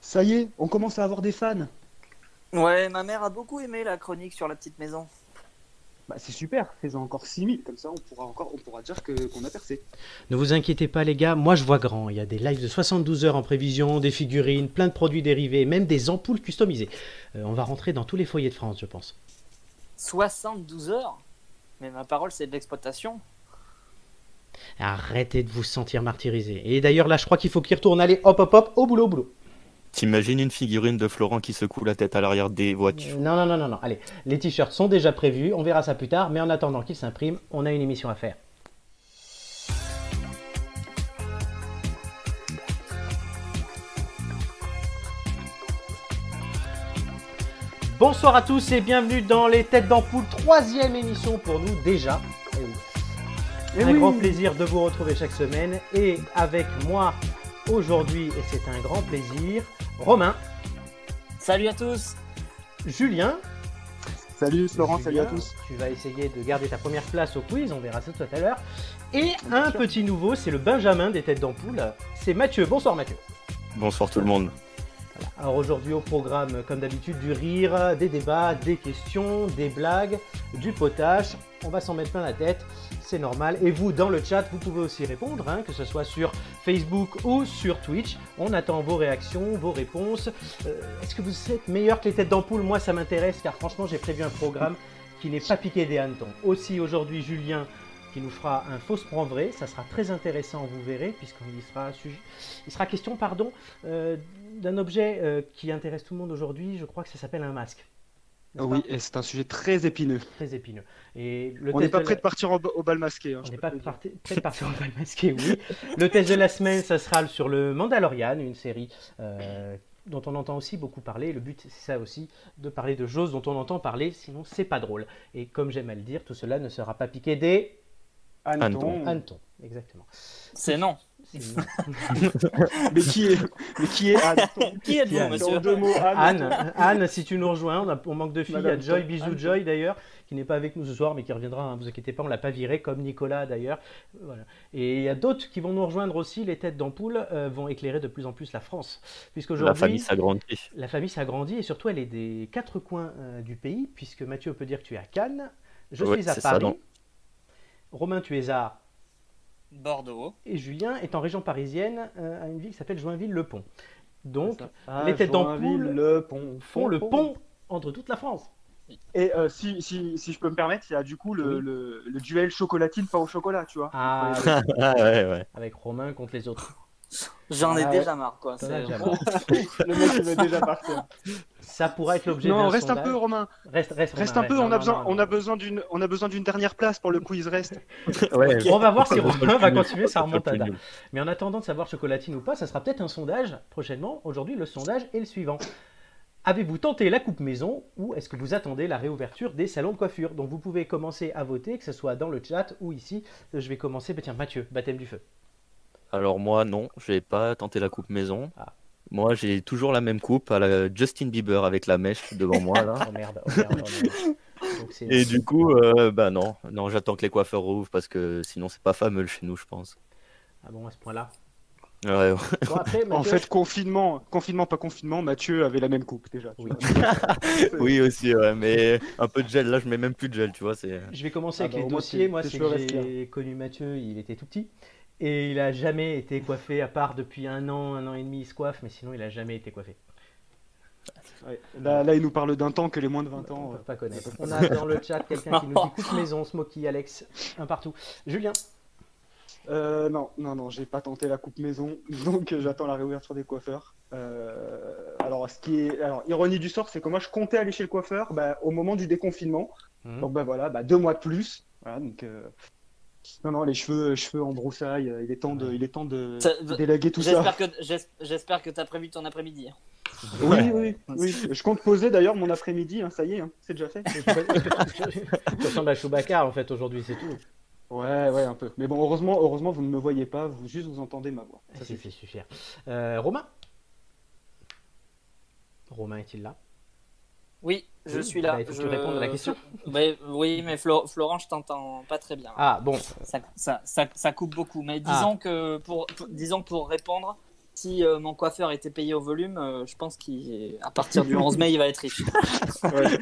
Ça y est, on commence à avoir des fans. Ouais, ma mère a beaucoup aimé la chronique sur la petite maison. Bah, c'est super, fais-en encore 6000, comme ça on pourra, encore, on pourra dire que- qu'on a percé. Ne vous inquiétez pas les gars, moi je vois grand. Il y a des lives de 72 heures en prévision, des figurines, plein de produits dérivés, même des ampoules customisées. Euh, on va rentrer dans tous les foyers de France, je pense. 72 heures? Mais ma parole, c'est de l'exploitation. Arrêtez de vous sentir martyrisé. Et d'ailleurs là, je crois qu'il faut qu'il retourne. Allez, hop hop hop, au boulot, au boulot. T'imagines une figurine de Florent qui secoue la tête à l'arrière des voitures Non, non, non, non, non. Allez, les t-shirts sont déjà prévus, on verra ça plus tard, mais en attendant qu'ils s'impriment, on a une émission à faire. Bonsoir à tous et bienvenue dans les Têtes d'Ampoule, troisième émission pour nous déjà. Eh oui. Eh un oui. grand plaisir de vous retrouver chaque semaine et avec moi aujourd'hui, et c'est un grand plaisir, Romain, Salut à tous Julien, Salut Florent, salut à tous. Tu vas essayer de garder ta première place au quiz, on verra ça tout à l'heure. Et Bien un sûr. petit nouveau, c'est le Benjamin des têtes d'ampoule. C'est Mathieu. Bonsoir Mathieu. Bonsoir tout le monde. Alors aujourd'hui au programme, comme d'habitude, du rire, des débats, des questions, des blagues, du potage. On va s'en mettre plein la tête, c'est normal. Et vous, dans le chat, vous pouvez aussi répondre, hein, que ce soit sur Facebook ou sur Twitch. On attend vos réactions, vos réponses. Euh, Est-ce que vous êtes meilleur que les têtes d'ampoule? Moi, ça m'intéresse car franchement, j'ai prévu un programme qui n'est pas piqué des hannetons. Aussi aujourd'hui, Julien qui nous fera un fausse prend vrai. Ça sera très intéressant, vous verrez, puisqu'il sera, sera question pardon, euh, d'un objet euh, qui intéresse tout le monde aujourd'hui. Je crois que ça s'appelle un masque. N'est-ce Oui, et c'est un sujet très épineux. Très épineux. Et le On n'est test pas de prêt la- de partir au, au bal masqué. hein, on n'est pas parti- prêt de partir en bal masqué, oui. Le test de la semaine, ça sera sur le Mandalorian, une série euh, dont on entend aussi beaucoup parler. Le but, c'est ça aussi, de parler de choses dont on entend parler, sinon c'est pas drôle. Et comme j'aime à le dire, tout cela ne sera pas piqué des Hanneton. hannetons. Exactement. C'est non. Mais qui est, mais qui est Hanneton Qui êtes-vous, monsieur deux mots. Anne, Anne, si tu nous rejoins, on, a- on manque de filles. Il y a Joy, bisous Anne Joy d'ailleurs, qui n'est pas avec nous ce soir, mais qui reviendra. Ne vous inquiétez pas, on l'a pas viré, comme Nicolas d'ailleurs. Voilà. Et il y a d'autres qui vont nous rejoindre aussi. Les têtes d'ampoule euh, vont éclairer de plus en plus la France, La famille s'agrandit. la famille s'agrandit et surtout elle est des quatre coins euh, du pays, puisque Mathieu peut dire que tu es à Cannes, je Ouais, suis à ça, Paris. Romain tu es à Bordeaux. et Julien est en région parisienne euh, à une ville qui s'appelle Joinville-le-Pont. Donc. Ah, les têtes d'ampoule le pont, font le pont entre toute la France. Et euh, si, si, si je peux me permettre, il y a du coup le, Oui. le, le duel chocolatine pas au chocolat, tu vois. Ah, Ah ouais, ouais. avec Romain contre les autres. J'en ai Ah déjà marre, quoi. T'en C'est- as déjà marre. le mec il veut déjà partir. Ça pourra être l'objet Non, reste un peu Romain. Reste, reste, Reste Romain, un peu, reste. on a non, besoin, non, on a besoin d'une, on a besoin d'une dernière place pour le quiz reste. ouais. On va voir si Romain va continuer sa remontada. Mais en attendant de savoir chocolatine ou pas, ça sera peut-être un sondage prochainement. Aujourd'hui, le sondage est le suivant. Avez-vous tenté la coupe maison ou est-ce que vous attendez la réouverture des salons de coiffure? Donc vous pouvez commencer à voter, que ce soit dans le chat ou ici. Je vais commencer, bah tiens, Mathieu, baptême du feu. Alors moi, non, j'ai pas tenté la coupe maison. Ah. Moi, j'ai toujours la même coupe à la Justin Bieber avec la mèche devant moi là. Oh merde, oh merde, oh merde. Donc, c'est- Et du coup, euh, bah non, non, j'attends que les coiffeurs rouvrent parce que sinon c'est pas fameux chez nous, je pense. Ah bon, à ce point-là. Ouais, ouais. Bon, après, En fait, confinement, confinement, pas confinement, Mathieu avait la même coupe déjà. Oui. oui aussi, ouais, mais un peu de gel là, je mets même plus de gel, tu vois, c'est. Je vais commencer Ah avec bah, dossiers. tes- Moi, c'est que j'ai connu Mathieu, il était tout petit. Et il a jamais été coiffé, à part depuis un an, un an et demi, il se coiffe, mais sinon, il a jamais été coiffé. Ouais. Là, là, il nous parle d'un temps que les moins de 20 On ans. ne euh, peut pas connaître. On a dans le chat quelqu'un qui nous dit coupe maison, Smoky, Alex, un partout. Julien, Euh, non, non, non, j'ai pas tenté la coupe maison, donc euh, j'attends la réouverture des coiffeurs. Euh, alors, ce qui est, alors, ironie du sort, c'est que moi, je comptais aller chez le coiffeur bah, au moment du déconfinement. Mhm. Donc, bah voilà, bah, deux mois de plus. Voilà, donc, euh, non, non, les cheveux, cheveux en broussailles, euh, il est temps de, il est temps de Ça- délaguer tout ça. J'espère que que t'as prévu ton après-midi. hein. Oui, oui, oui. Je compte poser d'ailleurs mon après-midi, hein, ça y est, hein, c'est déjà fait. tu ressembles à Chewbacca en fait aujourd'hui, c'est tout. Ouais, ouais, un peu. Mais bon, heureusement, heureusement, vous ne me voyez pas, vous juste vous entendez ma voix. Ça suffit suffire. Euh, Romain? Romain est-il là? Oui, je Oui, suis bah, là. il faut que tu Je- répondes à la question. Oui, mais Flo- Florent, je t'entends pas très bien. Ah bon, Ça, ça, ça, ça coupe beaucoup. Mais Ah. disons que pour, pour- disons pour répondre, si euh, mon coiffeur était payé au volume, euh, je pense qu'à partir du 11 mai, il va être riche. Ouais.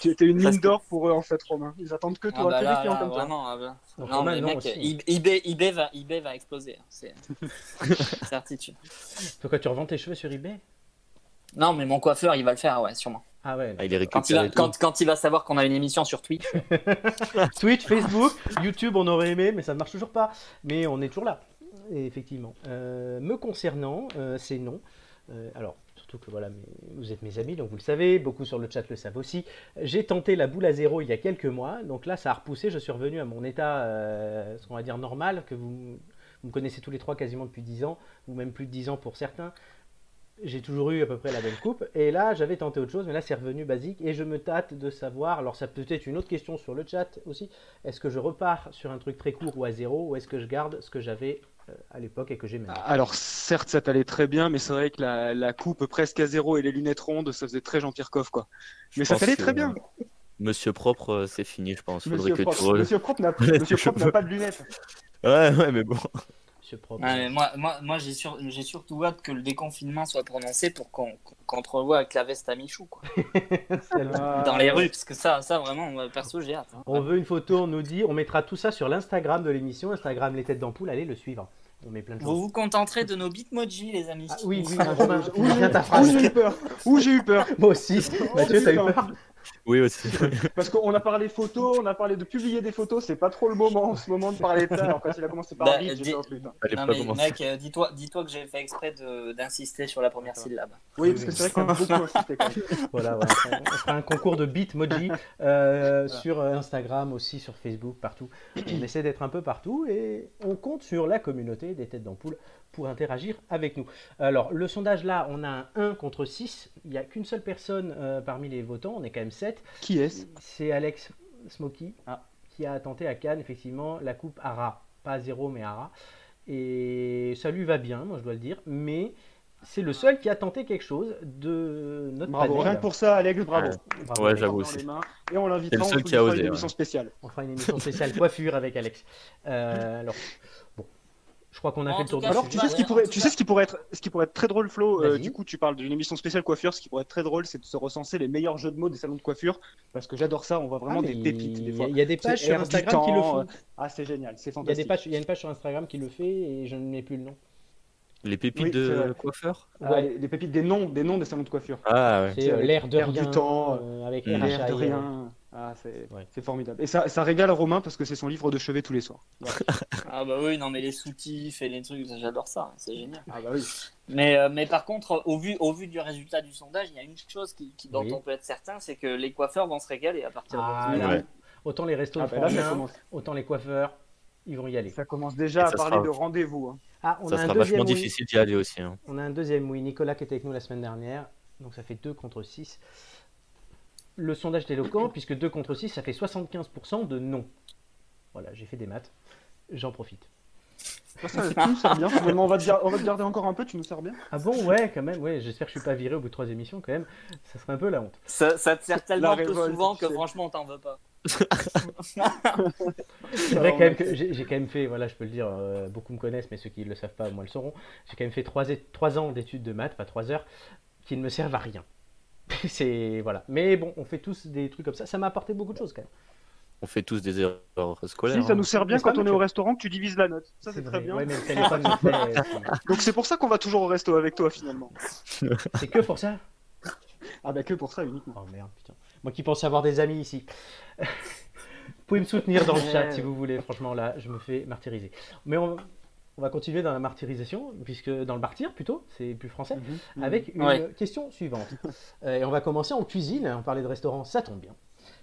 tu étais une mine que- d'or pour eux en fait, Romain. Ils attendent que Ah toi, bah que là, là, comme toi. vraiment, ah bah. Non, Romain, mais non mec, eBay, eBay va, eBay va exploser. hein, C'est certitude. Pourquoi tu revends tes cheveux sur eBay? Non, mais mon coiffeur, il va le faire, ouais, sûrement. Ah ouais. Ah, il est Quand il, récupéré. va, quand, quand il va savoir qu'on a une émission sur Twitch. Twitch, Facebook, YouTube, on aurait aimé, mais ça ne marche toujours pas. Mais on est toujours là, Et effectivement. Euh, me concernant, euh, c'est non. Euh, alors, surtout que voilà, mais vous êtes mes amis, donc vous le savez, beaucoup sur le chat le savent aussi. J'ai tenté la boule à zéro il y a quelques mois, donc là, ça a repoussé. Je suis revenu à mon état, euh, ce qu'on va dire normal, que vous, vous me connaissez tous les trois quasiment depuis 10 ans, ou même plus de 10 ans pour certains. J'ai toujours eu à peu près la même coupe, et là j'avais tenté autre chose, mais là c'est revenu basique, et je me tâte de savoir, alors ça peut être une autre question sur le chat aussi, est-ce que je repars sur un truc très court ou à zéro, ou est-ce que je garde ce que j'avais euh, à l'époque et que j'ai maintenant Alors certes, ça t'allait très bien, mais c'est vrai que la, la coupe presque à zéro et les lunettes rondes, ça faisait très Jean-Pierre Coff, quoi. Mais Je ça t'allait très bien. Monsieur Propre, euh, c'est fini, je pense. Monsieur Propre, n'a pas de lunettes. Ouais, ouais, mais bon. Moi, moi, moi j'ai sur- j'ai surtout hâte que le déconfinement soit prononcé pour qu'on qu'on te revoie avec la veste à Michou quoi. Ah, dans les rues, parce que ça, ça vraiment, perso, j'ai hâte. hein. On veut une photo, on nous dit, on mettra tout ça sur l'Instagram de l'émission, Instagram Les Têtes d'Ampoule, allez le suivre. On met plein de Vous choses. vous contenterez de nos bitmojis, les amis. Ah, oui, oui, Ah, Benjamin, ta Ouh, phrase. j'ai eu peur. Ouh, j'ai eu peur. Moi aussi. Mathieu, t'as eu peur Oui, aussi. Parce qu'on a parlé photos, on a parlé de publier des photos, c'est pas trop le moment en ce moment de parler de ça. Alors quand il a commencé par Bah, j'ai dis- putain. Non mais mec, euh, dis-toi dis-toi que j'ai fait exprès de- d'insister sur la première syllabe. Oui, parce que c'est vrai que t'as beaucoup insisté quand même. Voilà, voilà. On fera un concours de bitmoji euh, sur euh, Instagram, aussi sur Facebook, partout. On essaie d'être un peu partout et on compte sur la communauté des têtes d'ampoule pour interagir avec nous. Alors, le sondage là, on a un 1 contre 6. Il n'y a qu'une seule personne euh, parmi les votants, on est quand même 7. Qui est-ce? C'est Alex Smoky qui a tenté à Cannes, effectivement, la coupe Ara. Pas à zéro, mais Ara. Et ça lui va bien, moi je dois le dire. Mais c'est le seul qui a tenté quelque chose de notre Bravo, panel. rien que pour ça, Alex, bravo. Bravo, Ouais, Alex. j'avoue aussi. Et on C'est l'invitera, le on seul se qui a fera osé, une émission spéciale. On fera une émission spéciale coiffure avec Alex. Euh, alors, je crois qu'on a fait le tour cas, Alors, tu sais ce qui en pourrait, tu sais ce qui pourrait être, ce qui pourrait être très drôle, Flo. euh, du coup, tu parles d'une émission spéciale coiffure. Ce qui pourrait être très drôle, c'est de se recenser les meilleurs jeux de mots des salons de coiffure, parce que j'adore ça. On voit vraiment Ah, des pépites des il y fois. a- Il y a des pages sur Instagram qui le font. euh, Ah, c'est génial, c'est Il y, a des fantastique. pages, il y a une page sur Instagram qui le fait et je ne mets plus le nom. Les pépites Oui, de coiffeur Ah, Ouais. les, les pépites des noms, des noms des salons de coiffure. Ah ouais. C'est euh, l'air de l'air du temps, euh, avec. L'air de RHI, rien. Ah, c'est Ouais. formidable. Et ça, ça régale Romain parce que c'est son livre de chevet tous les soirs. Ah bah oui, non mais les soutifs et les trucs, j'adore ça, c'est génial. Ah bah oui. Mais, euh, mais par contre, au vu, au vu du résultat du sondage, il y a une chose qui, qui- dont Oui. on peut être certain, c'est que les coiffeurs vont se régaler à partir Ah, de là, Ouais. Autant les restos Ah, bah là, autant les coiffeurs, ils vont y aller. ça commence déjà à parler sera- de rendez-vous. hein. Ah, on Ça a un sera deuxième vachement oui. difficile d'y aller aussi. hein. On a un deuxième oui. Nicolas qui était avec nous la semaine dernière. Donc ça fait 2 contre 6. Le sondage est éloquent puisque 2 contre 6, ça fait 75% de non. Voilà, j'ai fait des maths. J'en profite. Ça, ça, nous sers bien. On va, te on va te garder encore un peu, tu nous sers bien. Ah bon, ouais, quand même. Ouais, j'espère que je suis pas viré au bout de trois émissions quand même. Ça serait un peu la honte. Ça, ça te sert tellement révolte, souvent que franchement, on t'en veut pas. C'est vrai quand même que j'ai quand même fait, voilà, je peux le dire, euh, beaucoup me connaissent, mais ceux qui ne le savent pas, au moins le sauront. J'ai quand même fait 3, ans d'études de maths, pas 3 heures, qui ne me servent à rien. C'est voilà. Mais bon, on fait tous des trucs comme ça. Ça m'a apporté beaucoup de choses quand même. On fait tous des erreurs scolaires. Si, ça hein. nous sert bien quand on est au restaurant, que tu divises la note. Ça, c'est très bien. Ouais, mais le téléphone, me fait- euh, Donc, c'est pour ça qu'on va toujours au resto avec toi, finalement. c'est que pour ça. Ah, bah, que pour ça uniquement. Oh merde, putain. Moi qui pense avoir des amis ici. vous pouvez me soutenir dans le chat si vous voulez. Franchement, là, je me fais martyriser. Mais on, on va continuer dans la martyrisation, puisque dans le martyr plutôt, c'est plus français, Mhm. avec une Ouais. question suivante. Euh, et on va commencer en cuisine. On parlait de restaurant, ça tombe bien.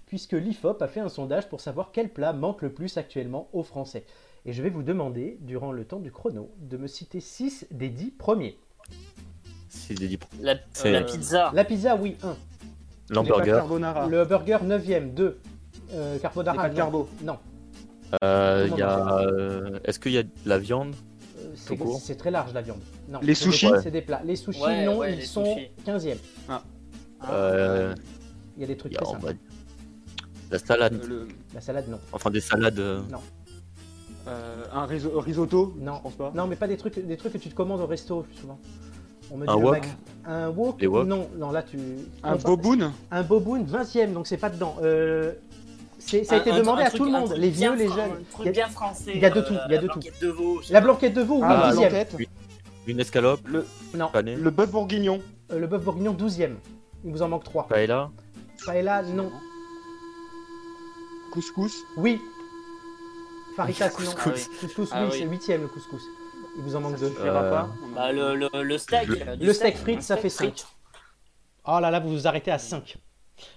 Puisque l'IFOP a fait un sondage pour savoir quel plat manque le plus actuellement aux Français. Et je vais vous demander, durant le temps du chrono, de me citer 6 des 10 premiers. C'est des dix- La, C'est- la pizza. La pizza, oui, 1. Les pâtes L'hamburger. carbonara. Le burger, 9e, 2. Euh, Les carbonara, pâtes non. carbo. Non. Euh, y a. euh, Est-ce qu'il y a de la viande Euh, c'est- Tout court. C'est très large la viande. Non, Les sushis C'est des plats. Les sushis, Ouais, non, ouais, ils sont sushis. 15e. Euh, Il y a des trucs y a, très on simples. va dire, La salade. Euh, le- La salade, non. Enfin, des salades. Euh, un riso- risotto Non. Je pense pas? Non, mais pas des trucs, des trucs que tu te commandes au resto plus souvent. On me dit Un le wok mag- Un wok Non, non, là tu. Un non, boboon? Un boboon, 20ème, donc c'est pas dedans. Euh, ça a Un- été un- demandé un à truc- tout le monde, les vieux, les jeunes. Un truc bien français. il y a de euh, tout, il y a de la tout. blanquette de veau. je sais La blanquette de veau, oui, Ah, 10ème. blanquette. Une escalope, Le, Non, le bœuf bourguignon. euh, le bœuf bourguignon, 12ème. Il vous en manque 3. paella. Paella, non. Couscous. Oui. Faritas, non. Ah oui. Couscous, Ah oui, oui. c'est 8ème le couscous. Il vous en manque 2. suffira Euh, pas. Bah, le, le, le steak. Le- euh, steak frites, ça steak fait frites. 5. Oh là là, vous vous arrêtez à 5.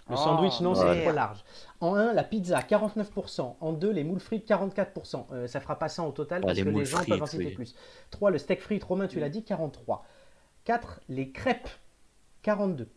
Le Ah, sandwich, non, c'est trop large. En 1, la pizza, 49%. En 2, les moules frites, 44%. Euh, ça fera pas 100 au total Ah, parce les que les gens peuvent en citer oui. plus. 3, le steak frites, Romain, tu l'as dit, 43. 4, les crêpes, 42.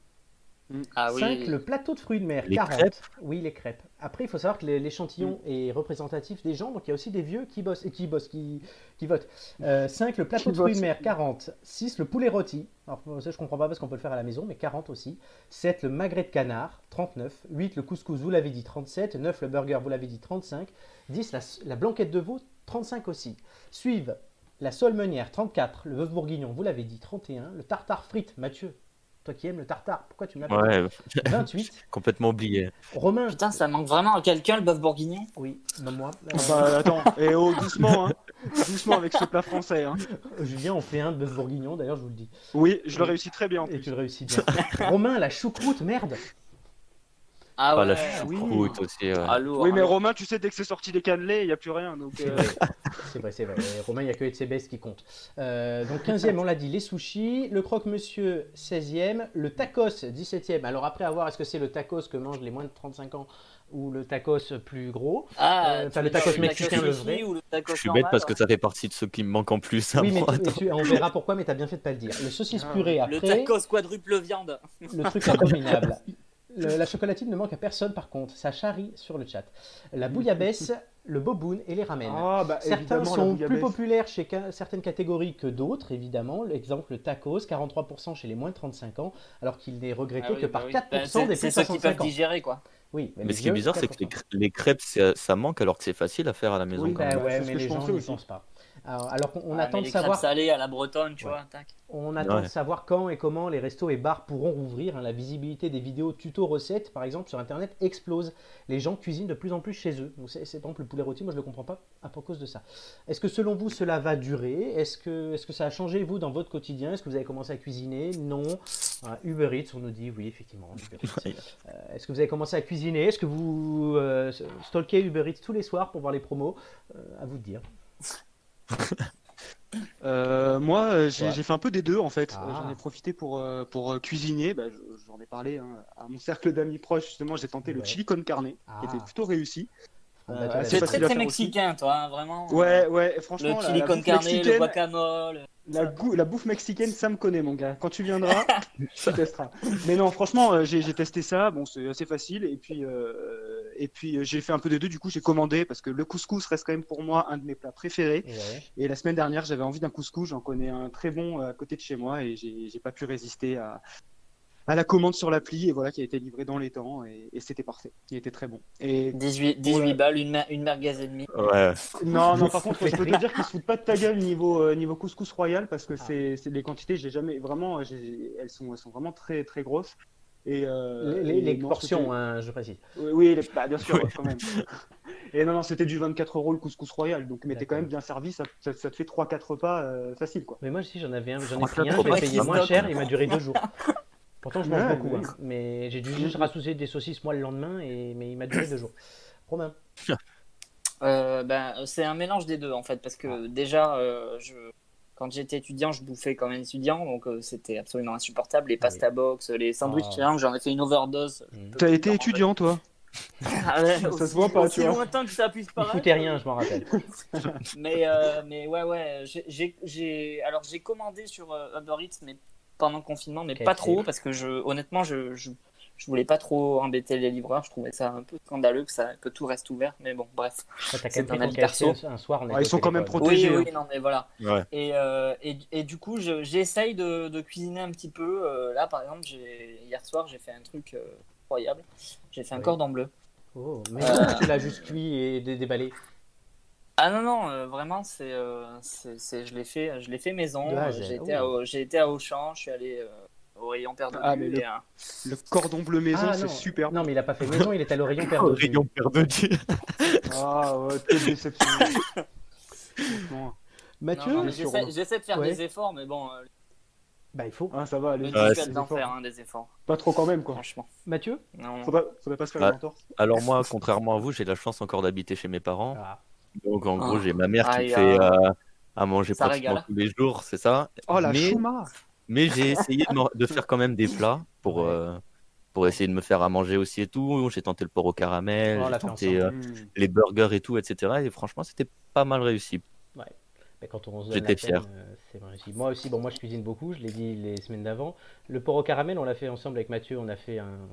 Ah 5, oui. le plateau de fruits de mer, Les 40. crêpes Oui, les crêpes. Après, il faut savoir que l'é- l'échantillon est représentatif des gens, donc il y a aussi des vieux qui bossent et qui bossent, qui, qui votent. 5, le plateau Qui de fruits de mer, 40. 6, le poulet rôti. Alors, ça, je comprends pas parce qu'on peut le faire à la maison, mais 40 aussi. 7, le magret de canard, 39. 8, le couscous, vous l'avez dit, 37. 9, le burger, vous l'avez dit, 35. 10, la, la blanquette de veau, 35 aussi. Suivent la sole meunière, 34. Le bœuf bourguignon, vous l'avez dit, 31. Le tartare frites, Mathieu. Toi qui aimes le tartare, pourquoi tu me l'appelles Ouais, 28. complètement oublié. Romain, Putain, ça manque vraiment à quelqu'un, le bœuf bourguignon? oui, non moi. Ah Bah attends, et oh, doucement, hein. doucement avec ce plat français. Hein. Euh, Julien, on fait un bœuf bourguignon, d'ailleurs, je vous le dis. Oui, je le réussis très bien en Et plus. tu le réussis bien. Romain, la choucroute, merde. Ah ouais. la oui. choucroute aussi. ouais. Ah, lourd, Oui, mais. Romain, tu sais, dès que c'est sorti des cannelés, il n'y a plus rien. Donc, euh, C'est vrai, c'est vrai. Romain, il n'y a que Etsebest qui compte. Euh, donc 15e, on l'a dit, les sushis. Le croque-monsieur, 16e. Le tacos, 17e. Alors après, à voir, est-ce que c'est le tacos que mangent les moins de 35 ans ou le tacos plus gros? Ah, Euh, le tacos mexicain, le vrai. ou le tacos Je suis bête normal, parce que ouais. ça fait partie de ceux qui me manquent en plus. à Oui, mais, moi. tu- tu- on verra pourquoi, mais t'as bien fait de pas le dire. Le saucisse Ah, purée Le après. tacos quadruple viande. Le truc abominable. Le- la chocolatine ne manque à personne par contre, ça charrie sur le chat. La bouillabaisse, le boboon et les ramen. ah, bah, Certains sont plus populaires chez ca- certaines catégories que d'autres, évidemment. L'exemple, le tacos, 43% chez les moins de 35 ans, alors qu'il n'est regretté Ah oui, que bah par oui. 4% Bah, des c'est- plus C'est de ceux qui peuvent 65 ans. digérer, quoi. Oui, Mais ce qui est bizarre, c'est que les, 4%. crê- les crêpes, ça, ça manque alors que c'est facile à faire à la maison. Oui, quand Bah même. Ouais, c'est mais que les je gens aussi. pensent pas. Alors, alors qu'on on Ah, attend de savoir salées à la bretonne, tu Ouais. vois. tac. On attend Ouais. de savoir quand et comment les restos et bars pourront rouvrir. hein. La visibilité des vidéos tuto recettes, par exemple, sur Internet explose. Les gens cuisinent de plus en plus chez eux. Donc, c'est, par exemple, le poulet rôti, moi je ne le comprends pas à cause de ça. Est-ce que selon vous, cela va durer? Est-ce que, est-ce que ça a changé, vous, dans votre quotidien? Est-ce que vous avez commencé à cuisiner? Non. Ah, Uber Eats, on nous dit oui, effectivement. Euh, est-ce que vous avez commencé à cuisiner? Est-ce que vous euh, stalkez Uber Eats tous les soirs pour voir les promos? Euh, À vous de dire. Euh, moi, euh, j'ai Ouais. fait un peu des deux en fait. Ah. Euh, J'en ai profité pour, euh, pour euh, cuisiner. Bah, je- J'en ai parlé hein, à mon cercle d'amis proches. Justement, j'ai tenté le chili con carne, qui Ah. était plutôt réussi. Euh, bah, l'as c'est très aussi. mexicain, toi, hein, vraiment. Ouais, ouais, franchement, Le chili la con carne, le guacamole. La, bouffe mexicaine, ça me connaît, mon gars. Quand tu viendras, tu testeras. Mais non, franchement, euh, j'ai j'ai testé ça. Bon, c'est assez facile. Et puis, euh, et puis euh, j'ai fait un peu des deux. Du coup, j'ai commandé parce que le couscous reste quand même pour moi un de mes plats préférés. Ouais. Et la semaine dernière, j'avais envie d'un couscous. J'en connais un très bon euh, à côté de chez moi et j'ai pas pu résister à, à la commande sur l'appli. Et voilà, qui a été livré dans les temps. Et, et c'était parfait. Il était très bon. Et 18, 18 balles, une, mer- une merguez et demie. Ouais. non, non, par contre, je peux te dire qu'ils se foutent pas de ta gueule niveau, euh, niveau couscous royal parce que c'est c'est des quantités, j'ai jamais vraiment, elles sont, elles sont vraiment très, très grosses. Et, euh, Les, les- et les non, portions, hein, je précise. Oui, oui, les- bah, bien sûr, quand même. Et non, non, c'était du 24 euros le couscous royal, donc mais t'es quand même bien servi, ça, ça, ça te fait 3-4 repas euh, facile quoi. Mais moi aussi j'en avais un, j'en ai pris un, trop je l'ai bien. payé moins cher, il m'a duré deux jours. Pourtant je mange Ouais, beaucoup, oui. hein. mais j'ai dû juste rassouser des saucisses moi le lendemain, et... mais il m'a duré deux jours. Romain, Euh, ben, c'est un mélange des deux en fait, parce Ah. que déjà, euh, je... quand j'étais étudiant, je bouffais comme un étudiant, donc euh, c'était absolument insupportable. Les Ah pasta box, les sandwichs Ah. triangles, j'en ai fait une overdose. Mm. Peux T'as été étudiant toi Ah ouais, Ça se voit pas, aussi tu vois. lointain que ça puisse paraître. foutait rien, je m'en rappelle. Mais, euh, mais ouais, ouais, j'ai- alors j'ai commandé sur euh, Uber Eats, mais pendant le confinement, mais pas trop, parce que je, honnêtement, je, je, je voulais pas trop embêter les livreurs. Je trouvais ça un peu scandaleux que, ça, que tout reste ouvert, mais bon, bref. C'est un avis perso. un soir, Ah, ils sont quand même téléphone. Protégé, oui, oui, non, mais voilà. Ouais. Et, euh, et, et du coup, je- j'essaye de, de cuisiner un petit peu. Euh, là, par exemple, hier soir, j'ai fait un truc euh, incroyable. J'ai fait un Oui. cordon bleu. Oh, mais Euh. tu l'as juste cuit et dé- déballé? Ah non, non, euh, vraiment, c'est, euh, je l'ai fait, je l'ai fait maison. À J'ai oh. été, à, Au- j'ai été à Auchan, je suis allé euh, rayon Père de Ah, mais le- et, euh, Le cordon bleu maison, Ah, c'est non. super. Non, mais il a pas fait maison, il est allé au rayon Père Au de Père Dieu. Ah ouais, quelle déception. Mathieu j'essaie, de faire Ouais. des efforts, mais bon, euh, Bah, il faut. Ah, ça va, Ouais, c'est d'en faire hein, des efforts, Pas trop quand même, quoi. franchement. Mathieu Non. Faudrait, faudrait pas se faire Bah. Alors moi, contrairement à vous, j'ai la chance encore d'habiter chez mes parents. Ah. Donc en gros, j'ai ma mère qui Ah, me fait euh, à manger Ça pratiquement régale. tous les jours, c'est ça. Oh la mais chouma mais j'ai essayé de, faire quand même des plats pour Ouais. euh, pour essayer de me faire à manger aussi et tout. J'ai tenté le porc au caramel, Oh, j'ai tenté euh, Mmh. les burgers et tout, etc. Et franchement, c'était pas mal réussi. Quand on se donne J'étais fier. euh. Moi aussi, bon, moi je cuisine beaucoup, je l'ai dit les semaines d'avant. Le porc au caramel, on l'a fait ensemble avec Mathieu, on a fait un,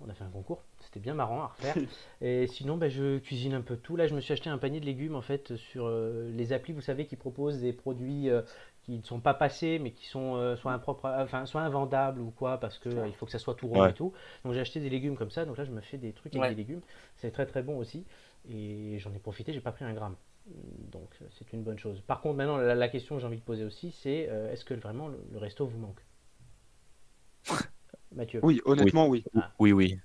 on a fait un concours. C'était bien marrant à refaire. Et sinon, bah, je cuisine un peu tout. Là, je me suis acheté un panier de légumes en fait sur euh, les applis, vous savez, qui proposent des produits euh, qui ne sont pas passés, mais qui sont euh, soit impropres, à- enfin soit invendables ou quoi, parce que euh, il faut que ça soit tout rond Ouais. et tout. Donc j'ai acheté des légumes comme ça. Donc là, je me fais des trucs avec Ouais. des légumes. C'est très très bon aussi. Et j'en ai profité, j'ai pas pris un gramme. Donc euh, c'est une bonne chose. Par contre, maintenant, la, la question que j'ai envie de poser aussi, c'est euh, est-ce que vraiment le, le resto vous manque? Mathieu Oui, honnêtement, oui. Oui, oui.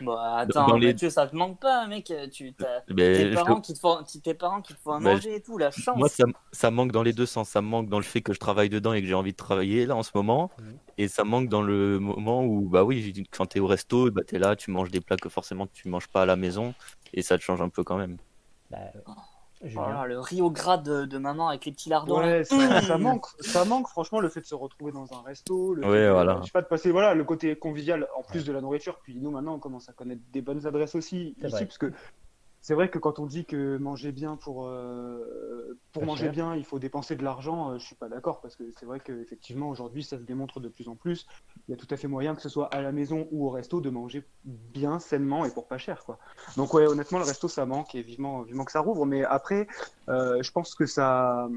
Bah attends, dans les- Mathieu, ça te manque pas, mec. Tu t'as Mais tes je- parents qui te font, tes parents qui te font à Bah, manger et tout, la chance. Moi, ça, manque dans les deux sens. Ça me manque dans le fait que je travaille dedans et que j'ai envie de travailler là en ce moment. Mhm. Et ça manque dans le moment où, bah oui, quand t'es au resto, bah t'es là, tu manges des plats que forcément tu manges pas à la maison. Et ça te change un peu quand même. Bah, Oh le au gras de, de maman avec les petits lardons. Ouais, ça, ça manque, ça manque franchement le fait de se retrouver dans un resto, le Ouais, fait voilà. je sais pas de passer voilà le côté convivial en plus de la nourriture. Puis nous maintenant on commence à connaître des bonnes adresses aussi ici vrai. parce que c'est vrai que quand on dit que manger bien pour euh, pour manger cher. bien il faut dépenser de l'argent, euh, je suis pas d'accord parce que c'est vrai qu'effectivement aujourd'hui ça se démontre de plus en plus. Il y a tout à fait moyen que ce soit à la maison ou au resto de manger bien sainement et pour pas cher quoi. Donc ouais honnêtement le resto ça manque et vivement vivement que ça rouvre. Mais après euh, je pense que ça,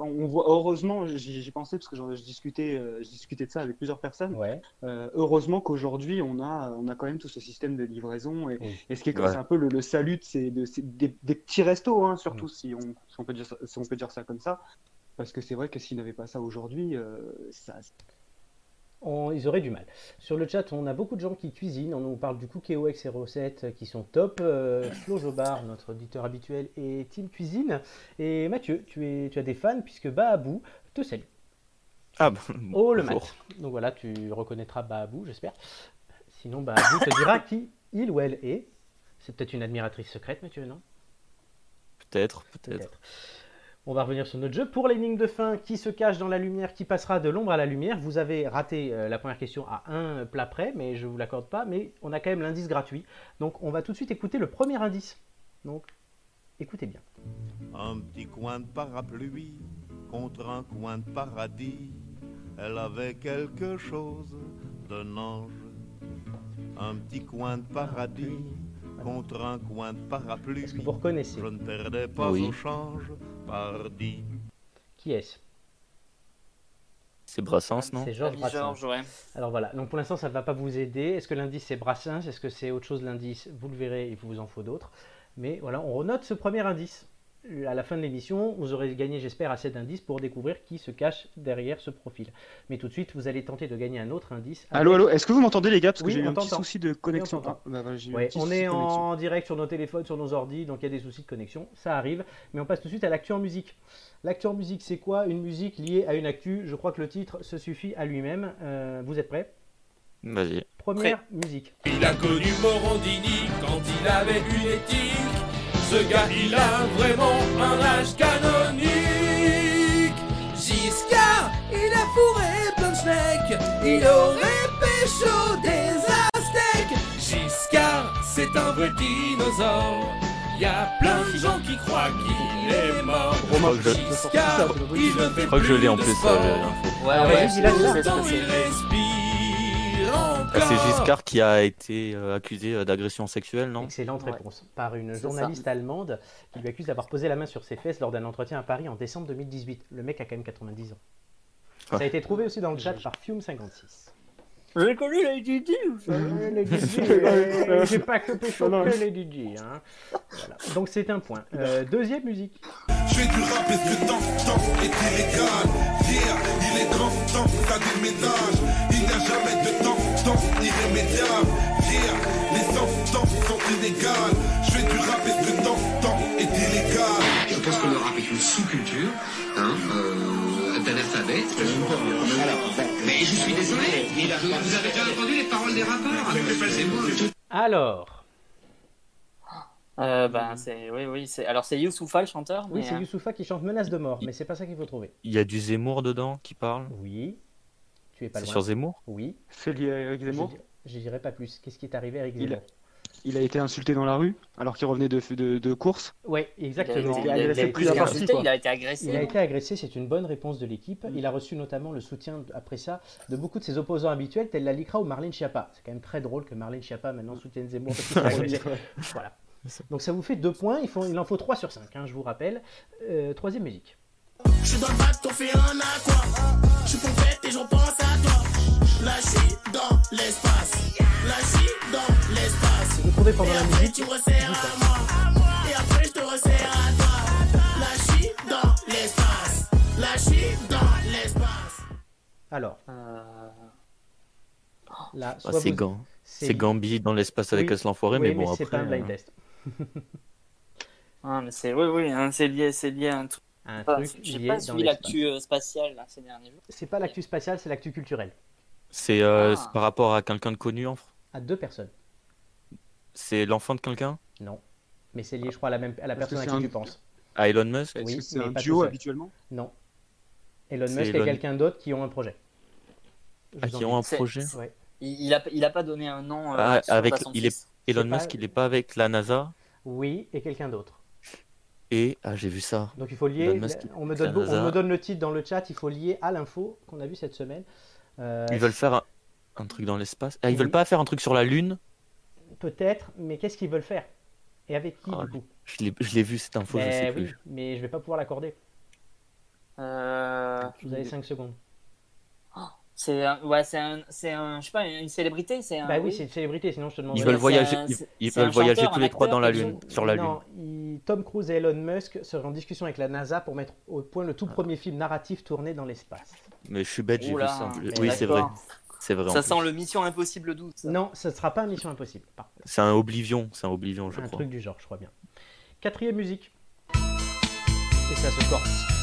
on voit heureusement, j'y pensais parce que j'en- je discutais, euh, je discutais de ça avec plusieurs personnes. Ouais. Heureusement qu'aujourd'hui on a, on a quand même tout ce système de livraison et, Oui. et ce qui est, Ouais. c'est un peu le, le salut de ces, de des, des petits restos, hein, surtout si, on, si on peut dire ça, si on peut dire ça comme ça. Parce que c'est vrai que s'il n'avait pas ça aujourd'hui, euh, ça, On- ils auraient du mal. Sur le chat, on a beaucoup de gens qui cuisinent. On nous parle du Cookéo avec ses recettes euh, qui sont top. Euh, Flo Jobard, notre auditeur habituel, et Team Cuisine. Et Mathieu, tu, es, tu as des fans puisque Baabou te salue. Ah, bah, Oh le bonjour. mat. Donc voilà, tu reconnaîtras Baabou, j'espère. Sinon, Baabou te dira qui il ou elle est. C'est peut-être une admiratrice secrète, Mathieu, non? Peut-être, peut-être. Peut-être. On va revenir sur notre jeu. Pour l'énigme de fin qui se cache dans la lumière, qui passera de l'ombre à la lumière, vous avez raté euh, la première question à un plat près, mais je ne vous l'accorde pas, mais on a quand même l'indice gratuit. Donc on va tout de suite écouter le premier indice. Donc écoutez bien. Un petit coin de parapluie contre un coin de paradis. Elle avait quelque chose d'un ange. Un petit coin de paradis contre un coin de parapluie. Est-ce que vous reconnaissez Je ne perdais pas Oui. au change par dix. Qui est-ce C'est Brassens, non C'est Georges Georges, Brassens. ouais. Alors voilà, donc pour l'instant ça ne va pas vous aider. Est-ce que l'indice c'est Brassens? Est-ce que c'est autre chose l'indice? Vous le verrez, il vous en faut d'autres. Mais voilà, on renote ce premier indice. À la fin de l'émission, vous aurez gagné, j'espère, assez d'indices pour découvrir qui se cache derrière ce profil. Mais tout de suite, vous allez tenter de gagner un autre indice. Allô, avec- allô, est-ce que vous m'entendez les gars? Parce que Oui, j'ai eu on un petit souci de connexion. Ah, bah, Ouais, on est en direct sur nos téléphones, sur nos ordi, donc il y a des soucis de connexion, ça arrive. Mais on passe tout de suite à l'actu en musique. L'actu en musique, c'est quoi? Une musique liée à une actu. Je crois que le titre se suffit à lui-même. Euh, vous êtes prêts? Vas-y. Première musique. Il a connu Morandini quand il avait une éthique. Ce gars, il a vraiment un âge canonique. Giscard, il a fourré plein de schneck. Il aurait pécho des aztèques. Giscard, c'est un vrai dinosaure. Y a plein de gens qui croient qu'il est mort. Romain, Je crois que je- Giscard, il ne fait Je crois que je l'ai en de plus, sport. euh, l'info. Ouais, ouais, il respire C'est. Giscard qui a été euh, accusé euh, d'agression sexuelle, non? Excellente Ouais. réponse. Par une journaliste ça. allemande qui lui accuse d'avoir posé la main sur ses fesses lors d'un entretien à Paris en décembre 2018. Le mec a quand même 90 ans. Ça a été trouvé aussi dans le chat par Fume56. J'ai connu ça? Euh, les DJ, J'ai pas que que les DJ. Hein. Voilà. Donc c'est un point. Euh, deuxième musique. Je fais du rap et ce temps, temps est illégal. Yeah, il est grand temps. Il n'y a jamais de temps, temps irrémédiable. Yeah, les temps sont inégales. Je fais du rap et ce temps, temps est illégal. Je pense que le rap est une sous-culture hein, euh, d'un alphabet. mais je suis désolé, vous avez déjà entendu les paroles des rappeurs? Alors, euh, Ben, c'est. Oui, oui. c'est- Alors, c'est Youssoufa le chanteur. oui, mais, c'est euh, Youssoufa qui chante Menace de mort, mais c'est pas ça qu'il faut trouver. Il y a du Zemmour dedans qui parle? Oui, tu es pas C'est loin. sur Zemmour? Oui, C'est lié à Eric Zemmour? je dirais pas plus. Qu'est-ce qui est arrivé à Eric Il a- Zemmour? Il a été insulté dans la rue alors qu'il revenait de, de, de course? Oui, Il a, exactement. Il a il a agressé été plusieurs insulté, parties, quoi. il a été agressé. Il a été agressé, c'est une bonne réponse de l'équipe. Mm. Il a reçu notamment le soutien, après ça, de beaucoup de ses opposants habituels, tels la Licra ou Marlène Schiappa. C'est quand même très drôle que Marlène Schiappa maintenant soutienne Zemmour parce qu'il s'est agressé. Voilà. Donc ça vous fait deux points, il, faut, il en faut trois sur cinq, hein, je vous rappelle. Euh, troisième musique. Je suis dans le bac, t'en fais un aqua. Je suis pompette et j'en pense à toi. Là, je suis dans l'espace. Là, je suis dans l'espace. Vous pendant Et la après, musique tu me resserres à moi. Et après, je te resserre à toi. Là, je suis dans l'espace. Là, je suis dans l'espace. Alors, Euh, là, Ah, C'est vous- Gam- c'est Gambi dans l'espace avec Oui. L'enfoiré, Oui, mais bon c'est après. pas un blind euh, test. Ah, mais c'est. Oui, oui, hein, c'est lié, c'est lié à un truc. Un Enfin, truc J'ai lié pas dans suivi l'espace. l'actu euh, spatiale là, ces derniers jours. C'est pas l'actu spatiale, c'est l'actu culturelle. C'est euh, Ah. par rapport à quelqu'un de connu en fr- À deux personnes. C'est l'enfant de quelqu'un? Non. Mais c'est lié, je crois, à la, même, à la personne à c'est qui un- tu penses. À Elon Musk? Oui, c'est mais un duo habituellement? Non. Elon C'est Musk et quelqu'un d'autre qui ont un projet. Je Ah, qui ont un C'est- projet? C'est- Ouais. Il, il a, il a pas donné un nom. euh, Ah, avec- il est-. Elon C'est pas- Musk, il est pas avec la NASA? Oui, et quelqu'un d'autre. Et ah j'ai vu ça. Donc il faut lier. Musk, on, me donne, la on NASA. me donne le titre dans le chat. Il faut lier à l'info qu'on a vu cette semaine. Euh, Ils veulent faire un, un truc dans l'espace. Ah ils Oui. veulent pas faire un truc sur la Lune Peut-être, mais qu'est-ce qu'ils veulent faire? Et avec qui Ah, du coup? Je l'ai vu cette info, je Ben sais oui, plus. mais je vais pas pouvoir l'accorder. Euh, Vous avez 5 secondes. C'est un, ouais, c'est un, c'est un, je sais pas, une célébrité, c'est un. bah oui, c'est une célébrité, sinon je te demande. Ils veulent voyager, un- ils, veulent un voyager chanteur, tous un les trois dans la Lune, sur la Lune. Il- Tom Cruise et Elon Musk seraient en discussion avec la NASA pour mettre au point le Ah. tout premier film narratif tourné dans l'espace. Mais je suis bête, j'ai vu ça. Oui, c'est vrai. C'est Ça sent le Mission Impossible 12. ça. Non, ce ne sera pas Mission Impossible. C'est un Oblivion, c'est un Oblivion, je un crois. truc du genre, je crois bien. Quatrième musique. Et ça se corse.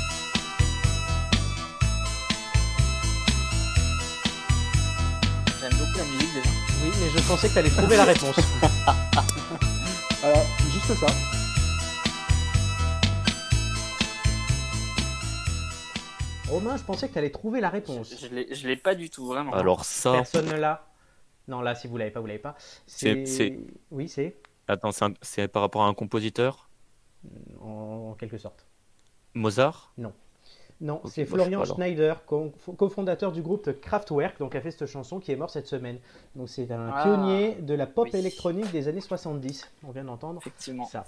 Mais je pensais que tu allais trouver la réponse. Alors, juste ça. Romain, je pensais que tu allais trouver la réponse. je l'ai, je l'ai pas du tout, vraiment. Alors ça, Personne ne l'a. Non, là, si vous l'avez pas, vous l'avez pas. C'est- Oui, c'est. attends, c'est un- par rapport à un compositeur? En, en quelque sorte. Mozart? Non, Ok, c'est bah, Florian Schneider, co- cofondateur du groupe Kraftwerk, donc a fait cette chanson qui est mort cette semaine. Donc c'est un Ah, pionnier de la pop oui. électronique des années 70. On vient d'entendre Effectivement. ça.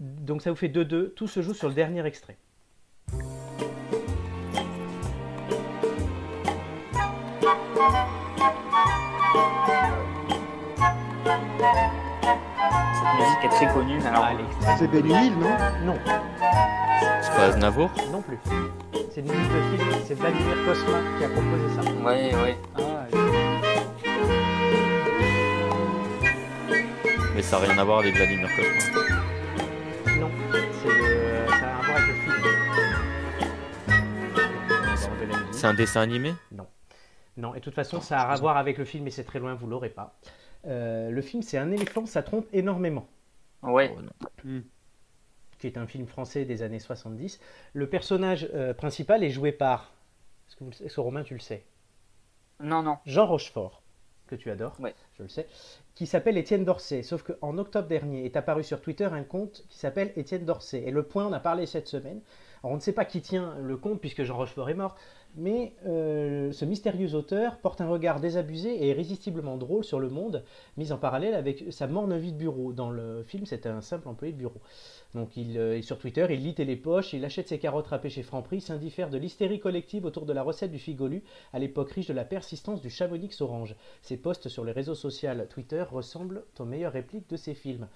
Donc ça vous fait 2-2. Tout se joue sur le dernier extrait. Musique est très connue. Alors, Ah. C'est Benny Hill, non? Non, C'est pas Aznavour? Non plus. C'est une musique de film, c'est Vladimir Kosma qui a composé ça. ouais, ouais. Mais ça n'a rien à voir avec Vladimir Cosma. Non, c'est le- ça a à voir avec le film. C'est un dessin animé? Non, et de toute façon, ça a à voir avec le film, mais c'est très loin, vous l'aurez pas. Euh, le film, c'est Un éléphant, ça trompe énormément, Ouais. Oh, qui est un film français des années 70. Le personnage euh, principal est joué par. Est-ce que, vous le savez- est-ce que Romain, tu le sais? Non, non. Jean Rochefort, que tu adores, Ouais. je le sais, qui s'appelle Étienne Dorsey. Sauf qu'en octobre dernier est apparu sur Twitter un compte qui s'appelle Étienne Dorsey. Et le point, on a parlé cette semaine. Alors, on ne sait pas qui tient le compte puisque Jean Rochefort est mort, mais euh, ce mystérieux auteur porte un regard désabusé et irrésistiblement drôle sur le monde, mis en parallèle avec sa morne vie de bureau. Dans le film, c'est un simple employé de bureau. Donc il euh, est sur Twitter, il lit Télépoche, il achète ses carottes râpées chez Franprix, s'indiffère de l'hystérie collective autour de la recette du figolu à l'époque riche de la persistance du chamonix orange. Ses posts sur les réseaux sociaux Twitter ressemblent aux meilleures répliques de ses films.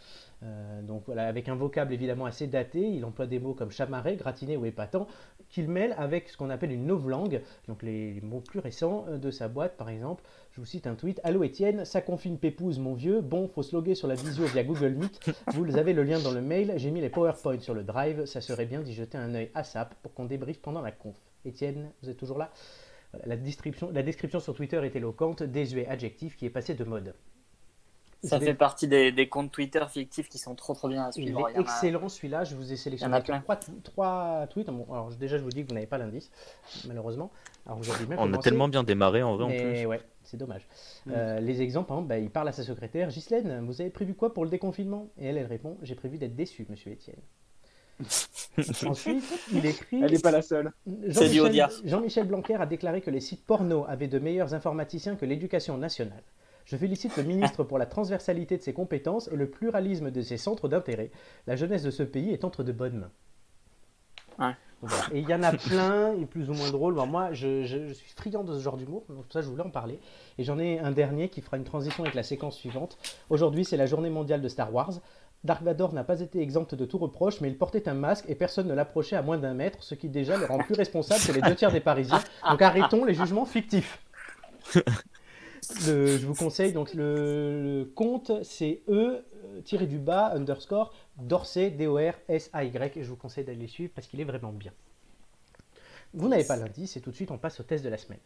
Euh, donc voilà, avec un vocable évidemment assez daté, il emploie des mots comme chamarré, gratiné ou épatant, qu'il mêle avec ce qu'on appelle une novlangue, donc les mots plus récents euh, de sa boîte par exemple. Je vous cite un tweet. Allô Étienne, ça confine pépouze mon vieux. Bon, faut se loguer sur la visio via Google Meet. Vous avez le lien dans le mail. J'ai mis les PowerPoint sur le drive. Ça serait bien d'y jeter un œil ASAP pour qu'on débriefe pendant la conf. Étienne, vous êtes toujours là? La description sur Twitter est éloquente, désuet adjectif qui est passé de mode. Ça fait partie des, des comptes Twitter fictifs qui sont trop trop bien à Il suivre. est Il a- excellent celui-là, je vous ai Il y sélectionné en a plein. trois, trois tweets. Bon, alors déjà je vous dis que vous n'avez pas l'indice, malheureusement. Alors vous avez bien On a tellement bien démarré en vrai en mais plus. ouais, c'est dommage. Mm. Euh, les exemples, par exemple, bah, il parle à sa secrétaire, Ghislaine, vous avez prévu quoi pour le déconfinement? Et elle, elle répond, j'ai prévu d'être déçue, monsieur Étienne. Ensuite, il écrit... Elle n'est pas la seule. Jean-Michel Blanquer a déclaré que les sites porno avaient de meilleurs informaticiens que l'éducation nationale. Je félicite le ministre pour la transversalité de ses compétences et le pluralisme de ses centres d'intérêt. La jeunesse de ce pays est entre de bonnes mains. Ouais. Voilà. Et il y en a plein, et plus ou moins drôles. Bon, moi, je, je- je suis friand de ce genre d'humour, donc pour ça, je voulais en parler. Et j'en ai un dernier qui fera une transition avec la séquence suivante. Aujourd'hui, c'est la journée mondiale de Star Wars. Dark Vador n'a pas été exempt de tout reproche, mais il portait un masque et personne ne l'approchait à moins d'un mètre, ce qui déjà le rend plus responsable que les deux tiers des Parisiens. Donc arrêtons les jugements fictifs. Je vous conseille donc le, compte, c'est E tiré du bas underscore Dorsay D O R S A Y. Et je vous conseille d'aller suivre parce qu'il est vraiment bien. Vous n'avez pas l'indice et tout de suite on passe au test de la semaine.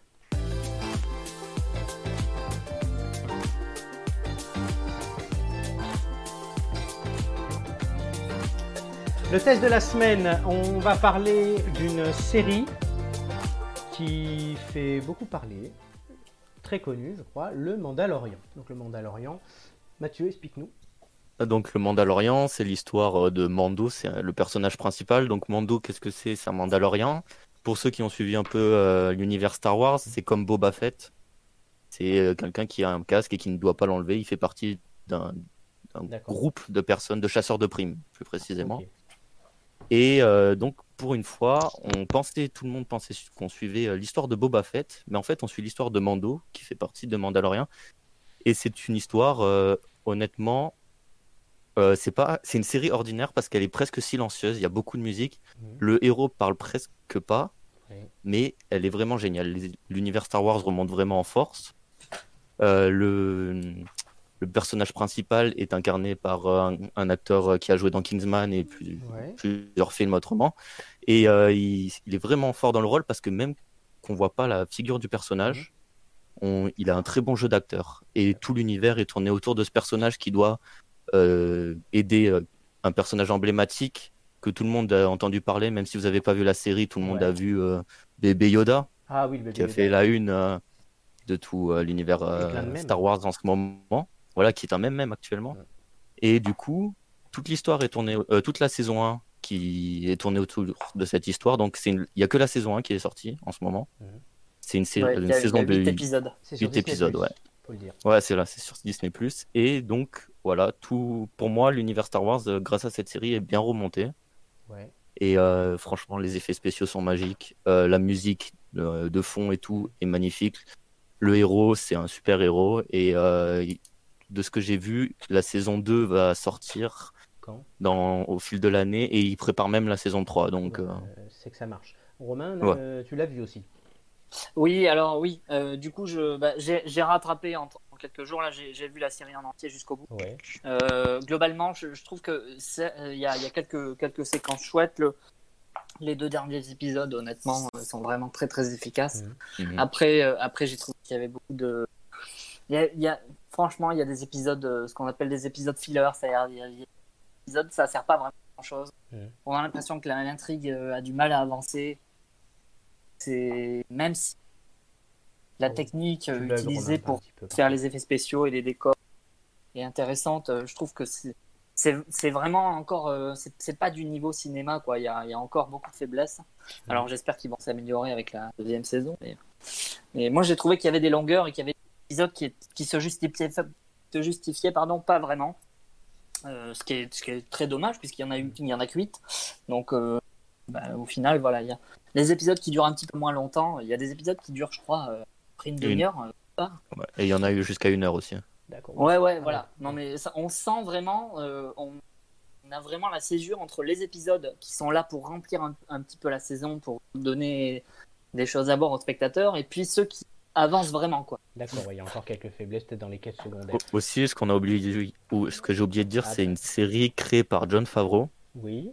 Le test de la semaine, on va parler d'une série qui fait beaucoup parler, très connue je crois, le Mandalorian. Donc le Mandalorian, Mathieu, explique-nous. Donc le Mandalorian, c'est l'histoire euh, de Mando, c'est euh, le personnage principal. Donc Mando, qu'est-ce que c'est? C'est un Mandalorian. Pour ceux qui ont suivi un peu euh, l'univers Star Wars, c'est comme Boba Fett. C'est euh, quelqu'un qui a un casque et qui ne doit pas l'enlever. Il fait partie d'un groupe de personnes, de chasseurs de primes, plus précisément. Et euh, donc, pour une fois, on pensait, tout le monde pensait qu'on suivait euh, l'histoire de Boba Fett, mais en fait, on suit l'histoire de Mando, qui fait partie de Mandalorian. Et c'est une histoire, euh, honnêtement, euh, c'est pas, c'est une série ordinaire parce qu'elle est presque silencieuse. Il y a beaucoup de musique. Mhm. Le héros parle presque pas, Oui. mais elle est vraiment géniale. L'univers Star Wars remonte vraiment en force. Le, le personnage principal est incarné par euh, un, un acteur euh, qui a joué dans Kingsman et plus, Ouais. plusieurs films autrement. Et euh, il, il est vraiment fort dans le rôle parce que même qu'on voit pas la figure du personnage, on- il a un très bon jeu d'acteur. Et tout l'univers est tourné autour de ce personnage qui doit euh, aider un personnage emblématique que tout le monde a entendu parler, même si vous n'avez pas vu la série, tout le monde Ouais. a vu euh, Bébé Yoda, Ah oui, le bébé qui a Yoda. fait la une de tout l'univers. Star Wars en ce moment. Voilà, qui est un même même actuellement. Et du coup, toute l'histoire est tournée, euh, toute la saison 1 qui est tournée autour de cette histoire. Donc, c'est il y a que la saison 1 qui est sortie en ce moment. Mhm. C'est une, Ouais, y a- y saison de huit épisodes. C'est sur huit Disney+, épisodes, ouais. Faut le dire. Ouais, c'est là, c'est sur Disney+. Et donc, voilà, tout pour moi, l'univers Star Wars, euh, grâce à cette série, est bien remonté. Ouais. Et euh, franchement, les effets spéciaux sont magiques. Euh, la musique euh, de fond et tout est magnifique. Le héros, c'est un super héros. Et euh, de ce que j'ai vu, la saison 2 va sortir Quand? dans, au fil de l'année et il prépare même la saison 3. Donc, Ouais, euh, euh, C'est que ça marche. Romain, Ouais. euh, tu l'as vu aussi? Oui, alors oui, euh, du coup, je, bah, j'ai, j'ai rattrapé en, en quelques jours, là, j'ai, j'ai vu la série en entier jusqu'au bout. Ouais. Euh, globalement, je, je trouve que euh, il y a, il y a quelques, quelques séquences chouettes. Le, les deux derniers épisodes, honnêtement, sont vraiment très très efficaces. mhm. Après, euh, après j'ai trouvé qu'il y avait beaucoup de. Il y a, il y a- franchement, il y a des épisodes, euh, ce qu'on appelle des épisodes filler, c'est-à-dire il y a- il y a des épisodes, ça sert pas vraiment à grand chose. On a l'impression que l'intrigue euh, a du mal à avancer. C'est même si la Oh, technique euh, utilisée pour faire les effets spéciaux et les décors est intéressante. Je trouve que c'est vraiment encore c'est pas du niveau cinéma quoi. Il y a, il y a encore beaucoup de faiblesses. Alors j'espère qu'ils vont s'améliorer avec la deuxième saison. Mais moi, j'ai trouvé qu'il y avait des longueurs et qu'il y avait des épisodes qui, qui se justifiaient pardon, pas vraiment. Euh, ce, qui est, ce qui est très dommage puisqu'il y en a eu, il y en a que 8. Donc, euh, bah, au final, voilà, il y a les épisodes qui durent un petit peu moins longtemps. Il y a des épisodes qui durent, je crois, euh, après une demi-heure. euh, pas. Et il y en a eu jusqu'à une heure aussi. hein. D'accord. Ouais, ouais, voilà. Non, mais ça, on sent vraiment, euh, on, on a vraiment la césure entre les épisodes qui sont là pour remplir un, un petit peu la saison, pour donner des choses à bord aux spectateurs, et puis ceux qui avancent vraiment, quoi. D'accord, ouais, il y a encore quelques faiblesses peut-être dans les quêtes secondaires. Au- Aussi, ce qu'on a oublié, ou ce que j'ai oublié de dire, Ah, c'est ben. une série créée par John Favreau. Oui,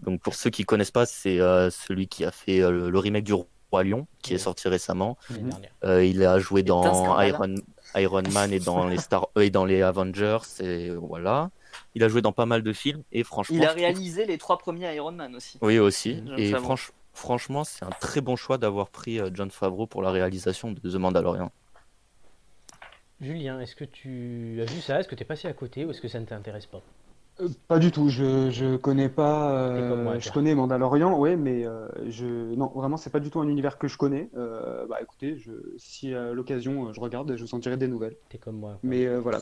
Donc pour ceux qui connaissent pas, c'est euh, celui qui a fait euh, le, le remake du Roi Lion, qui est sorti récemment. Mhm. Euh, il a joué dans. Iron, Iron Man et dans les Star euh, et dans les Avengers et voilà. Il a joué dans pas mal de films et franchement. Il a trouve- réalisé les trois premiers Iron Man aussi. Oui aussi. Et Favreau. Franch- franchement, c'est un très bon choix d'avoir pris euh, John Favreau pour la réalisation de The Mandalorian. Julien, est-ce que tu as vu ça? Est-ce que tu es passé à côté ou est-ce que ça ne t'intéresse pas? Euh, Pas du tout, je, je connais pas. Moi, euh, je connais Mandalorian, ouais, mais euh, je non, vraiment, c'est pas du tout un univers que je connais. Euh, bah écoutez, je, si à l'occasion je regarde, je vous en dirai des nouvelles. T'es comme moi. quoi. Mais euh, voilà,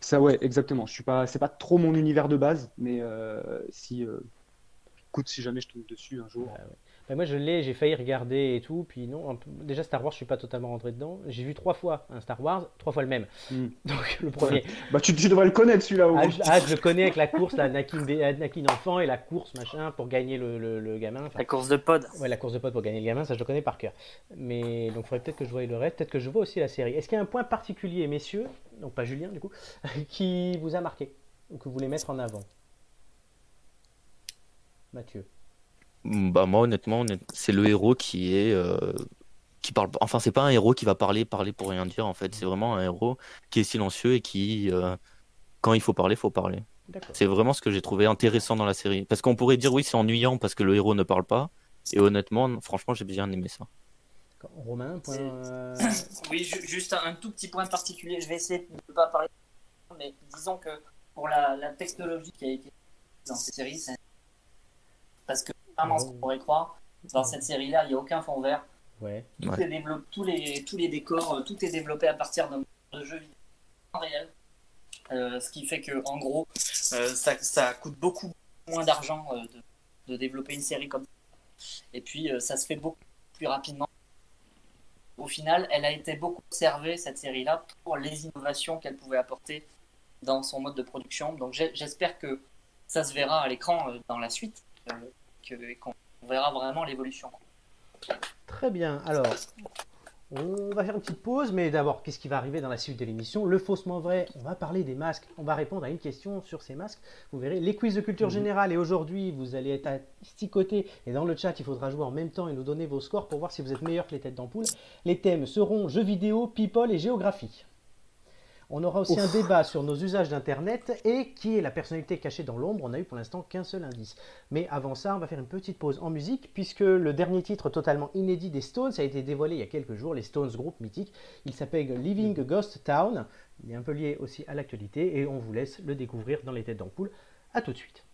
ça, ouais, exactement. Je suis pas, c'est pas trop mon univers de base, mais euh, si, euh, écoute, si jamais je tombe dessus un jour. Bah ouais. Bah, moi je l'ai, j'ai failli regarder et tout, puis non, un peu- déjà Star Wars je suis pas totalement rentré dedans. J'ai vu trois fois un Star Wars, trois fois le même. Hmm. Donc le premier, Bah tu, tu devrais le connaître celui-là ah, ah, je le connais avec la course, là, Anakin, Anakin enfant et la course machin pour gagner le, le- le gamin. Enfin, La course de pod. ouais, la course de pote pour gagner le gamin, ça je le connais par cœur. Mais donc il faudrait peut-être que je voie le reste, peut-être que je vois aussi la série. Est-ce qu'il y a un point particulier, messieurs, donc pas Julien du coup, qui vous a marqué ou que vous voulez mettre en avant? Mathieu. Bah moi honnêtement, honnête- c'est le héros qui est euh, qui parle. Enfin, c'est pas un héros qui va parler, parler pour rien dire en fait. C'est vraiment un héros qui est silencieux et qui, euh, quand il faut parler, faut parler. C'est vraiment ce que j'ai trouvé intéressant dans la série. Parce qu'on pourrait dire oui, c'est ennuyant parce que le héros ne parle pas. Et honnêtement, franchement, j'ai bien aimé ça. Romain, un point. Euh, Oui, ju- juste un, un tout petit point particulier. Je vais essayer de ne pas parler, mais disons que pour la, la technologie qui a été dans cette série, c'est parce que vraiment, ce qu'on pourrait croire, dans cette série-là, il n'y a aucun fond vert. Ouais. Tout Ouais. est développé, tous les tous les décors, euh, tout est développé à partir d'un de jeu vidéo en réel. Euh, ce qui fait que en gros, euh, ça, ça coûte beaucoup moins d'argent euh, de, de développer une série comme ça. Et puis euh, ça se fait beaucoup plus rapidement. Au final, elle a été beaucoup observée cette série-là pour les innovations qu'elle pouvait apporter dans son mode de production. Donc j'espère que ça se verra à l'écran euh, dans la suite, euh, et qu'on verra vraiment l'évolution. Très bien. Alors, on va faire une petite pause, mais d'abord, qu'est-ce qui va arriver dans la suite de l'émission? Le faussement vrai, on va parler des masques. On va répondre à une question sur ces masques. Vous verrez les quiz de culture générale. Et aujourd'hui, vous allez être asticotés. Et dans le chat, il faudra jouer en même temps et nous donner vos scores pour voir si vous êtes meilleur que les têtes d'ampoule. Les thèmes seront jeux vidéo, people et géographie. On aura aussi un débat sur nos usages d'Internet et qui est la personnalité cachée dans l'ombre. On n'a eu pour l'instant qu'un seul indice. Mais avant ça, on va faire une petite pause en musique puisque le dernier titre totalement inédit des Stones a été dévoilé il y a quelques jours, les Stones, groupe mythique. Il s'appelle Living a Ghost Town. Il est un peu lié aussi à l'actualité et on vous laisse le découvrir dans les têtes d'ampoule. A tout de suite.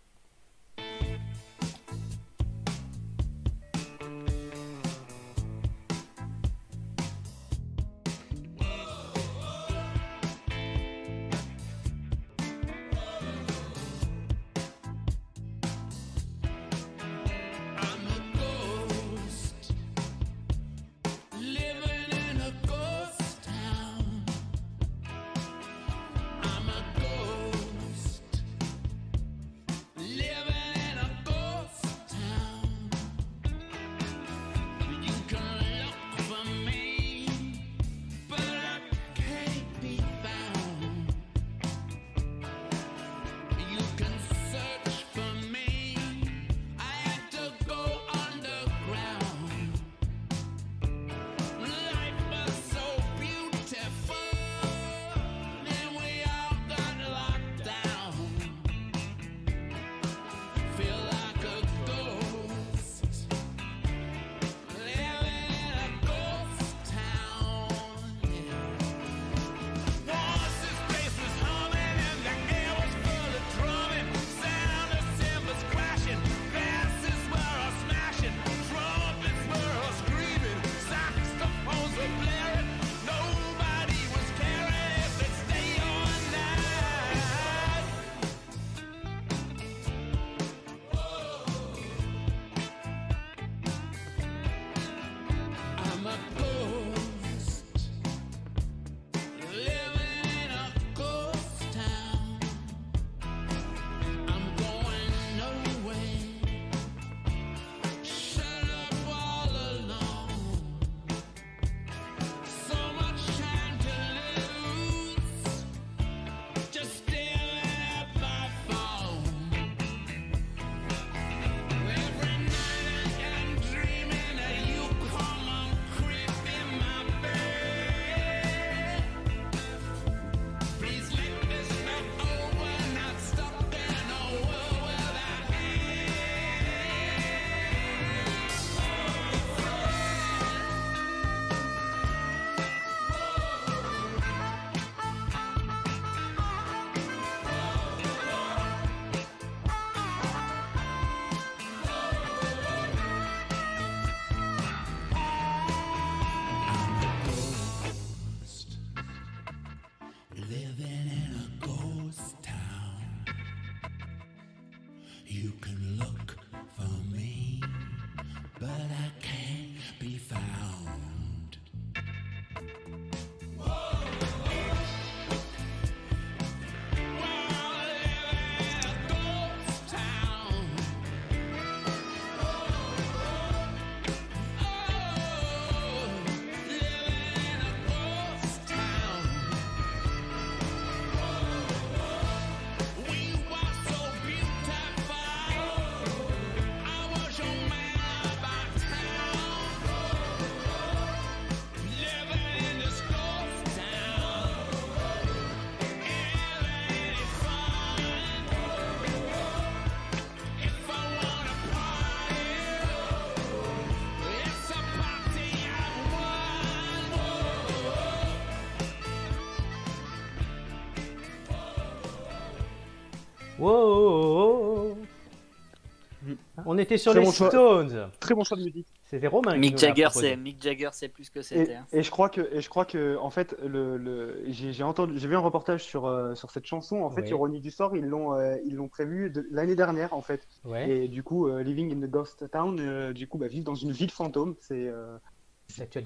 On était sur Très les bon choix. Stones. Très bon choix de musique. C'était Romain. Mick Jagger, c'est Mick Jagger, c'est plus que Et, c'était. hein. et je crois que, et je crois que, en fait, le, le- j'ai entendu, j'ai vu un reportage sur euh, sur cette chanson. En fait, Oui. Ironie du sort, ils l'ont, euh, ils l'ont prévu de- l'année dernière, en fait. Ouais. Et du coup, euh, Living in the Ghost Town, euh, du coup, bah, vivre dans une ville fantôme, c'est euh,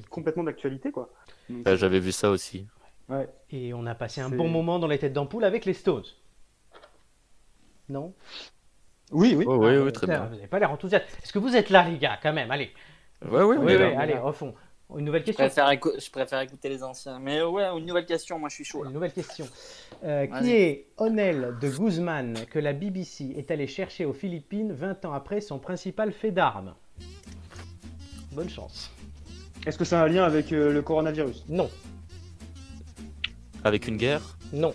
complètement d'actualité, quoi. J'avais vu ça aussi. ouais. Et on a passé un bon moment dans les têtes d'ampoule avec les Stones. Non? Oui, oui. Ah, très bien. Vous n'avez pas l'air enthousiaste. Est-ce que vous êtes là, les gars, quand même? Allez. Ouais, Oui, est oui, là. allez, refond. Une nouvelle Je question. préfère, je préfère écouter les anciens. Mais ouais, une nouvelle question, moi je suis chaud là. Une nouvelle question. Euh, qui est Onel de Guzman que la BBC est allée chercher aux Philippines 20 ans après son principal fait d'armes? Bonne chance. Est-ce que c'est un lien avec euh, le coronavirus? Non, Avec une guerre? Non.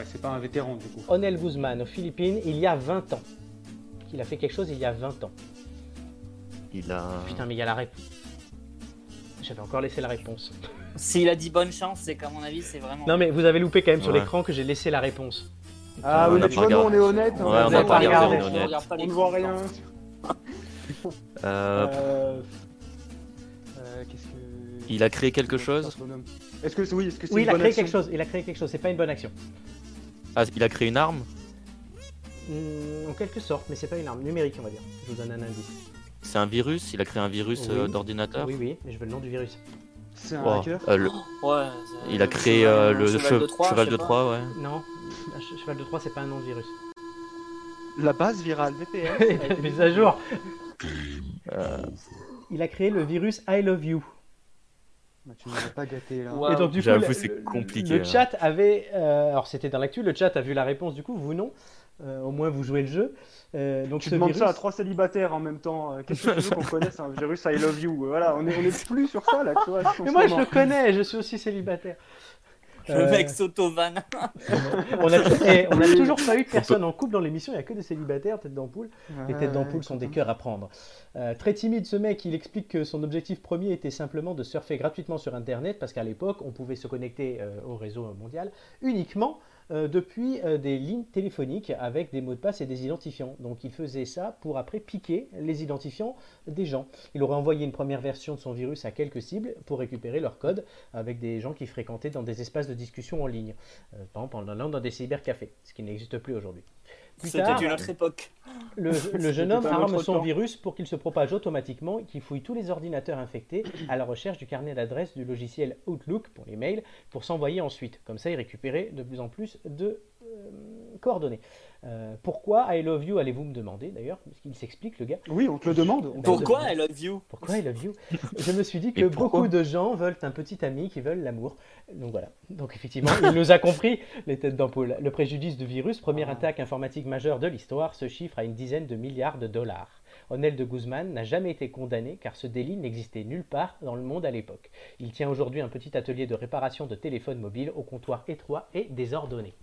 Ouais, c'est pas un vétéran, du coup. Onel Guzman aux Philippines il y a 20 ans. Il a fait quelque chose il y a 20 ans. Il a. Putain, mais il y a la réponse. J'avais encore laissé la réponse. S'il a dit bonne chance, c'est qu'à mon avis, c'est vraiment. Non, mais vous avez loupé quand même sur Ouais. l'écran que j'ai laissé la réponse. Ah On oui, n'a mais tu vois, nous, on regardé. est honnête. Ouais, on on a n'a pas pas regardé, regardé. on est honnête. regarde pas les On ne voit trucs, rien. Euh, Euh, euh, Qu'est-ce que. Il a créé quelque chose Est-ce que c'est oui, est-ce que c'est Oui, une il a bonne créé action? quelque chose. Il a créé quelque chose. C'est pas une bonne action. Ah, il a créé une arme Hmm, en quelque sorte, mais c'est pas une arme numérique, on va dire. Je vous donne un indice. C'est un virus Il a créé un virus euh, Oui. d'ordinateur Oui, oui, mais je veux le nom du virus. C'est un Oh, hacker euh, le- Ouais, c'est- Il a créé euh, le cheval che- de Troie, cheval je de sais pas. Troie, ouais. Non, un che- cheval de Troie, c'est pas un nom de virus. La base virale VPN. Mise à jour. Euh, Il a créé le virus I Love You. Bah, tu ne m'as pas gâté là. Ouais. Et donc, du coup, J'avoue, le- c'est compliqué, Le hein. chat avait. euh, alors, c'était dans l'actu, le chat a vu la réponse, du coup, vous non. Euh, au moins, vous jouez le jeu. Euh, donc, Tu ce demandes virus. ça à trois célibataires en même temps. Qu'est-ce que tu veux qu'on connaisse un virus I love you Voilà, on est, on est plus sur ça là, tu vois. en Mais moi, je le connais, je suis aussi célibataire. Le Euh, mec s'auto-van. on, a, eh, on a toujours pas eu de personne en couple dans l'émission, il n'y a que des célibataires, tête d'ampoule. Les têtes d'ampoule sont des cœurs à prendre. Euh, très timide ce mec, il explique que son objectif premier était simplement de surfer gratuitement sur Internet parce qu'à l'époque on pouvait se connecter euh, au réseau mondial uniquement euh, depuis euh, des lignes téléphoniques avec des mots de passe et des identifiants. Donc il faisait ça pour après piquer les identifiants des gens. Il aurait envoyé une première version de son virus à quelques cibles pour récupérer leur code avec des gens qui fréquentaient dans des espaces de discussion en ligne. Euh, par exemple en allant dans des cybercafés, ce qui n'existe plus aujourd'hui. C'était une autre époque. le, le jeune homme arme son temps. virus pour qu'il se propage automatiquement et qu'il fouille tous les ordinateurs infectés à la recherche du carnet d'adresse du logiciel Outlook pour les mails pour s'envoyer ensuite. Comme ça, il récupérait de plus en plus de coordonnées. Euh, pourquoi I love you allez-vous me demander d'ailleurs Parce qu'il s'explique le gars. Oui, on te le demande. le Pourquoi demande. I love you Pourquoi I love you Je me suis dit que beaucoup de gens veulent un petit ami qui veulent l'amour. Donc voilà. Donc effectivement, il nous a compris les têtes d'ampoule. Le préjudice du virus, première Ah. attaque informatique majeure de l'histoire, se chiffre à une dizaine de milliards de dollars. Onel de Guzman n'a jamais été condamné car ce délit n'existait nulle part dans le monde à l'époque. Il tient aujourd'hui un petit atelier de réparation de téléphones mobiles au comptoir étroit et désordonné.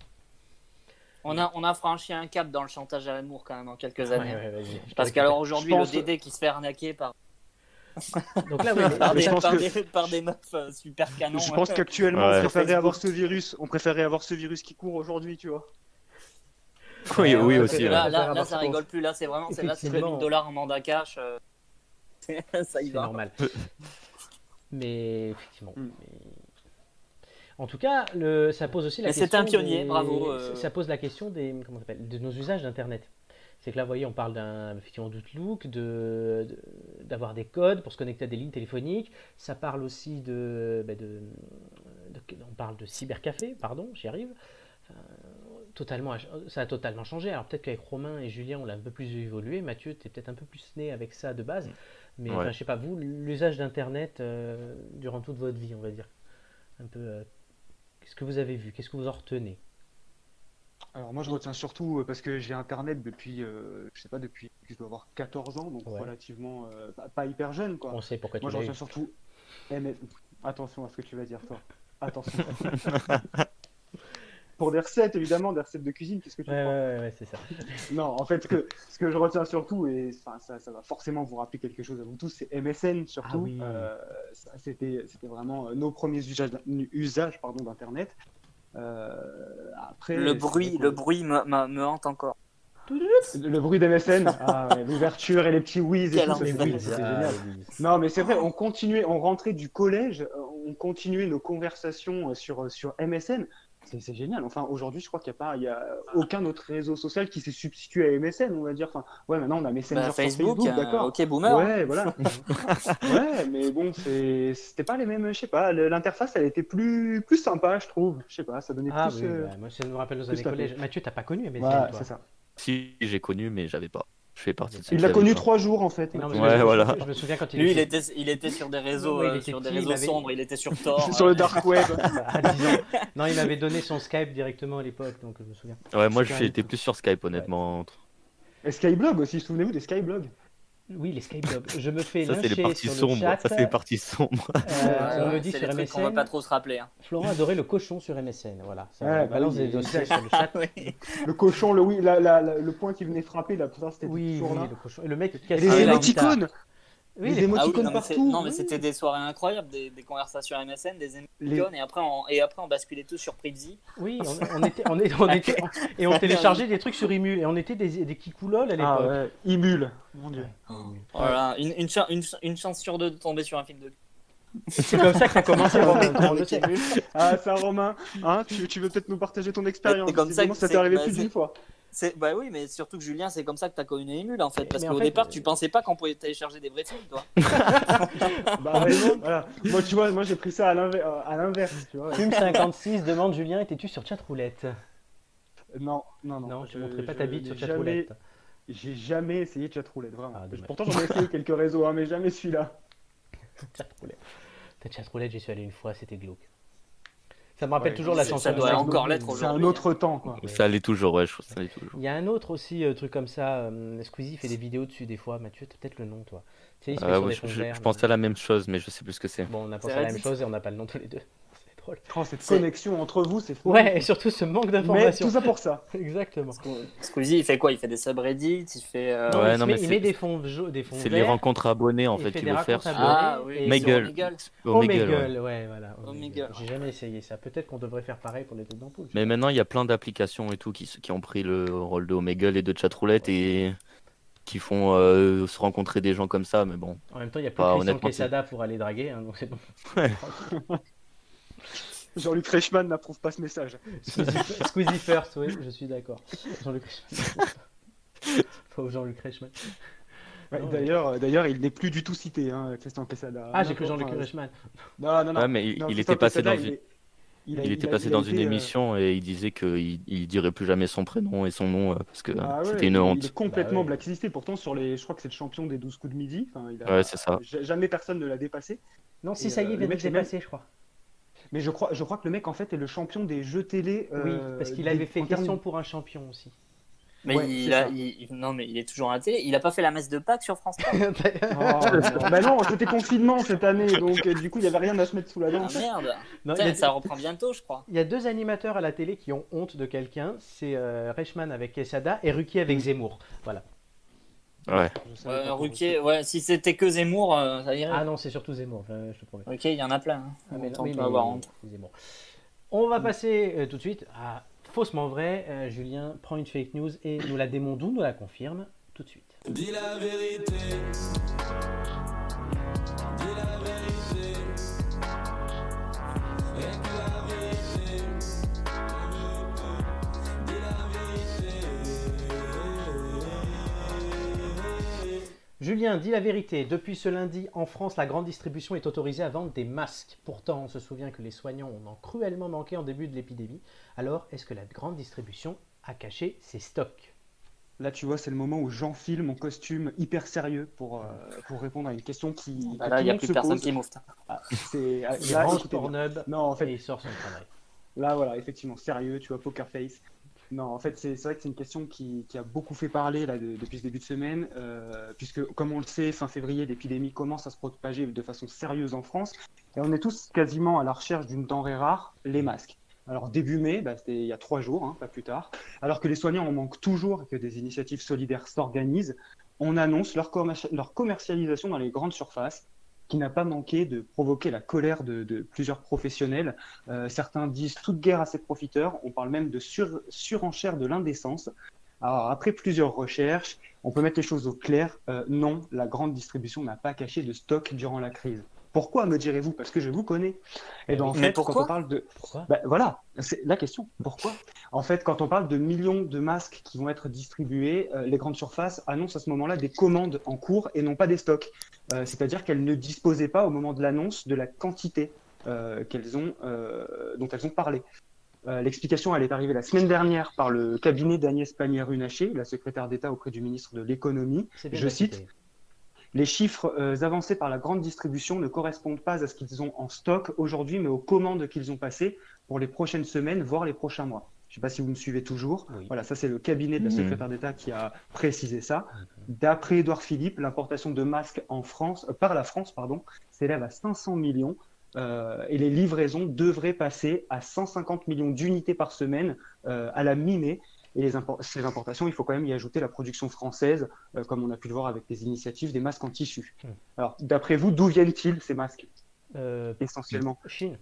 On a, on a franchi un cap dans le chantage à l'amour quand même en quelques années. Ouais, ouais, vas-y, je te Parce qu'alors aujourd'hui, le Dédé qui se fait arnaquer par, Donc là, oui, par, des, je pense par que- des- par des meufs euh, super canons. Je pense qu'actuellement, Ouais. on préférait avoir ce virus. On préférait avoir ce virus qui court aujourd'hui, tu vois. Oui, Ouais, oui aussi. Là, là, ça rigole plus. Là, c'est vraiment, c'est là, c'est le Effectivement. 1000 dollars en mandat cash. euh, ça y C'est va. normal. Mais effectivement. Mm. mais- En tout cas, le, ça pose aussi la Mais question. c'est un pionnier, des- bravo, euh. Ça pose la question des, comment de nos usages d'Internet. C'est que là, vous voyez, on parle d'un effectivement d'Outlook, de, de- d'avoir des codes pour se connecter à des lignes téléphoniques. Ça parle aussi de, bah, de, de- on parle de cybercafé, pardon, j'y arrive. Enfin, totalement, ça a totalement changé. Alors peut-être qu'avec Romain et Julien, on l'a un peu plus évolué. Mathieu, tu es peut-être un peu plus né avec ça de base. Mais Ouais. enfin, je sais pas, vous, l'usage d'Internet euh, durant toute votre vie, on va dire. Un peu. euh, Qu'est-ce que vous avez vu? Qu'est-ce que vous en retenez? Alors moi, je retiens surtout euh, parce que j'ai Internet depuis, euh, je sais pas, depuis que je dois avoir 14 ans, donc Ouais. relativement euh, pas, pas hyper jeune, quoi. On sait pourquoi Moi, tu je l'as eu. retiens surtout. Eh, mais attention à ce que tu vas dire, toi. Attention. Pour des recettes, évidemment, des recettes de cuisine, qu'est-ce que tu Ouais, ouais, crois ouais, ouais, c'est ça. Non, en fait, ce que, ce que je retiens surtout, et enfin, ça, ça va forcément vous rappeler quelque chose à vous tous, c'est MSN surtout. Ah oui. Euh, ça, c'était, c'était vraiment euh, nos premiers usages, d'in- usages pardon, d'Internet. Euh, après, Le bruit, le bruit me, me- me hante encore. le bruit d'MSN, ah, ouais, l'ouverture et les petits whiz et Quel tout, c'était ah, génial. oui. Non, mais c'est vrai, on continuait, on rentrait du collège, on continuait nos conversations sur, sur MSN. C'est c'est génial. Enfin, aujourd'hui, je crois qu'il n'y a pas, il y a aucun autre réseau social qui s'est substitué à MSN, on va dire. Enfin, ouais, maintenant on a Messenger Bah, sur Facebook, Facebook, euh, d'accord. ok boomer. Ouais, voilà. ouais, mais bon, c'est- c'était pas les mêmes, je sais pas, l'interface, elle était plus, plus sympa, je trouve. Je sais pas, ça donnait Ah plus. oui, euh, bah, moi ça me rappelle nos années collège. Mathieu, t'as pas connu MSN toi c'est ça. Si, j'ai connu, mais j'avais pas. Je fais partie de ceux Il l'a connu trois jours en fait. Non, Ouais, je, voilà. je me souviens quand il Lui, il était il était sur des réseaux, Ouais, il euh, était sur des il réseaux avait- sombres. Il était sur Tor. sur euh, le dark web. à 10 ans. Non, il m'avait donné son Skype directement à l'époque, donc je me souviens. Ouais, moi j'étais plus sur Skype honnêtement. Et Skyblog aussi, souvenez-vous des Skyblogs Oui, les Skyblogs. Je me fais Ça c'est les lyncher parties sur le sombres. chat. Ça c'est les parties sombres. Euh, on me dit sur trucs qu'on va MSN. pas trop se rappeler. hein. Florent adorait le cochon sur MSN. Voilà. Ça Ouais, on bah balance oui, des dossiers sur le chat. Oui. Le cochon, le oui, la- la- la- le point qui venait frapper, là, ça c'était Oui, toujours oui, là. le cochon. Et le mec qui casse les émoticônes Oui, les les- émo- Ah oui, Émoticônes non, mais c'est- partout, non, mais oui. c'était des soirées incroyables, des, des conversations MSN, des Les- émoticônes, et après on, et après on basculait tous sur Privzy. oui, on, on était, on, est- on était, et on téléchargeait des trucs sur Emule et on était des, des kikoulol à l'époque. Ah ouais, Imul, mon dieu. Voilà, une, une, cha- une, une chance sur deux de tomber sur un film de C'est comme ça que ça a commencé. Romain, on le sait. Ah ça Romain, hein, tu, tu veux peut-être nous partager ton expérience C'est comme ça que ça t'est arrivé bah, plus d'une fois. C'est bah oui, mais surtout que Julien, c'est comme ça que t'as connu Emule en fait, parce qu'au départ, euh, tu pensais pas qu'on pouvait télécharger des vrais films, toi. Bah ouais, non, voilà. Moi tu vois, moi j'ai pris ça à l'inver- euh, à l'inverse, tu vois. Fume56 demande Julien, étais-tu sur chatroulette? Non, non, non. Non, tu je- montrais pas je ta bite sur jamais- chatroulette. J'ai jamais essayé chatroulette, vraiment. Ah. Pourtant j'en ai essayé quelques réseaux, hein, mais jamais celui-là. Chatroulette. Chatroulette, j'y suis allé une fois, c'était glauque. Ça me rappelle Ouais, toujours la chanson. ça doit de- encore l'être C'est un aujourd'hui. autre temps, quoi. Ça allait toujours, ouais, je que ça allait toujours. Il y a un autre aussi euh, truc comme ça. euh, Squeezie fait des vidéos dessus des fois. Mathieu, t'as peut-être le nom, toi. Tu sais, il se met Euh, sur ouais, des je, je- pensais à la même chose, mais je sais plus ce que c'est. Bon, on a pensé à la même chose et on n'a pas le nom tous les deux. Drôle. Oh, cette connexion entre vous, c'est fou. Ouais, et surtout ce manque Mais d'informations. tout ça pour ça. Exactement. Squeezie, il fait quoi? Il fait des subreddits, il fait. euh, Non, Ouais, il, non, met, mais il met des fonds, jau- des fonds C'est les rencontres abonnés en fait qu'il veut faire. sur-. Ah oui. Omegle. Omegle, ouais. Omegle, ouais, voilà. J'ai jamais essayé ça. Peut-être qu'on devrait faire pareil pour les têtes d'ampoule. Mais maintenant, il y a plein d'applications et tout qui, qui ont pris le rôle de Omegle et de chatroulette et qui font euh, se rencontrer des gens comme ça. Mais bon, En même temps, il y a Christian honnêtement, Quesada pour aller draguer, hein, donc c'est bon. Jean-Luc Reichmann n'approuve pas ce message. Squeezie, Squeezie first, oui, je suis d'accord. Jean-Luc Reichmann. Faut Jean-Luc Reichmann. Ouais, Non, mais- D'ailleurs, d'ailleurs, il n'est plus du tout cité, hein, Christian Quesada. Ah, j'ai cru Jean-Luc Reichmann. Non, non, non. Ouais, mais il, Non, il était passé Quesada, dans il une, est- il a- il était a- passé il a dans été, une euh, émission et il disait qu'il il dirait plus jamais son prénom et son nom euh, parce que Ah ouais, c'était une honte. Il est complètement Bah ouais. blacklisté. Pourtant, sur les, je crois que c'est le champion des 12 coups de midi. Enfin, il a- Ouais, c'est ça. ja- Jamais personne ne l'a dépassé. Non, si Et, ça y euh, est, il le vient même- dépasser, je crois. Mais je crois, je crois que le mec, en fait, est le champion des jeux télé. Oui, euh, parce qu'il avait fait question pour un champion aussi. Mais Ouais, il a, ça. il- il- non, mais il est toujours à la télé. Il a pas fait la messe de Pâques sur France 3. Oh, non. bah non, c'était confinement cette année, donc euh, du coup, il n'y avait rien à se mettre sous la Ah dent. merde. Non, il, y Putain, a, ça reprend bientôt, je crois. il y a deux animateurs à la télé qui ont honte de quelqu'un. C'est euh, Reichmann avec Quesada et Ruquier avec Zemmour. Voilà. Ouais. Ruquier, ouais, si c'était que Zemmour, euh, ça irait. Ah non, c'est surtout Zemmour, je te promets. Ok, il y en a plein. hein. Ah, mais non, oui, mais- avoir honte. c'est Zemmour. On va passer euh, tout de suite à faussement vrai. Euh, Julien prend une fake news et nous la démonte ou nous la confirme tout de suite. Dis la vérité. Julien dit la vérité. Depuis ce lundi, en France, la grande distribution est autorisée à vendre des masques. Pourtant, on se souvient que les soignants en ont cruellement manqué en début de l'épidémie. Alors, est-ce que la grande distribution a caché ses stocks? Là, tu vois, c'est le moment où j'enfile mon costume hyper sérieux pour, euh, pour répondre à une question qui. Bah que là, tout il le n'y a monde plus se personne pose. qui mouffe. Ah, c'est- ah, Non, en et fait, il sort son travail. Là, voilà, effectivement, sérieux, tu vois, poker face. Non, en fait, c'est vrai que c'est une question qui, a beaucoup fait parler là, de- depuis ce début de semaine, euh, puisque, comme on le sait, fin février, l'épidémie commence à se propager de façon sérieuse en France, et on est tous quasiment à la recherche d'une denrée rare, les masques. Alors, début mai, bah, c'était il y a trois jours, hein, pas plus tard, alors que les soignants en manquent toujours et que des initiatives solidaires s'organisent, on annonce leur commercialisation dans les grandes surfaces. Qui n'a pas manqué de provoquer la colère de, plusieurs professionnels. Euh, certains disent toute guerre à ses profiteurs. On parle même de sur, surenchère de l'indécence. Alors, après plusieurs recherches, on peut mettre les choses au clair. Euh, non, la grande distribution n'a pas caché de stock durant la crise. Pourquoi me direz-vous? Parce que je vous connais. Et ben, en Mais fait, quand on parle de, Pourquoi? Ben, voilà, c'est la question. Pourquoi? En fait, quand on parle de millions de masques qui vont être distribués, euh, les grandes surfaces annoncent à ce moment-là des commandes en cours et non pas des stocks. Euh, C'est-à-dire qu'elles ne disposaient pas au moment de l'annonce de la quantité euh, qu'elles ont, dont elles ont parlé. L'explication, elle est arrivée la semaine dernière par le cabinet d'Agnès Pannier-Runacher, la secrétaire d'État auprès du ministre de l'Économie. Bien Je cite les chiffres euh, avancés par la grande distribution ne correspondent pas à ce qu'ils ont en stock aujourd'hui, mais aux commandes qu'ils ont passées pour les prochaines semaines, voire les prochains mois. Je ne sais pas si vous me suivez toujours. Oui. Voilà, ça c'est le cabinet de la Mhm. secrétaire d'État qui a précisé ça. D'après Édouard Philippe, l'importation de masques en France, euh, par la France pardon, s'élève à 500 millions euh, et les livraisons devraient passer à 150 millions d'unités par semaine à la mi-mai. Et les ces importations, il faut quand même y ajouter la production française, euh, comme on a pu le voir avec les initiatives des masques en tissu. Hmm. Alors, d'après vous, d'où viennent-ils ces masques Euh, Essentiellement? Chine.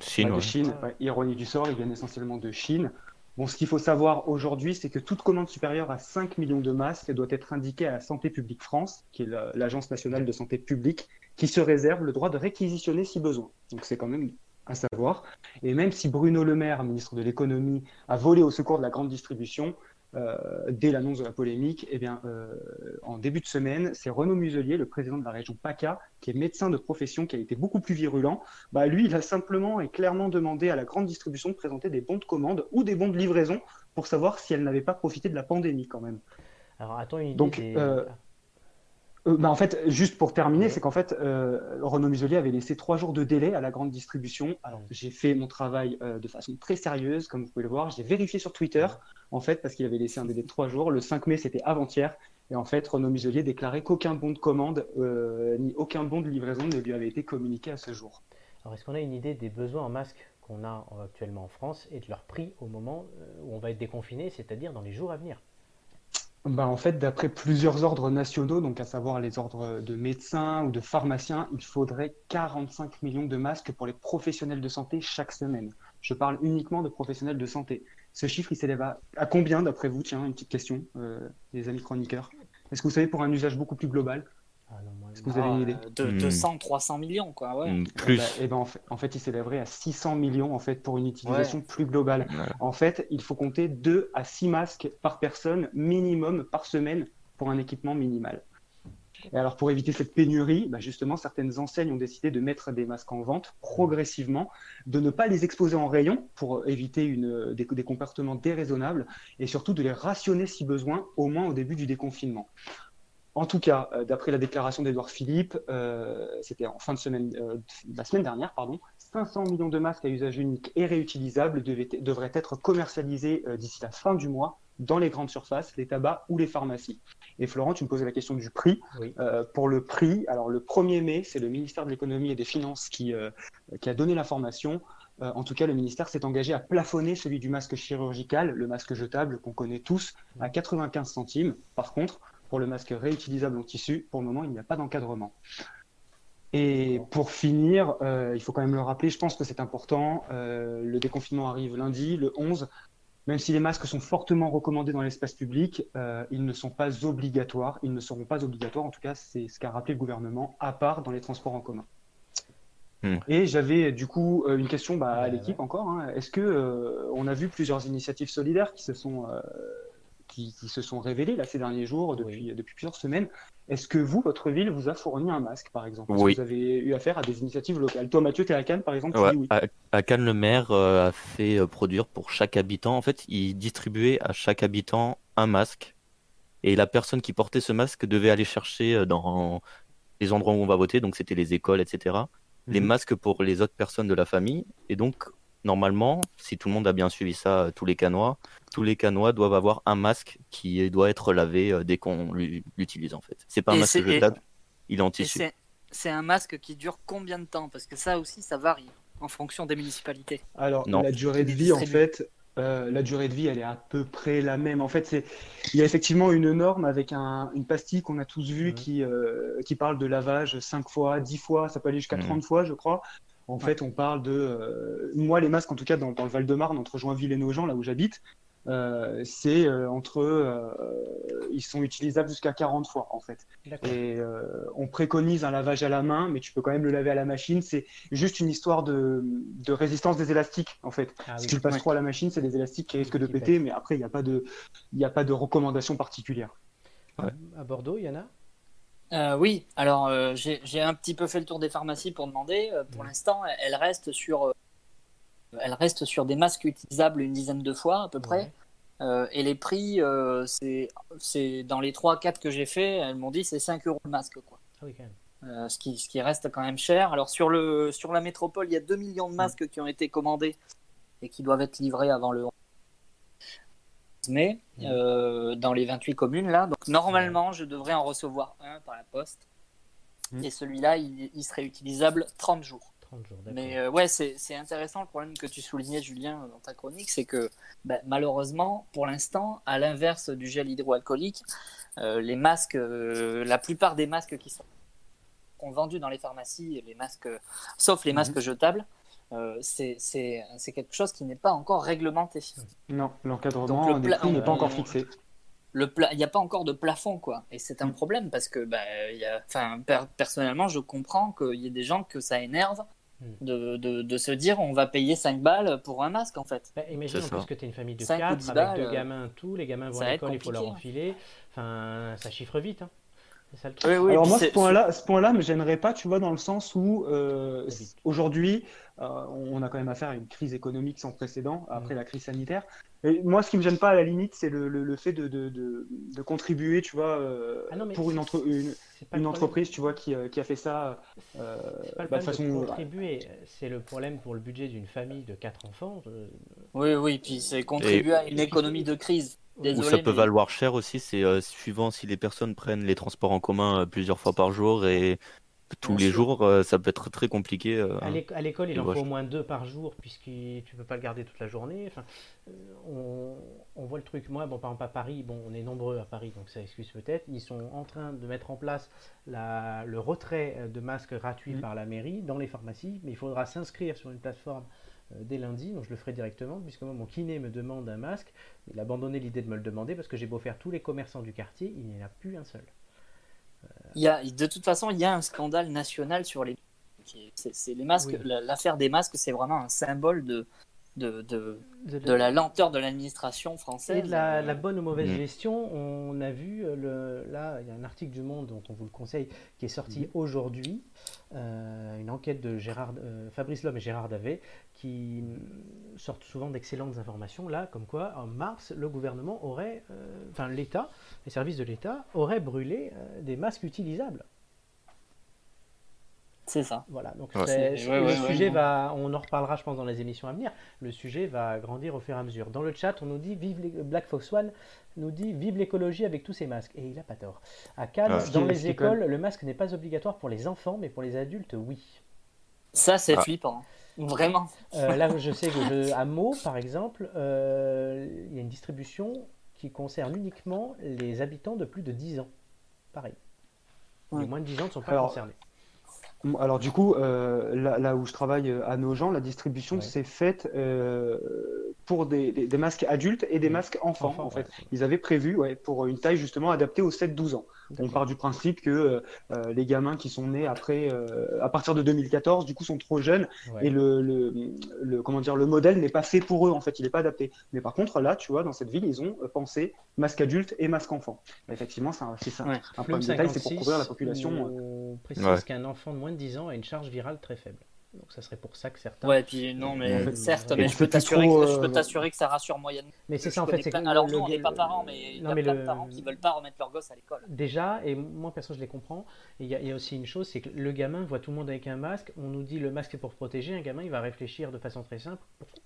Chine, Ouais, de. Chine. Ouais, ironie du sort, ils viennent essentiellement de Chine. Bon, ce qu'il faut savoir aujourd'hui, c'est que toute commande supérieure à 5 millions de masques doit être indiquée à la Santé publique France, qui est la- l'Agence nationale de santé publique, qui se réserve le droit de réquisitionner si besoin. Donc c'est quand même à savoir. Et même si Bruno Le Maire, ministre de l'économie, a volé au secours de la grande distribution, euh, dès l'annonce de la polémique, eh bien, euh, en début de semaine, c'est Renaud Muselier, le président de la région PACA, qui est médecin de profession, qui a été beaucoup plus virulent. Bah, lui, il a simplement et clairement demandé à la grande distribution de présenter des bons de commande ou des bons de livraison pour savoir si elle n'avait pas profité de la pandémie quand même. Alors, attends une idée. Donc, des- euh, Euh, bah, en fait, juste pour terminer, Ouais. c'est qu'en fait, euh, Renaud Muselier avait laissé trois jours de délai à la grande distribution. Alors, j'ai fait mon travail euh, de façon très sérieuse, comme vous pouvez le voir. J'ai vérifié sur Twitter, en fait, parce qu'il avait laissé un délai de trois jours. Le 5 mai, c'était avant-hier. Et en fait, Renaud Muselier déclarait qu'aucun bon de commande euh, ni aucun bon de livraison ne lui avait été communiqué à ce jour. Alors, est-ce qu'on a une idée des besoins en masques qu'on a actuellement en France et de leur prix au moment où on va être déconfiné, c'est-à-dire dans les jours à venir? Bah, en fait, d'après plusieurs ordres nationaux, donc à savoir les ordres de médecins ou de pharmaciens, il faudrait 45 millions de masques pour les professionnels de santé chaque semaine. Je parle uniquement de professionnels de santé. Ce chiffre, il s'élève à, combien d'après vous? Tiens, une petite question, euh, les amis chroniqueurs. Est-ce que vous savez pour un usage beaucoup plus global Est-ce que vous avez une idée de, Hmm. 200, 300 millions, quoi. Ouais. Mm, Plus. Bah, eh ben, en, fait, en fait, il s'élèverait à 600 millions en fait, pour une utilisation plus globale. En fait, il faut compter 2 à 6 masques par personne minimum par semaine pour un équipement minimal. Et alors, pour éviter cette pénurie, bah, justement, certaines enseignes ont décidé de mettre des masques en vente progressivement, de ne pas les exposer en rayon pour éviter une, des, des comportements déraisonnables et surtout de les rationner si besoin, au moins au début du déconfinement. En tout cas, euh, d'après la déclaration d'Edouard Philippe, euh, c'était en fin de semaine, euh, la semaine dernière, pardon, 500 millions de masques à usage unique et réutilisables devaient- devraient être commercialisés euh, d'ici la fin du mois dans les grandes surfaces, les tabacs ou les pharmacies. Et Florent, tu me posais la question du prix. Oui. Pour le prix, alors le 1er mai, c'est le ministère de l'économie et des finances qui, qui a donné l'information. En tout cas, le ministère s'est engagé à plafonner celui du masque chirurgical, le masque jetable qu'on connaît tous, à 95 centimes. Par contre, pour le masque réutilisable en tissu, pour le moment, il n'y a pas d'encadrement. Et pour finir, euh, il faut quand même le rappeler, je pense que c'est important, euh, le déconfinement arrive lundi, le 11. Même si les masques sont fortement recommandés dans l'espace public, euh, ils ne sont pas obligatoires. Ils ne seront pas obligatoires, en tout cas, c'est ce qu'a rappelé le gouvernement, à part dans les transports en commun. Hmm. Et j'avais du coup une question bah, à l'équipe encore. hein. Est-ce que on a vu plusieurs initiatives solidaires qui se sont qui, qui se sont révélées là ces derniers jours, depuis, depuis plusieurs semaines Est-ce que vous, votre ville, vous a fourni un masque, par exemple? Est-ce Oui. que vous avez eu affaire à des initiatives locales? Toi, Mathieu, tu es à Cannes, par exemple Ouais, oui. à, à Cannes, le maire euh, a fait euh, produire pour chaque habitant. En fait, il distribuait à chaque habitant un masque. Et la personne qui portait ce masque devait aller chercher euh, dans les endroits où on va voter, donc c'était les écoles, etc., les Mhm. masques pour les autres personnes de la famille. Et donc, normalement, si tout le monde a bien suivi ça, euh, tous les Canois, tous les Canois doivent avoir un masque qui doit être lavé euh, dès qu'on l'u- l'utilise, en fait. C'est pas un Et masque jetable, il est en Et tissu. c'est- un masque qui dure combien de temps? Parce que ça aussi, ça varie en fonction des municipalités. Alors, Non. la durée de vie, en fait, Euh, la durée de vie, elle est à peu près la même. En fait, c'est, il y a effectivement une norme avec un, une pastille qu'on a tous vue qui, euh, qui parle de lavage 5 fois, 10 fois, ça peut aller jusqu'à Mhm. 30 fois, je crois. En fait, on parle de. euh, moi, les masques, en tout cas, dans, dans le Val-de-Marne, entre Joinville et Nogent, là où j'habite, euh, c'est euh, entre. ils sont utilisables jusqu'à 40 fois, en fait. Et on préconise un lavage à la main, mais tu peux quand même le laver à la machine. C'est juste une histoire de, de résistance des élastiques, en fait. Ah Si oui. tu le passes Ouais. trop à la machine, c'est des élastiques qui risquent de péter, mais après, il n'y a pas de, a pas de recommandation particulière. À Bordeaux, il y en a? Euh, oui, alors euh, j'ai un petit peu fait le tour des pharmacies pour demander. Euh, pour l'instant, elle reste sur, elle reste sur des masques utilisables une dizaine de fois à peu près. Ouais. Et les prix, c'est c'est dans les 3-4 que j'ai fait, elles m'ont dit c'est 5 euros le masque quoi. Ah oui, quand même. Ce, qui, ce qui reste quand même cher. Alors sur, le, sur la métropole, il y a 2 millions de masques qui ont été commandés et qui doivent être livrés avant le 11 mai Mhm. euh, dans les 28 communes là. Donc normalement, je devrais en recevoir un par la poste. Mhm. Et celui-là, il, il serait utilisable 30 jours. 30 jours, d'accord. Mais euh, ouais, c'est intéressant le problème que tu soulignais, Julien, dans ta chronique, c'est que bah, malheureusement, pour l'instant, à l'inverse du gel hydroalcoolique, euh, les masques, euh, la plupart des masques qui sont, vendus dans les pharmacies, les masques, sauf les Mhm. masques jetables, euh, c'est c'est- c'est quelque chose qui n'est pas encore réglementé. Non, l'encadrement le des prix n'est pas encore fixé. Le il n'y a pas encore de plafond, quoi. Et c'est un Mm. problème parce que, bah, il y a... enfin, per- personnellement, je comprends qu'il y ait des gens que ça énerve Mm. de, de, de se dire on va payer 5 balles pour un masque, en fait. Bah, imagine en plus que tu es une famille de Cinq ou 4 dix avec balles, deux euh, gamins, tout. Les gamins vont à l'école, il faut leur compliqué. enfiler. Enfin, ça chiffre vite. Hein. C'est ça le truc. Oui, oui, Alors moi, ce point-là, ce point-là, me gênerait pas, tu vois, dans le sens où euh, aujourd'hui, euh, on a quand même affaire à une crise économique sans précédent Mm. après la crise sanitaire. Et moi, ce qui me gêne pas à la limite, c'est le, le, le fait de, de, de, de contribuer, tu vois, euh, Ah non, pour une, entre, une, entreprise, tu vois, qui, qui a fait ça euh, C'est pas le bah, problème de façon. de contribuer, c'est le problème pour le budget d'une famille de 4 enfants. Oui, oui, puis c'est contribuer à une économie de crise. Où Désolé, ça peut mais- valoir cher aussi, c'est euh, suivant si les personnes prennent les transports en commun euh, plusieurs fois par jour et tous Bien les sûr. jours, euh, ça peut être très compliqué. À l'éc- à l'école, il en faut au moins deux par jour, puisque tu peux pas le garder toute la journée. Enfin, on, on voit le truc. Moi, bon, par exemple, à Paris, bon, on est nombreux à Paris, donc ça excuse peut-être. Ils sont en train de mettre en place la- le retrait de masques gratuits par la mairie dans les pharmacies, mais il faudra s'inscrire sur une plateforme dès lundi, donc je le ferai directement, puisque moi, mon kiné me demande un masque. Il a abandonné l'idée de me le demander, parce que j'ai beau faire tous les commerçants du quartier, il n'y en a plus un seul. Il y a, de toute façon, il y a un scandale national sur les. C'est masques. Oui. L'affaire des masques, c'est vraiment un symbole de, de, de, de la lenteur de l'administration française. Et de la, la bonne ou mauvaise Mm. gestion, on a vu, euh, le, là, il y a un article du Monde, donc on vous le conseille, qui est sorti Mhm. aujourd'hui, euh, une enquête de Gérard, euh, Fabrice Lhomme et Gérard Davet, qui mm, sortent souvent d'excellentes informations, là, comme quoi, en mars, le gouvernement aurait, euh, enfin l'État, les services de l'État, auraient brûlé euh, des masques utilisables. C'est ça. Voilà, donc Ouais. c'est- C'est- ouais, le ouais, sujet ouais. va, on en reparlera je pense dans les émissions à venir, le sujet va grandir au fur et à mesure. Dans le chat, on nous dit, vive les- Black Fox One nous dit, vive l'écologie avec tous ces masques. Et il a pas tort. À Cannes, qui dans les écoles, le masque n'est pas obligatoire pour les enfants, mais pour les adultes, oui. Ça, c'est Ah. flippant. Vraiment. Euh, là, je sais que je- à Meaux, par exemple, euh, il y a une distribution qui concerne uniquement les habitants de plus de 10 ans. Pareil. Les moins de 10 ans ne sont pas Alors, concernés. Alors du coup, euh, là, là où je travaille euh, à Nogent, la distribution Ouais. s'est faite euh, pour des, des- des masques adultes et des Mm. masques enfants, Enfants, en fait. ouais. Ils avaient prévu ouais, pour une taille justement adaptée aux 7-12 ans. On part du principe que euh, euh, les gamins qui sont nés après, euh, à partir de 2014, du coup, sont trop jeunes Ouais. et le, le, le- comment dire, le modèle n'est pas fait pour eux, en fait, il n'est pas adapté. Mais par contre, là, tu vois, dans cette ville, ils ont pensé masque adulte et masque enfant. Effectivement, c'est un, c'est ça. Ouais. Un problème de taille, c'est pour 56 couvrir la population. nous précise Ouais. qu'un enfant de moins de 10 ans a une charge virale très faible. Donc ça serait pour ça que certains. Ouais, puis non, mais En fait, certes, mais je peux peux plus t'assurer trop, que, je euh, peux t'assurer que ça rassure moyennement. Mais c'est ça en fait. plein- Alors nous, on n'est pas parents, mais il y a plein le- de parents qui veulent pas remettre leur gosse à l'école. Déjà, et moi perso je les comprends, il y, a- il y a aussi une chose, c'est que le gamin voit tout le monde avec un masque, on nous dit le masque est pour protéger, un gamin il va réfléchir de façon très simple,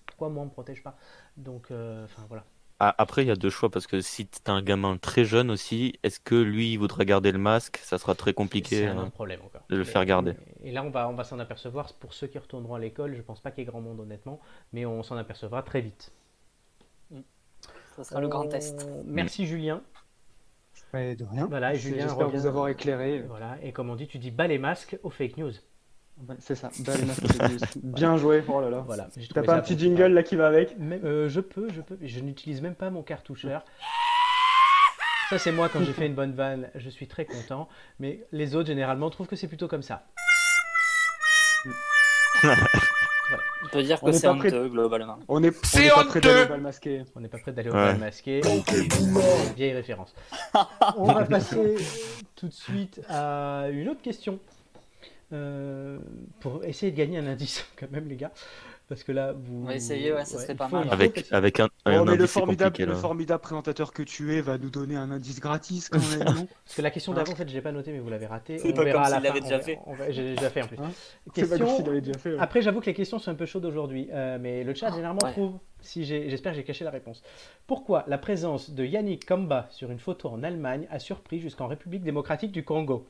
pourquoi moi on me protège pas? Donc, euh, enfin voilà. Ah, Après, il y a deux choix parce que si tu un gamin très jeune aussi, est-ce que lui il voudrait garder le masque? Ça sera très compliqué. Un hein. problème encore. de le Et- faire garder. Et là on va, on va s'en apercevoir, pour ceux qui retourneront à l'école, je pense pas qu'il y ait grand monde honnêtement, mais on s'en apercevra très vite. Ça sera le grand test. Euh, Merci Julien. Ouais, de rien. Voilà, et Julien J'espère vous avoir éclairé. Voilà, et comme on dit, tu dis bas les masques aux fake news. Ouais, C'est ça. C'est Bien joué. Oh là là. Voilà. T'as pas un petit jingle là qui va avec Même, euh, je peux, je peux. Je n'utilise même pas mon cartoucheur. Ça, c'est moi quand j'ai fait une bonne vanne. Je suis très content. Mais les autres, généralement, trouvent que c'est plutôt comme ça. On peut dire On que c'est pas prêt- honteux, globalement. On est, on C'est prêt honteux. d'aller au bal masqué. On n'est pas prêt d'aller au bal masqué. Vieille référence. On va passer tout de suite à une autre question. Euh, pour essayer de gagner un indice, quand même, les gars. Parce que là, vous. On va essayer, ouais, ça Ouais, serait pas faut- mal. faut Avec, avec un, Oh, un mais indice, le formidable, le formidable présentateur que tu es va nous donner un indice gratis quand même, non? Parce que la question d'avant, en fait, je l'ai pas noté, mais vous l'avez raté. C'est On pas verra comme à la s'il l'avait fin. déjà On fait. on va- J'ai déjà fait en plus. Hein? C'est pas Question- déjà fait. ouais. Après, j'avoue que les questions sont un peu chaudes aujourd'hui, euh, mais le chat généralement ouais. trouve. Si j'ai- j'espère que j'ai caché la réponse. Pourquoi la présence de Yannick Kamba sur une photo en Allemagne a surpris jusqu'en République démocratique du Congo?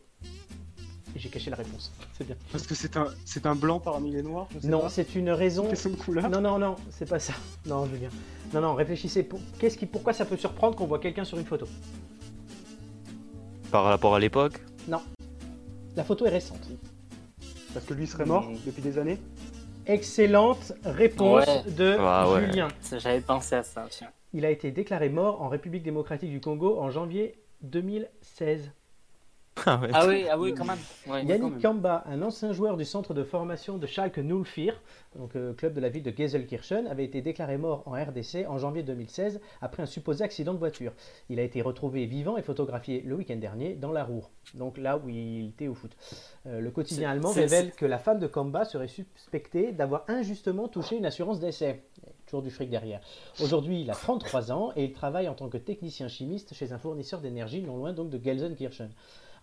Et j'ai caché la réponse. C'est bien. Parce que c'est un, c'est un blanc parmi les noirs je sais Non, pas. c'est une raison. Question de couleur. Non, non, non, c'est pas ça. Non, Julien. Non, non, réfléchissez. Pour... Qu'est-ce qui... Pourquoi ça peut surprendre qu'on voit quelqu'un sur une photo? Par rapport à l'époque, La photo est récente. Parce que lui serait mort depuis des années. Excellente réponse Ouais. de Ah ouais. Julien. J'avais pensé à ça. tiens. Il a été déclaré mort en République démocratique du Congo en janvier 2016. ah ouais. Ah oui, ah oui, quand même. Ouais. quand Yannick même. Kamba, un ancien joueur du centre de formation de Schalke 04, donc euh, club de la ville de Gelsenkirchen, avait été déclaré mort en RDC en janvier 2016 après un supposé accident de voiture. Il a été retrouvé vivant et photographié le week-end dernier dans la Roure, donc là où il était au foot. Euh, le quotidien allemand révèle que la femme de Kamba serait suspectée d'avoir injustement touché une assurance d'essai. Toujours du fric derrière. Aujourd'hui, il a 33 ans et il travaille en tant que technicien chimiste chez un fournisseur d'énergie non loin donc de Gelsenkirchen.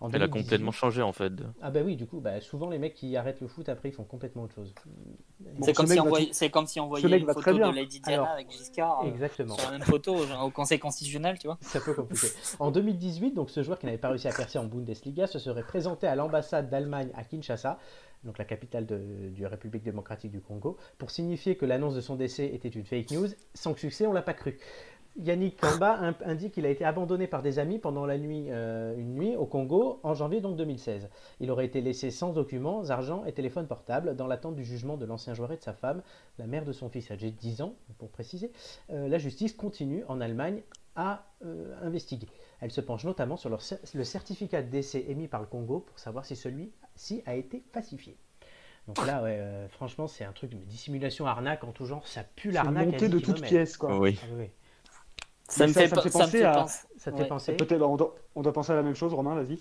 En Elle a 2018, complètement changé en fait. ah bah oui, du coup, bah, souvent les mecs qui arrêtent le foot après ils font complètement autre chose. Bon, C'est comme, ce si on va voyait- tout- c'est comme si on voyait mec une va très photo de bien. Lady Diana Alors, avec Giscard euh, Exactement. sur la même photo genre, au Conseil constitutionnel, tu vois. C'est un peu compliqué. En 2018, donc ce joueur qui n'avait pas réussi à percer en Bundesliga se serait présenté à l'ambassade d'Allemagne à Kinshasa, donc la capitale de, du République démocratique du Congo, pour signifier que l'annonce de son décès était une fake news. Sans succès, on l'a pas cru. Yannick Kamba in- indique qu'il a été abandonné par des amis pendant la nuit, euh, une nuit au Congo en janvier donc 2016. Il aurait été laissé sans documents, argent et téléphone portable dans l'attente du jugement de l'ancien joueur et de sa femme, la mère de son fils âgé de 10 ans, pour préciser. Euh, la justice continue en Allemagne à euh, investiguer. Elle se penche notamment sur leur cer- le certificat de décès émis par le Congo pour savoir si celui-ci a été falsifié. Donc là, ouais, euh, franchement, c'est un truc de dissimulation arnaque en tout genre. Ça pue C'est l'arnaque. à monté de 10 toutes kilomètres. pièces, quoi. Oui. Ah oui. Ça me ça- fait, ça me fait ça me penser fait à- Ça te Ouais. fait penser Peut-être, on doit, on doit penser à la même chose, Romain, vas-y.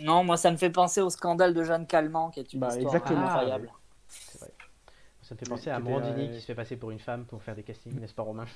Non, moi ça me fait penser au scandale de Jeanne Calment, qui est une Bah, histoire exactement. incroyable. Ça me fait penser à Morandini euh, qui se fait passer pour une femme pour faire des castings, n'est-ce pas Romain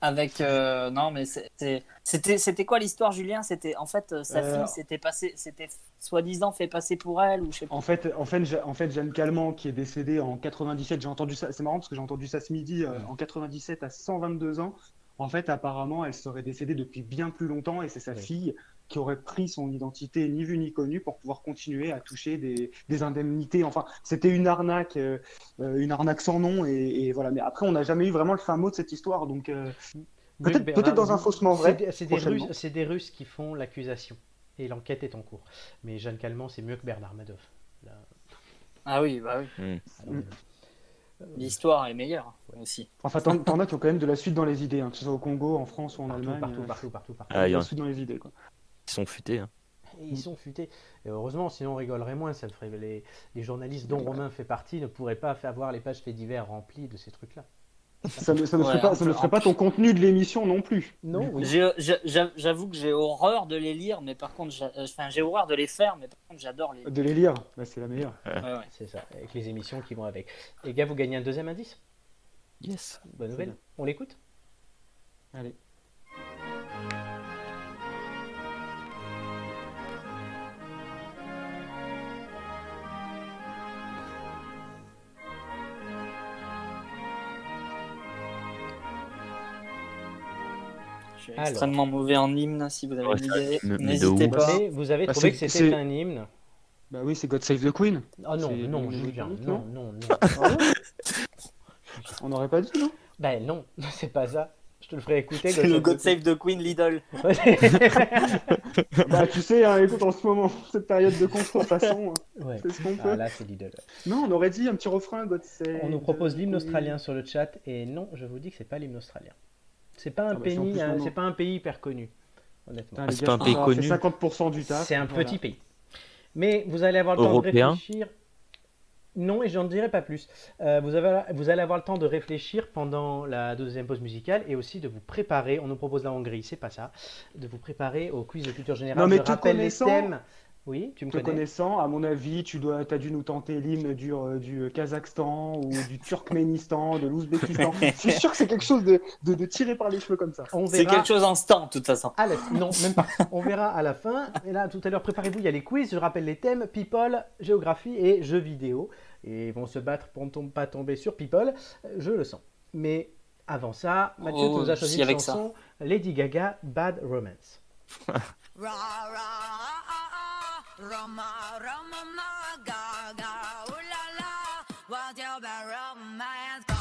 Avec euh, non mais c'était c'était quoi l'histoire Julien? C'était en fait euh, sa Euh, fille s'était passé c'était soi-disant fait passer pour elle ou je sais pas. En fait, en fait, en fait, Jeanne Calment, qui est décédée en 97, j'ai entendu ça, c'est marrant parce que j'ai entendu ça ce midi, euh, en 97 à 122 ans. En fait, apparemment, elle serait décédée depuis bien plus longtemps et c'est sa fille qui aurait pris son identité ni vue ni connue pour pouvoir continuer à toucher des, des indemnités. Enfin, c'était une arnaque, euh, euh, une arnaque sans nom et, et voilà. Mais après, on n'a jamais eu vraiment le fin mot de cette histoire, donc euh, peut-être dans un faussement C'est vrai. des- C'est des. Russes- c'est des Russes qui font l'accusation et l'enquête est en cours. Mais Jeanne Calment, c'est mieux que Bernard Madoff. Là, Ah oui bah oui. alors, Mm. euh, L'histoire est meilleure aussi. Enfin, t'en as qui ont quand même de la suite dans les idées, hein, que ce soit au Congo, en France ou en partout, Allemagne. partout, partout, partout, partout. il Ah, y il y a suite dans les idées. Quoi. Ils sont futés. hein. Ils sont futés. Et heureusement, sinon on rigolerait moins. Ça ferait les, les journalistes dont Romain fait partie ne pourraient pas avoir les pages faits divers remplies de ces trucs-là. Ça ne, ça ne Ouais, ferait, pas, ça ne ton contenu de l'émission non plus. Non, oui. J'avoue que j'ai horreur de les lire, mais par contre, enfin j'ai horreur de les faire, mais par contre j'adore les. De les lire, bah, c'est la meilleure. Ouais, ouais. C'est ça, avec les émissions qui vont avec. Les gars, vous gagnez un deuxième indice? Yes. Bonne nouvelle. On l'écoute? Allez. Suis Alors. extrêmement mauvais en hymne. Si vous avez Ouais, une idée, n'hésitez pas. Mais vous avez Bah, trouvé que c'était un hymne Bah oui, c'est God Save the Queen. Oh non, non, Julien, non, non non, non. Ah ouais On n'aurait pas dit, non? Ben non, c'est pas ça. Je te le ferai écouter. C'est le God Save the Queen Lidl. Bah, tu sais, hein, écoute, en ce moment, cette période de contrefaçon, Ouais. c'est ce qu'on Ah peut. là, c'est Lidl. Non, on aurait dit un petit refrain, God Save On nous propose l'hymne australien sur le chat et non, je vous dis que c'est pas l'hymne australien. C'est pas un Ah bah, pays, hein, c'est pas un pays hyper connu, honnêtement. Ah, c'est pas un je pays connu. ça fait 50% du taf. C'est un voilà. petit pays. Mais vous allez avoir le temps de réfléchir. Non, et j'en dirai pas plus. Euh, vous, avez, vous allez avoir le temps de réfléchir pendant la deuxième pause musicale et aussi de vous préparer. On nous propose la Hongrie, c'est pas ça. De vous préparer au quiz de culture générale. Non, mais Je rappelle les thèmes. Oui, tu me Te connais. connaissant, à mon avis, tu dois, as dû nous tenter l'hymne du, euh, du Kazakhstan ou du Turkménistan, de l'Ouzbékistan. c'est sûr que c'est quelque chose de, de, de tiré par les cheveux comme ça. On C'est verra. quelque chose en stand, de toute façon. à la- Non, même pas. On verra à la fin. Et là, tout à l'heure, préparez-vous, il y a les quiz. Je rappelle les thèmes people, géographie et jeux vidéo. Et ils vont se battre pour ne tom- pas tomber sur people. Euh, Je le sens. Mais avant ça, Mathieu, Oh, tu nous as choisi si, une avec ça. chanson Lady Gaga, Bad Romance. Ra ra ah, ah, Roma Roma ma ga ga ooh la la what's your bad romance?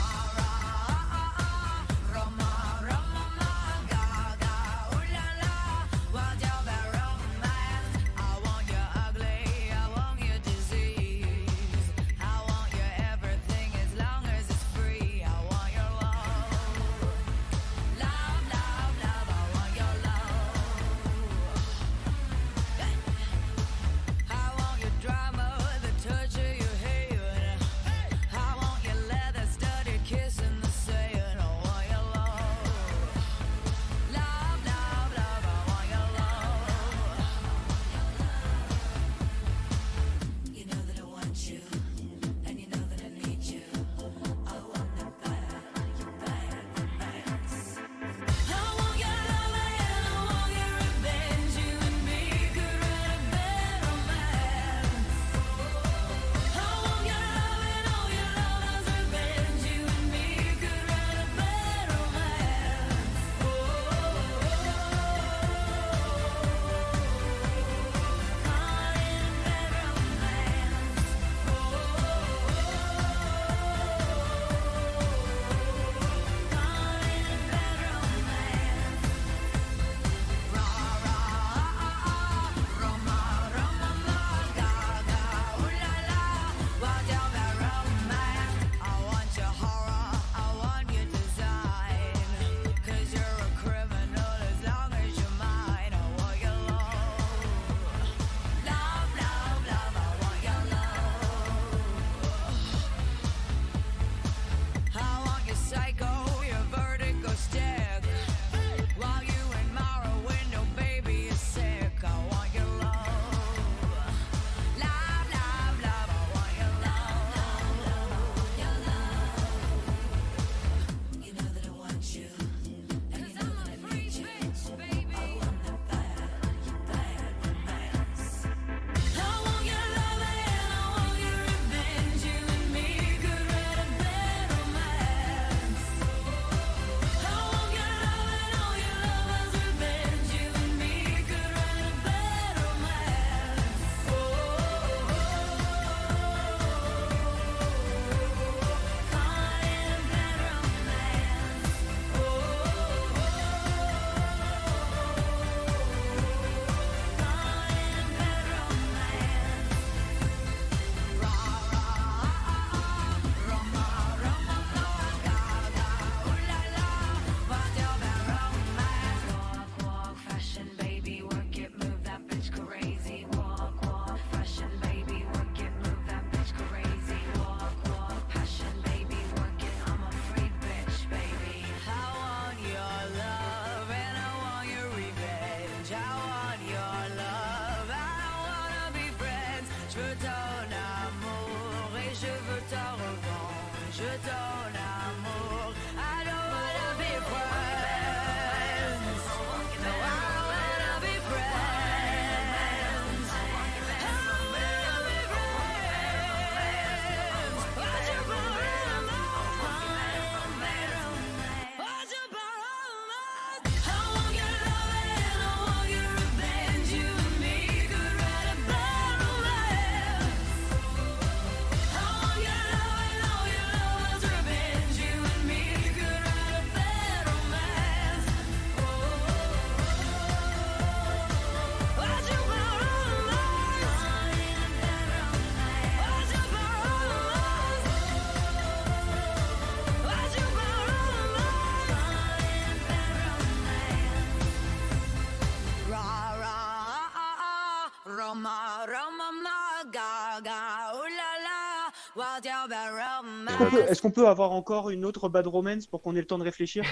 Est-ce qu'on peut, romance. est-ce qu'on peut avoir encore une autre bad romance pour qu'on ait le temps de réfléchir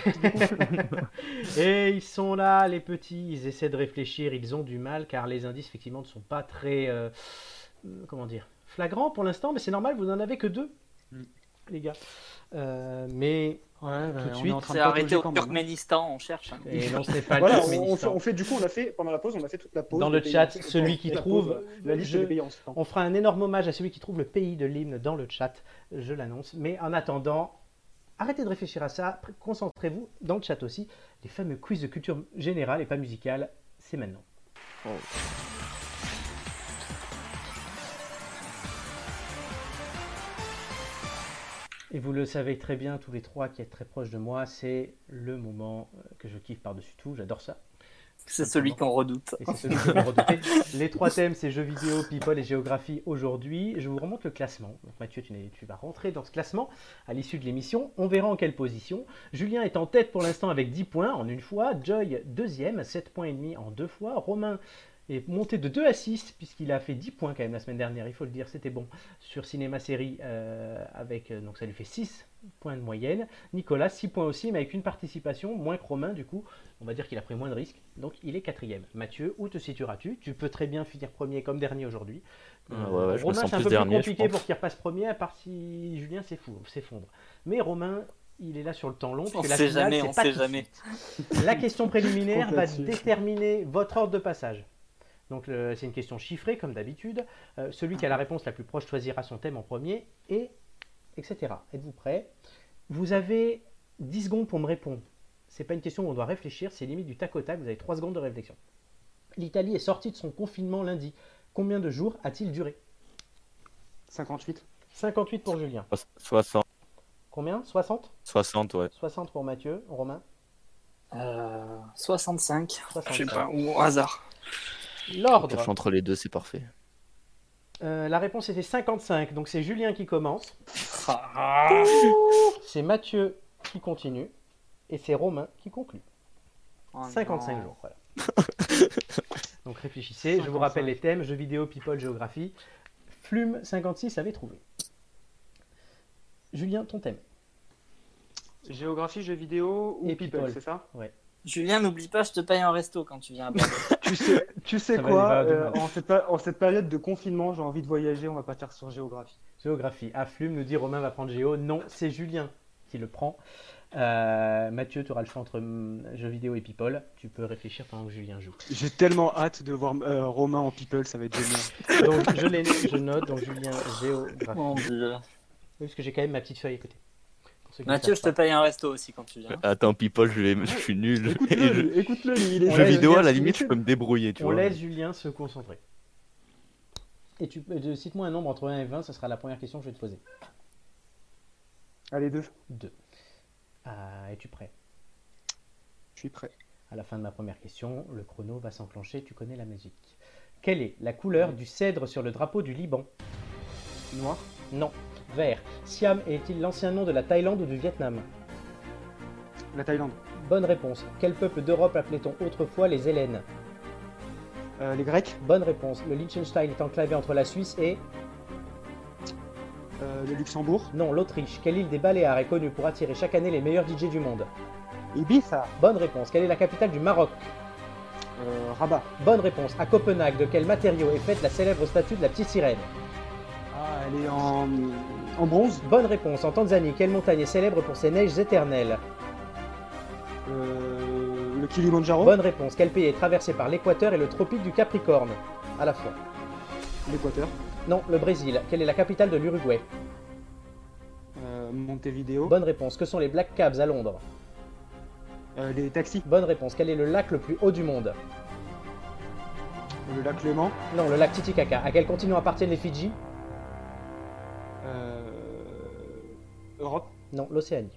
Et ils sont là, les petits, ils essaient de réfléchir, ils ont du mal car les indices effectivement ne sont pas très, euh, comment dire, flagrants pour l'instant, mais c'est normal, vous n'en avez que deux, Mm. les gars. Euh, mais Ouais, Tout de on suite, est en train C'est de arrêté au même. Turkménistan, on cherche. hein. et non, ce n'est pas Voilà, le on, on fait, on du coup, on a fait pendant la pause, on a fait toute la pause. Dans le chat, celui qui la trouve, la liste des pays en suspens. On fera un énorme hommage à celui qui trouve le pays de l'hymne dans le chat, je l'annonce. Mais en attendant, arrêtez de réfléchir à ça, concentrez-vous dans le chat aussi. Les fameux quiz de culture générale et pas musicale, c'est maintenant. Et vous le savez très bien, tous les trois qui êtes très proches de moi, c'est le moment euh, que je kiffe par-dessus tout, j'adore ça. C'est celui qu'on redoute. Et c'est celui que vous redoutez. Les trois thèmes, c'est jeux vidéo, people et géographie aujourd'hui. Je vous remonte le classement. Donc Mathieu, tu, tu vas rentrer dans ce classement à l'issue de l'émission. On verra en quelle position. Julien est en tête pour l'instant avec 10 points en une fois. Joy, deuxième, 7 points et demi en deux fois. Romain est monté de 2 à 6 puisqu'il a fait 10 points quand même la semaine dernière, il faut le dire, c'était bon. Sur Cinéma Série, euh, avec, euh, donc ça lui fait 6 points de moyenne. Nicolas, 6 points aussi, mais avec une participation, moins que Romain, du coup, on va dire qu'il a pris moins de risques, donc il est quatrième. Mathieu, où te situeras-tu? Tu peux très bien finir premier comme dernier aujourd'hui. Euh, Ah ouais, Romain, c'est un peu dernier, plus compliqué pour qu'il repasse premier, à part si Julien s'effondre. Mais Romain, il est là sur le temps long. On puisque la sait finale, jamais, on pas sait jamais. La question préliminaire va déterminer votre ordre de passage. Donc c'est une question chiffrée comme d'habitude. Euh, celui qui a la réponse la plus proche choisira son thème en premier et etc. Êtes-vous prêts? Vous avez 10 secondes pour me répondre. C'est pas une question où on doit réfléchir, c'est limite du tac au tac. Vous avez 3 secondes de réflexion. L'Italie est sortie de son confinement lundi. Combien de jours a-t-il duré? 58. 58 pour Julien. 60, Combien? 60 60, ouais. 60 pour Mathieu. Romain? Euh, 65. 65. Je sais pas, ou au hasard. L'ordre. Cache entre les deux, c'est parfait. Euh, la réponse était 55, donc c'est Julien qui commence. Ah, C'est Mathieu qui continue. Et c'est Romain qui conclut. oh 55 non. jours, voilà. Donc réfléchissez. Je vous rappelle les thèmes jeux vidéo, people, géographie. Flume 56 avait trouvé. Julien, ton thème. Géographie, jeux vidéo ou Et people, people. c'est ça? Julien, n'oublie pas, je te paye un resto quand tu viens à Bordeaux. Tu sais, tu quoi euh, en, cette, en période de confinement, j'ai envie de voyager, on va partir sur géographie. Géographie. À Flume nous dit Romain va prendre Géo. Non, c'est Julien qui le prend. Euh, Mathieu, tu auras le choix entre hum, jeux vidéo et people. Tu peux réfléchir pendant que Julien joue. J'ai tellement hâte de voir euh, Romain en people, ça va être génial. Donc je, les, je note, donc Julien, géographie. Mon Dieu. Oui, parce que j'ai quand même ma petite feuille à côté. Pour ceux qui ne Mathieu, je te paye un resto aussi quand tu viens. Attends, People, je, vais- je suis nul. Et Écoute-le, écoute-le, lui, Jeux vidéo, à la limite, je peux me débrouiller, tu On vois. laisse Julien se concentrer. Et tu euh, cite-moi un nombre entre 1 et 20, ce sera la première question que je vais te poser. Allez, deux, 2. Es-tu prêt? Je suis prêt. À la fin de ma première question, le chrono va s'enclencher, tu connais la musique. Quelle est la couleur du cèdre sur le drapeau du Liban? Noir, Non. Vert. Siam est-il l'ancien nom de la Thaïlande ou du Vietnam? La Thaïlande, Bonne réponse. Quel peuple d'Europe appelait-on autrefois les Hélènes? Euh, les Grecs, Bonne réponse. Le Liechtenstein est enclavé entre la Suisse et... euh, le Luxembourg, Non, l'Autriche. Quelle île des Baléares est connue pour attirer chaque année les meilleurs DJ du monde? Ibiza, Bonne réponse. Quelle est la capitale du Maroc? Euh, Rabat. Bonne réponse. À Copenhague, de quel matériau est faite la célèbre statue de la petite sirène? Elle est en, en bronze. Bonne réponse. En Tanzanie, quelle montagne est célèbre pour ses neiges éternelles Euh, le Kilimanjaro, Bonne réponse. Quel pays est traversé par l'équateur et le tropique du Capricorne À la fois. l'Équateur, Non, le Brésil. Quelle est la capitale de l'Uruguay euh, Montevideo, Bonne réponse. Que sont les Black Cabs à Londres euh, les taxis, Bonne réponse. Quel est le lac le plus haut du monde le lac Léman, Non, le lac Titicaca. À quel continent appartiennent les Fidji Europe, Non, l'Océanie.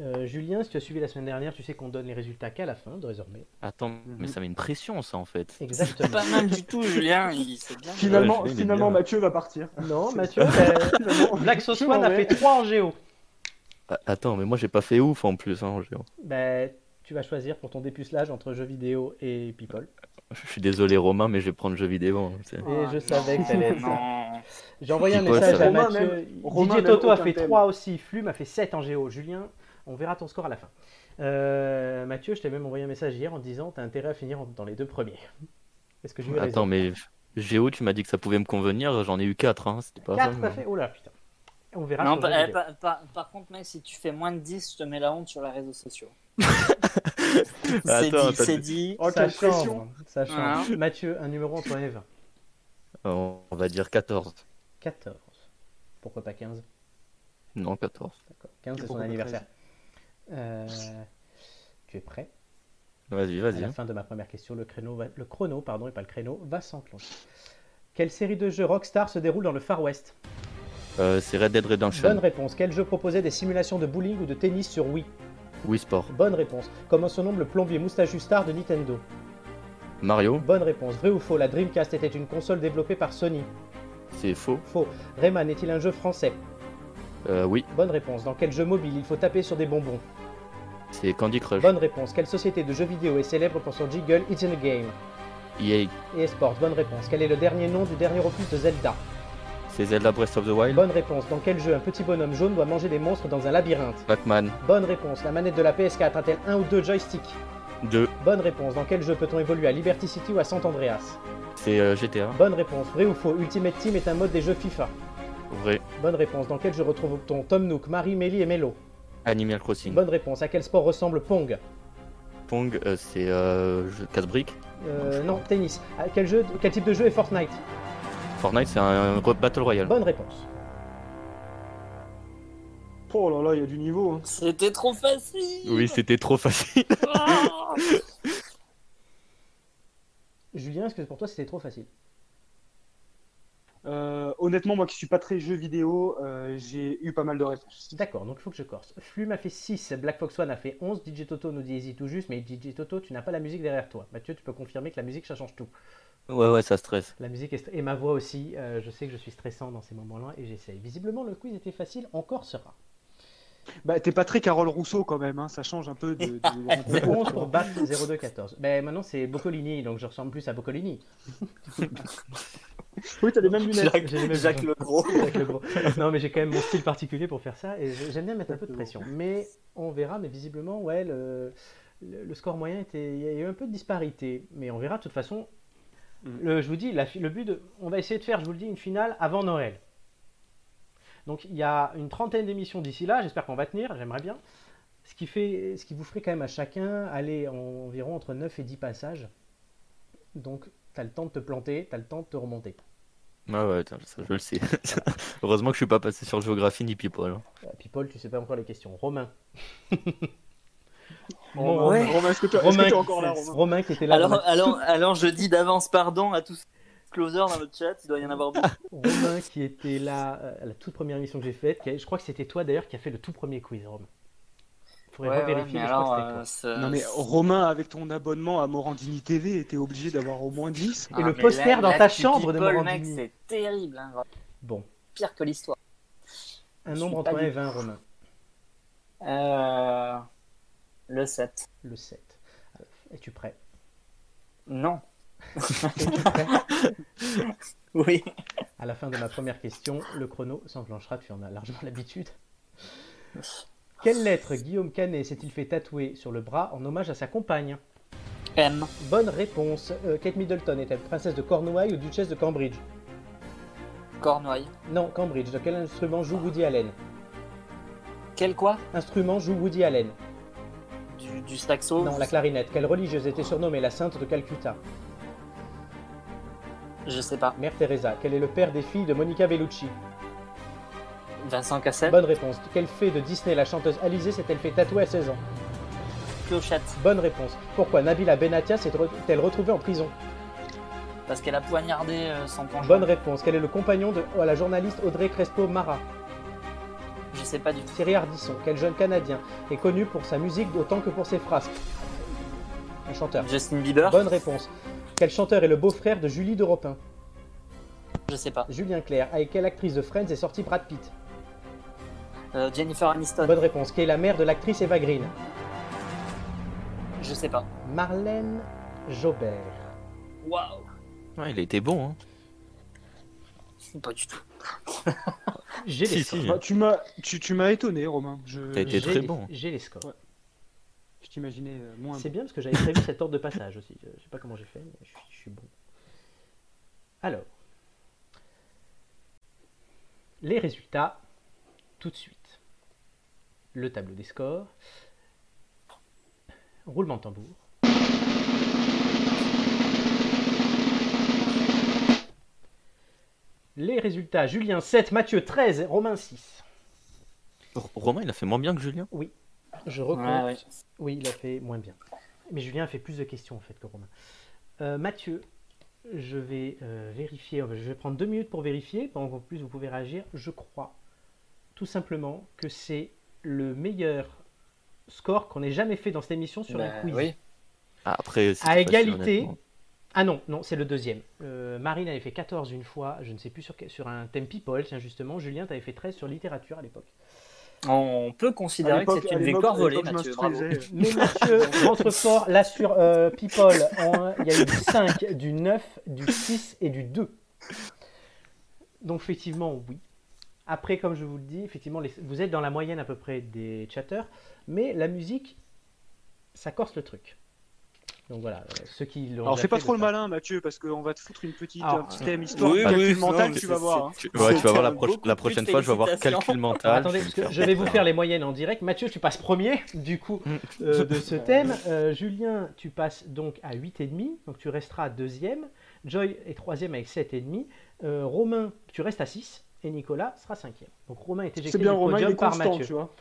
Euh, Julien, si tu as suivi la semaine dernière, tu sais qu'on donne les résultats qu'à la fin, désormais. Attends, Mhm. mais ça met une pression, ça, en fait. Exactement. Pas mal du tout, Julien. Il c'est bien. Finalement, Ouais, finalement bien. Mathieu va partir. Non, Mathieu, ben, Black Sauce One a fait 3 en géo. Ah, Attends, mais moi, j'ai pas fait ouf en plus, hein, en géant. Ben, tu vas choisir pour ton dépucelage entre jeux vidéo et people Je suis désolé Romain, mais je vais prendre jeu vidéo. hein, Et Ah, je savais que ça allait être ça. J'ai envoyé un message à Romain Mathieu. même- Romain Didier même Toto a fait thème. 3 aussi. Flume a fait 7 en géo. Julien, on verra ton score à la fin. Euh, Mathieu, je t'ai même envoyé un message hier en te disant T'as intérêt à finir dans les deux premiers. Est-ce que j'ai eu Attends, mais Géo, tu m'as dit que ça pouvait me convenir, j'en ai eu 4, hein, c'était pas 4 ça, t'as mais- fait Oh là, putain. On verra. Non, sur par, jeux eh, vidéo. par- par- par contre, mec, si tu fais moins de 10, je te mets la honte sur les réseaux sociaux. C'est Attends, dit, c'est dit-. Oh, ça change. Ça change. Mathieu, un numéro entre 1 et 20. On va dire 14. 14. Pourquoi pas 15 Non, 14. D'accord. 15, c'est son anniversaire. Euh, tu es prêt? Vas-y, À vas-y. la fin de ma première question, le, créneau va- le chrono pardon, et pas le créneau va s'enclencher. Quelle série de jeux Rockstar se déroule dans le Far West? Euh, c'est Red Dead Redemption. Bonne réponse. Quel jeu proposait des simulations de bowling ou de tennis sur Wii? Wii Sport. Bonne réponse. Comment se nomme le plombier moustachu star de Nintendo? Mario, Bonne réponse. Vrai ou faux La Dreamcast était une console développée par Sony? C'est faux. Faux. Rayman est-il un jeu français? Euh, oui, Bonne réponse. Dans quel jeu mobile il faut taper sur des bonbons? C'est Candy Crush. Bonne réponse. Quelle société de jeux vidéo est célèbre pour son jiggle It's in a Game? EA, Et Esports, bonne réponse. Quel est le dernier nom du dernier opus de Zelda? C'est Zelda Breath of the Wild. Bonne réponse. Dans quel jeu un petit bonhomme jaune doit manger des monstres dans un labyrinthe Pac-Man, Bonne réponse. La manette de la PS4 a-t-elle un ou deux joysticks 2, Bonne réponse. Dans quel jeu peut-on évoluer à Liberty City ou à San Andreas c'est euh, GTA. Bonne réponse. Vrai ou faux Ultimate Team est un mode des jeux FIFA Vrai. Bonne réponse. Dans quel jeu retrouve-t-on Tom Nook, Marie, Melly et Melo Animal Crossing. Bonne réponse. À quel sport ressemble Pong Pong, euh, c'est euh, jeu casse-briques. Euh, Non, tennis. À quel, jeu, quel type de jeu est Fortnite Fortnite, c'est un, Battle Royale. Bonne réponse. Oh là là, il y a du niveau. hein. C'était trop facile. Oui, c'était trop facile. Ah. Julien, est-ce que pour toi c'était trop facile? Euh, honnêtement, moi qui suis pas très jeu vidéo, euh, j'ai eu pas mal de réponses. D'accord, donc il faut que je corse. Flume a fait 6, Black Fox One a fait 11, DJ Toto nous dit Easy tout juste, mais DJ Toto, tu n'as pas la musique derrière toi. Mathieu, tu peux confirmer que la musique, ça change tout. Ouais, ouais, ça stresse. La musique est et ma voix aussi, euh, je sais que je suis stressant dans ces moments-là et j'essaye. Visiblement, le quiz était facile, encore sera. Bah, t'es pas très Carole Rousseau quand même, hein, ça change un peu de. concours, 11 tu pour battre 0214. Ben maintenant c'est Boccolini, donc je ressemble plus à Boccolini. Oui, t'as les mêmes lunettes. Jacques, J'ai les mêmes- Jacques le Gros. Avec le gros. Non, mais j'ai quand même mon style particulier pour faire ça et j'aime bien mettre un peu de pression. Mais on verra, mais visiblement, ouais, le, score moyen était. Il y a eu un peu de disparité, mais on verra de toute façon. Mm. Le, je vous dis, la le but, de- on va essayer de faire, je vous le dis, une finale avant Noël. Donc il y a une trentaine d'émissions d'ici là, j'espère qu'on va tenir, j'aimerais bien. Ce qui, fait, ce qui vous ferait quand même à chacun aller en- environ entre 9 et 10 passages. Donc tu as le temps de te planter, tu as le temps de te remonter. Ouais, ouais, ça, je le sais. Heureusement que je suis pas passé sur géographie ni people. hein. Euh, People, tu sais pas encore les questions. Romain. Romain, Romain. Romain, est-ce que tu t'es encore là, Romain? Romain qui était là. Alors, alors, alors, je dis d'avance pardon à tous les closers dans le chat, il doit y en avoir beaucoup. Romain qui était là euh, à la toute première émission que j'ai faite. Je crois que c'était toi d'ailleurs qui a fait le tout premier quiz, Romain. Faudrait Ouais, ouais, revérifier, mais mais je crois alors, que euh, Non mais Romain, avec ton abonnement à Morandini TV, t'es obligé d'avoir au moins 10. Et le mais poster là- dans là, ta chambre de Morandini. c'est terrible, hein. Bon, pire que l'histoire. un Je nombre entre 1 et du- 20, Romain. Euh, le 7. Le 7. Es-tu prêt? Non. Oui. À la fin de ma première question, le chrono s'enclenchera, tu en as largement l'habitude. Quelle lettre Guillaume Canet s'est-il fait tatouer sur le bras en hommage à sa compagne? M. Bonne réponse. Euh, Kate Middleton est-elle princesse de Cornouailles ou duchesse de Cambridge? Cornouailles. Non, Cambridge. De quel instrument joue Woody Allen? Quel quoi? Instrument joue Woody Allen du, du saxo? Non, la clarinette. Quelle religieuse était surnommée la sainte de Calcutta? Je sais pas. Mère Teresa. Quel est le père des filles de Monica Bellucci? Vincent Cassel Bonne réponse. Quelle fée de Disney la chanteuse Alizée s'est-elle fait tatouer à 16 ans? Clochette. Bonne réponse. Pourquoi Nabila Benatia s'est-elle retrouvée en prison? Parce qu'elle a poignardé euh, son conjoint. Bonne réponse. Quel est le compagnon de oh, la journaliste Audrey Crespo-Mara Je sais pas du tout. Thierry Ardisson. Quel jeune Canadien est connu pour sa musique autant que pour ses frasques? Un chanteur. Justin Bieber Bonne réponse. Quel chanteur est le beau-frère de Julie de Ropin Je sais pas. Julien Clerc. Avec quelle actrice de Friends est sorti Brad Pitt? Euh, Jennifer Aniston. Bonne réponse. Qui est la mère de l'actrice Eva Green? Sais pas. Marlène Jobert. Waouh. Ouais, il a été bon. Hein. Pas du tout. J'ai les Si, scores. si. Bah, tu m'as tu, tu m'as étonné, Romain. Je, T'as été très les- bon. J'ai les scores. Ouais. Je t'imaginais euh, moins. C'est bien parce que j'avais prévu cet ordre de passage aussi. Je je sais pas comment j'ai fait, mais je suis, je suis bon. Alors, les résultats, tout de suite. Le tableau des scores. Roulement de tambour. Les résultats, Julien 7, Mathieu 13, Romain 6. Romain, il a fait moins bien que Julien? Je recompte. Ouais, ouais. Oui, il a fait moins bien. Mais Julien a fait plus de questions en fait que Romain. Euh, Mathieu, je vais euh, vérifier. Je vais prendre deux minutes pour vérifier. Pendant qu'en plus vous pouvez réagir. Je crois tout simplement que c'est le meilleur score qu'on ait jamais fait dans cette émission sur Bah, un quiz. oui. Ah, après, c'est À facile, égalité. honnêtement. Ah non, non, c'est le deuxième. Euh, Marine avait fait 14 une fois, je ne sais plus sur, quel- sur un thème people, tiens justement. Julien, tu avais fait 13 sur littérature à l'époque. On peut considérer que c'est une victoire volée, Mathieu. Bravo. Mais Mathieu rentre fort là sur euh, People. en- Il y a eu du 5, du 9, du 6 et du 2. Donc effectivement, oui. Après, comme je vous le dis, effectivement, les- vous êtes dans la moyenne à peu près des chatters, mais la musique, ça corse le truc. Donc voilà, euh, ceux qui l'ont Alors fais pas trop le malin, Mathieu, parce qu'on va te foutre une petite, Alors, un petit thème histoire, oui, calcul oui, mental, non, tu vas voir. hein. Tu, ouais, tu vas voir la, prochaine fois, je vais félicitations. calcul mental. attendez, je parce vais que me je vais vous faire les moyennes en direct. Mathieu, tu passes premier, du coup, euh, de ce thème. Euh, Julien, tu passes donc à 8,5, donc tu resteras deuxième. Joy est troisième avec 7,5. Euh, Romain, tu restes à 6. Et Nicolas sera cinquième. Donc Romain est éjecté C'est bien, du Romain, il podium est par constant, Mathieu. tu vois.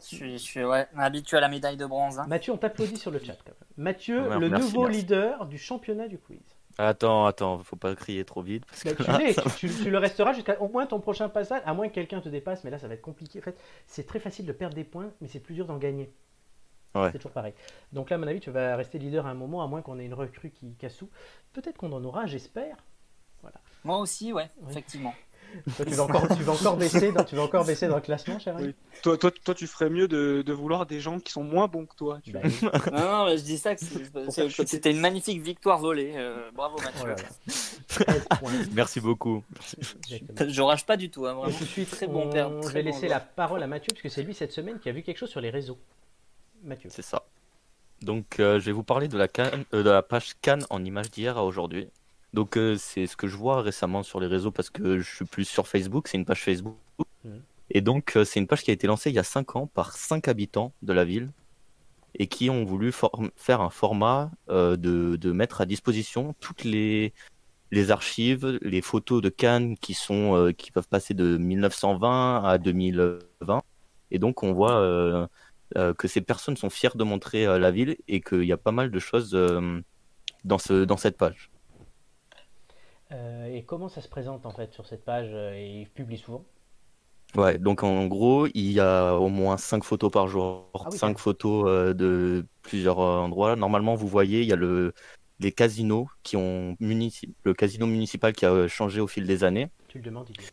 Je suis, je suis ouais, habitué à la médaille de bronze. hein. Mathieu, on t'applaudit sur le chat. Quand même. Mathieu, Ouais, le merci, nouveau merci. leader du championnat du quiz. Attends, attends, faut pas crier trop vite. Parce Bah, que tu là, l'es, ça va- tu, tu- tu le resteras jusqu'à au moins ton prochain passage, à moins que quelqu'un te dépasse, mais là ça va être compliqué. En fait, c'est très facile de perdre des points, mais c'est plus dur d'en gagner. Ouais. C'est toujours pareil. Donc là, à mon avis, tu vas rester leader à un moment, à moins qu'on ait une recrue qui casse tout. Peut-être qu'on en aura, j'espère. Moi aussi, ouais, Oui. effectivement. Toi, tu vas encore, tu vas encore baisser, dans, tu vas encore baisser dans le classement, cher ami Oui. Toi, toi, toi, tu ferais mieux de, de vouloir des gens qui sont moins bons que toi. Tu Bah oui. non, non, je dis ça que c'était une magnifique victoire volée. euh, bravo, Oh Mathieu. là là. 13 points. Merci beaucoup. Exactement. Je rage pas du tout, hein, vraiment. tout de suite, Très bon on- je vais bon laisser la parole à Mathieu, puisque c'est lui cette semaine qui a vu quelque chose sur les réseaux. Mathieu. C'est ça. Donc, euh, je vais vous parler de la, euh, de la page Cannes en images d'hier à aujourd'hui. Donc, euh, c'est ce que je vois récemment sur les réseaux parce que je suis plus sur Facebook. C'est une page Facebook. Mhm. Et donc, euh, c'est une page qui a été lancée il y a 5 ans par 5 habitants de la ville et qui ont voulu faire un format euh, de, de mettre à disposition toutes les, les archives, les photos de Cannes qui, sont, qui peuvent passer de 1920 à 2020. Et donc, on voit que ces personnes sont fières de montrer la ville et qu'il y a pas mal de choses dans, ce, dans cette page. Euh, et comment ça se présente en fait sur cette page euh, et il publie souvent Ouais, donc en gros, il y a au moins 5 photos par jour, Ah oui, 5 quand photos euh, de plusieurs endroits. Normalement, vous voyez, il y a le, les casinos qui ont munici- le casino municipal qui a changé au fil des années. Tu le demandes, Didier.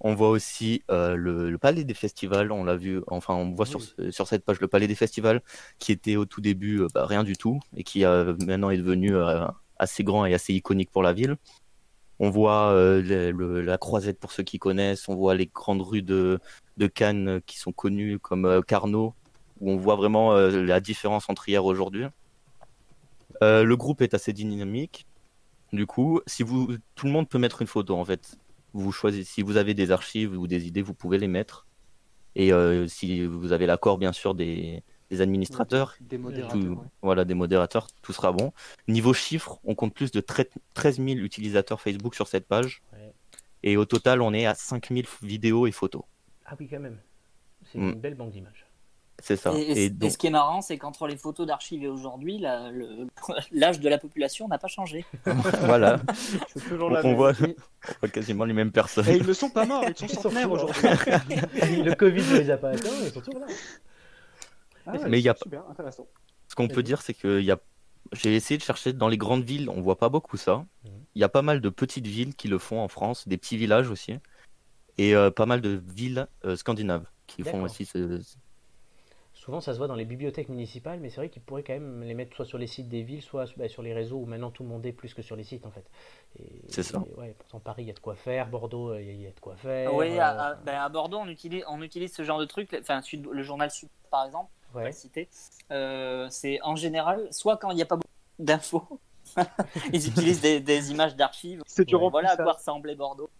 On voit aussi euh, le, le palais des festivals, on l'a vu, enfin on voit sur, ce- sur cette page le palais des festivals qui était au tout début euh, bah, rien du tout et qui maintenant est devenu assez grand et assez iconique pour la ville. On voit euh, la croisette pour ceux qui connaissent, on voit les grandes rues de, de Cannes euh, qui sont connues comme euh, Carnot, où on voit vraiment la différence entre hier et aujourd'hui. Le groupe est assez dynamique. Du coup, si vous, tout le monde peut mettre une photo en fait. Vous choisissez, si vous avez des archives ou des idées, vous pouvez les mettre. Et si vous avez l'accord, bien sûr, des, des administrateurs, Des tout- modérateurs. ouais. voilà, des modérateurs, tout sera bon. Niveau chiffres, on compte plus de 13 000 utilisateurs Facebook sur cette page. Ouais. Et au total, on est à 5 000 vidéos et photos. Ah oui, quand même. C'est Mm. une belle banque d'images. C'est ça. Et, et- Et et donc, ce qui est marrant, c'est qu'entre les photos d'archives et aujourd'hui, l'âge de la population n'a pas changé. voilà, toujours on, la on même. voit, on voit quasiment les mêmes personnes. Et ils ne sont pas morts, ils sont centenaires aujourd'hui. le Covid ne les a pas atteints, ils sont toujours là. Ah Mais il y a- Super, intéressant. Ce qu'on peut dire, c'est que y a... j'ai essayé de chercher dans les grandes villes, on voit pas beaucoup ça. Mhm. Il y a pas mal de petites villes qui le font en France, des petits villages aussi, et euh, pas mal de villes euh, scandinaves qui font aussi ce... Souvent, ça se voit dans les bibliothèques municipales, mais c'est vrai qu'ils pourraient quand même les mettre soit sur les sites des villes, soit bah, sur les réseaux où maintenant tout le monde est plus que sur les sites en fait. C'est ça. et ouais, pourtant, Paris, il y a de quoi faire. Bordeaux, euh, il y a- il y, a de quoi faire. Oui, euh, à, à- ben, à Bordeaux, on utilise, on utilise ce genre de truc. Enfin, le journal Sud, par exemple, ouais. le citer. Euh, c'est en général, soit quand il n'y a pas beaucoup d'infos, ils utilisent des, des images d'archives. C'est du Voilà à quoi ressemblait Bordeaux.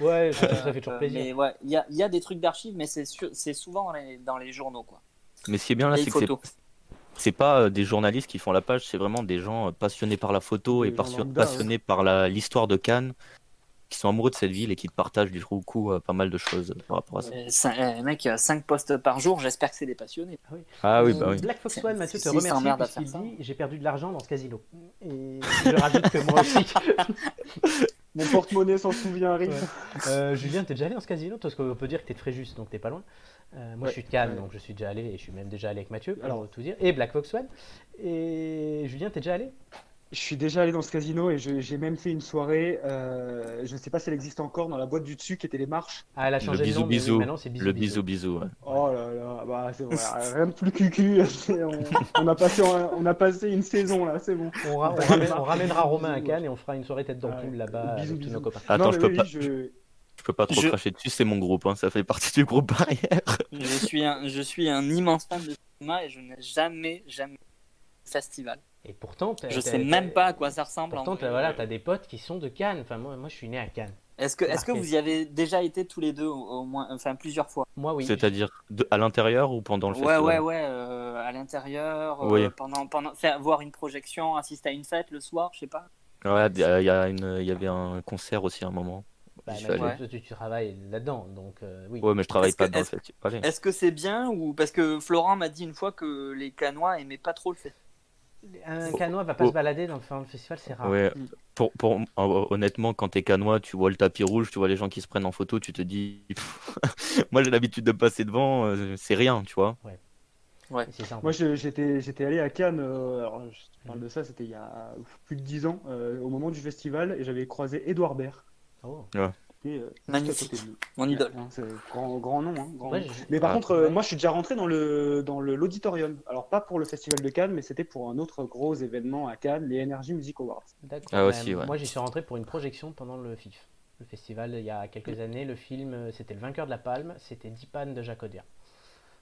Ouais, ça, ça fait toujours Euh, plaisir. Mais ouais, il y a, il y a des trucs d'archives, mais c'est souvent dans les, dans les journaux. Quoi. Mais ce qui est bien là, c'est que c'est- pas euh, des journalistes qui font la page, c'est vraiment des gens passionnés par la photo et lambda, passionnés par la- l'histoire de Cannes, qui sont amoureux de cette ville et qui te partagent du coup euh, pas mal de choses euh, par rapport à ça. Euh, euh, mec, 5 posts par jour, j'espère que c'est des passionnés. Ah oui, Euh, bah oui. Black Fox One, Mathieu te remercie faire ça. dit j'ai perdu de l'argent dans ce casino. Et je rajoute que moi aussi. Mon porte-monnaie s'en souvient, arrive. Ouais. Euh, Julien, t'es déjà allé dans ce casino? Parce qu'on peut dire que t'es de Fréjus, donc t'es pas loin. Euh, moi, Ouais. je suis de Cannes, Ouais. donc je suis déjà allé, et je suis même déjà allé avec Mathieu, pour Alors. tout dire. Et Black Fox One. Et Julien, t'es déjà allé? Je suis déjà allé dans ce casino et j'ai même fait une soirée, euh, je ne sais pas si elle existe encore, dans la boîte du dessus qui était les marches. Ah, elle a Le changé de bisou nom, mais bisou. maintenant c'est bisou Le bisou. bisou bisou. ouais. Oh là là, bah c'est vrai, rien de plus cucu. On, on a passé, on a passé une saison là, c'est bon. On, ra- on Ouais. ramène- on ramènera Romain à Cannes et on fera une soirée tête Ouais. d'ampoule là-bas Bisous, avec tous bisous. nos copains. Attends, Non, je mais peux oui, pas, je- je peux pas trop Je- cracher dessus, c'est mon groupe, hein, ça fait partie du groupe barrière. Je suis un, je suis un immense fan de cinéma et je n'ai jamais, jamais festival. Et pourtant, Je sais même pas à quoi ça ressemble. en Pourtant, vrai. t'as voilà, t'as des potes qui sont de Cannes. Enfin, moi, moi, je suis né à Cannes. Est-ce que, est-ce que vous y avez déjà été tous les deux au, au moins, enfin plusieurs fois? Moi, oui. C'est-à-dire à l'intérieur ou pendant le Ouais, festival? ouais, ouais, euh, à l'intérieur, euh, Oui. pendant, pendant, faire voir une projection, assister à une fête le soir, je sais pas. Ouais, il y, a- il y a une- il y avait un concert aussi à un moment. Bah, tu, tu travailles là-dedans, donc euh, oui. Ouais, mais je travaille Est-ce que- pas dans le est-ce- festival. Est-ce que c'est bien ou parce que Florent m'a dit une fois que les Canois aimaient pas trop le festival. Un canois va pas Oh. se balader dans le, festival, c'est rare. Ouais, pour, pour, hon- honnêtement, quand t'es canois, tu vois le tapis rouge, tu vois les gens qui se prennent en photo, tu te dis, moi j'ai l'habitude de passer devant, euh, c'est rien, tu vois. Ça, en Moi, j'étais, j'étais allé à Cannes, euh, alors, je parle de ça, c'était il y a plus de 10 ans, euh, au moment du festival, et j'avais croisé Édouard Baird. Oh. Et, euh, Magnifique. juste à côté de nous. Mon idole. C'est grand, grand nom. Hein, grand Ouais, nom. je- Mais par Ah. contre, euh, moi, je suis déjà rentré dans le dans le l'auditorium. Alors pas pour le festival de Cannes, mais c'était pour un autre gros événement à Cannes, les Energy Music Awards. D'accord. Ah, aussi, ouais. Moi, j'y suis rentré pour une projection pendant le FIF. Le festival, il y a quelques années, le film, euh, c'était Le vainqueur de la palme, c'était Dipan de Jacques Audiard.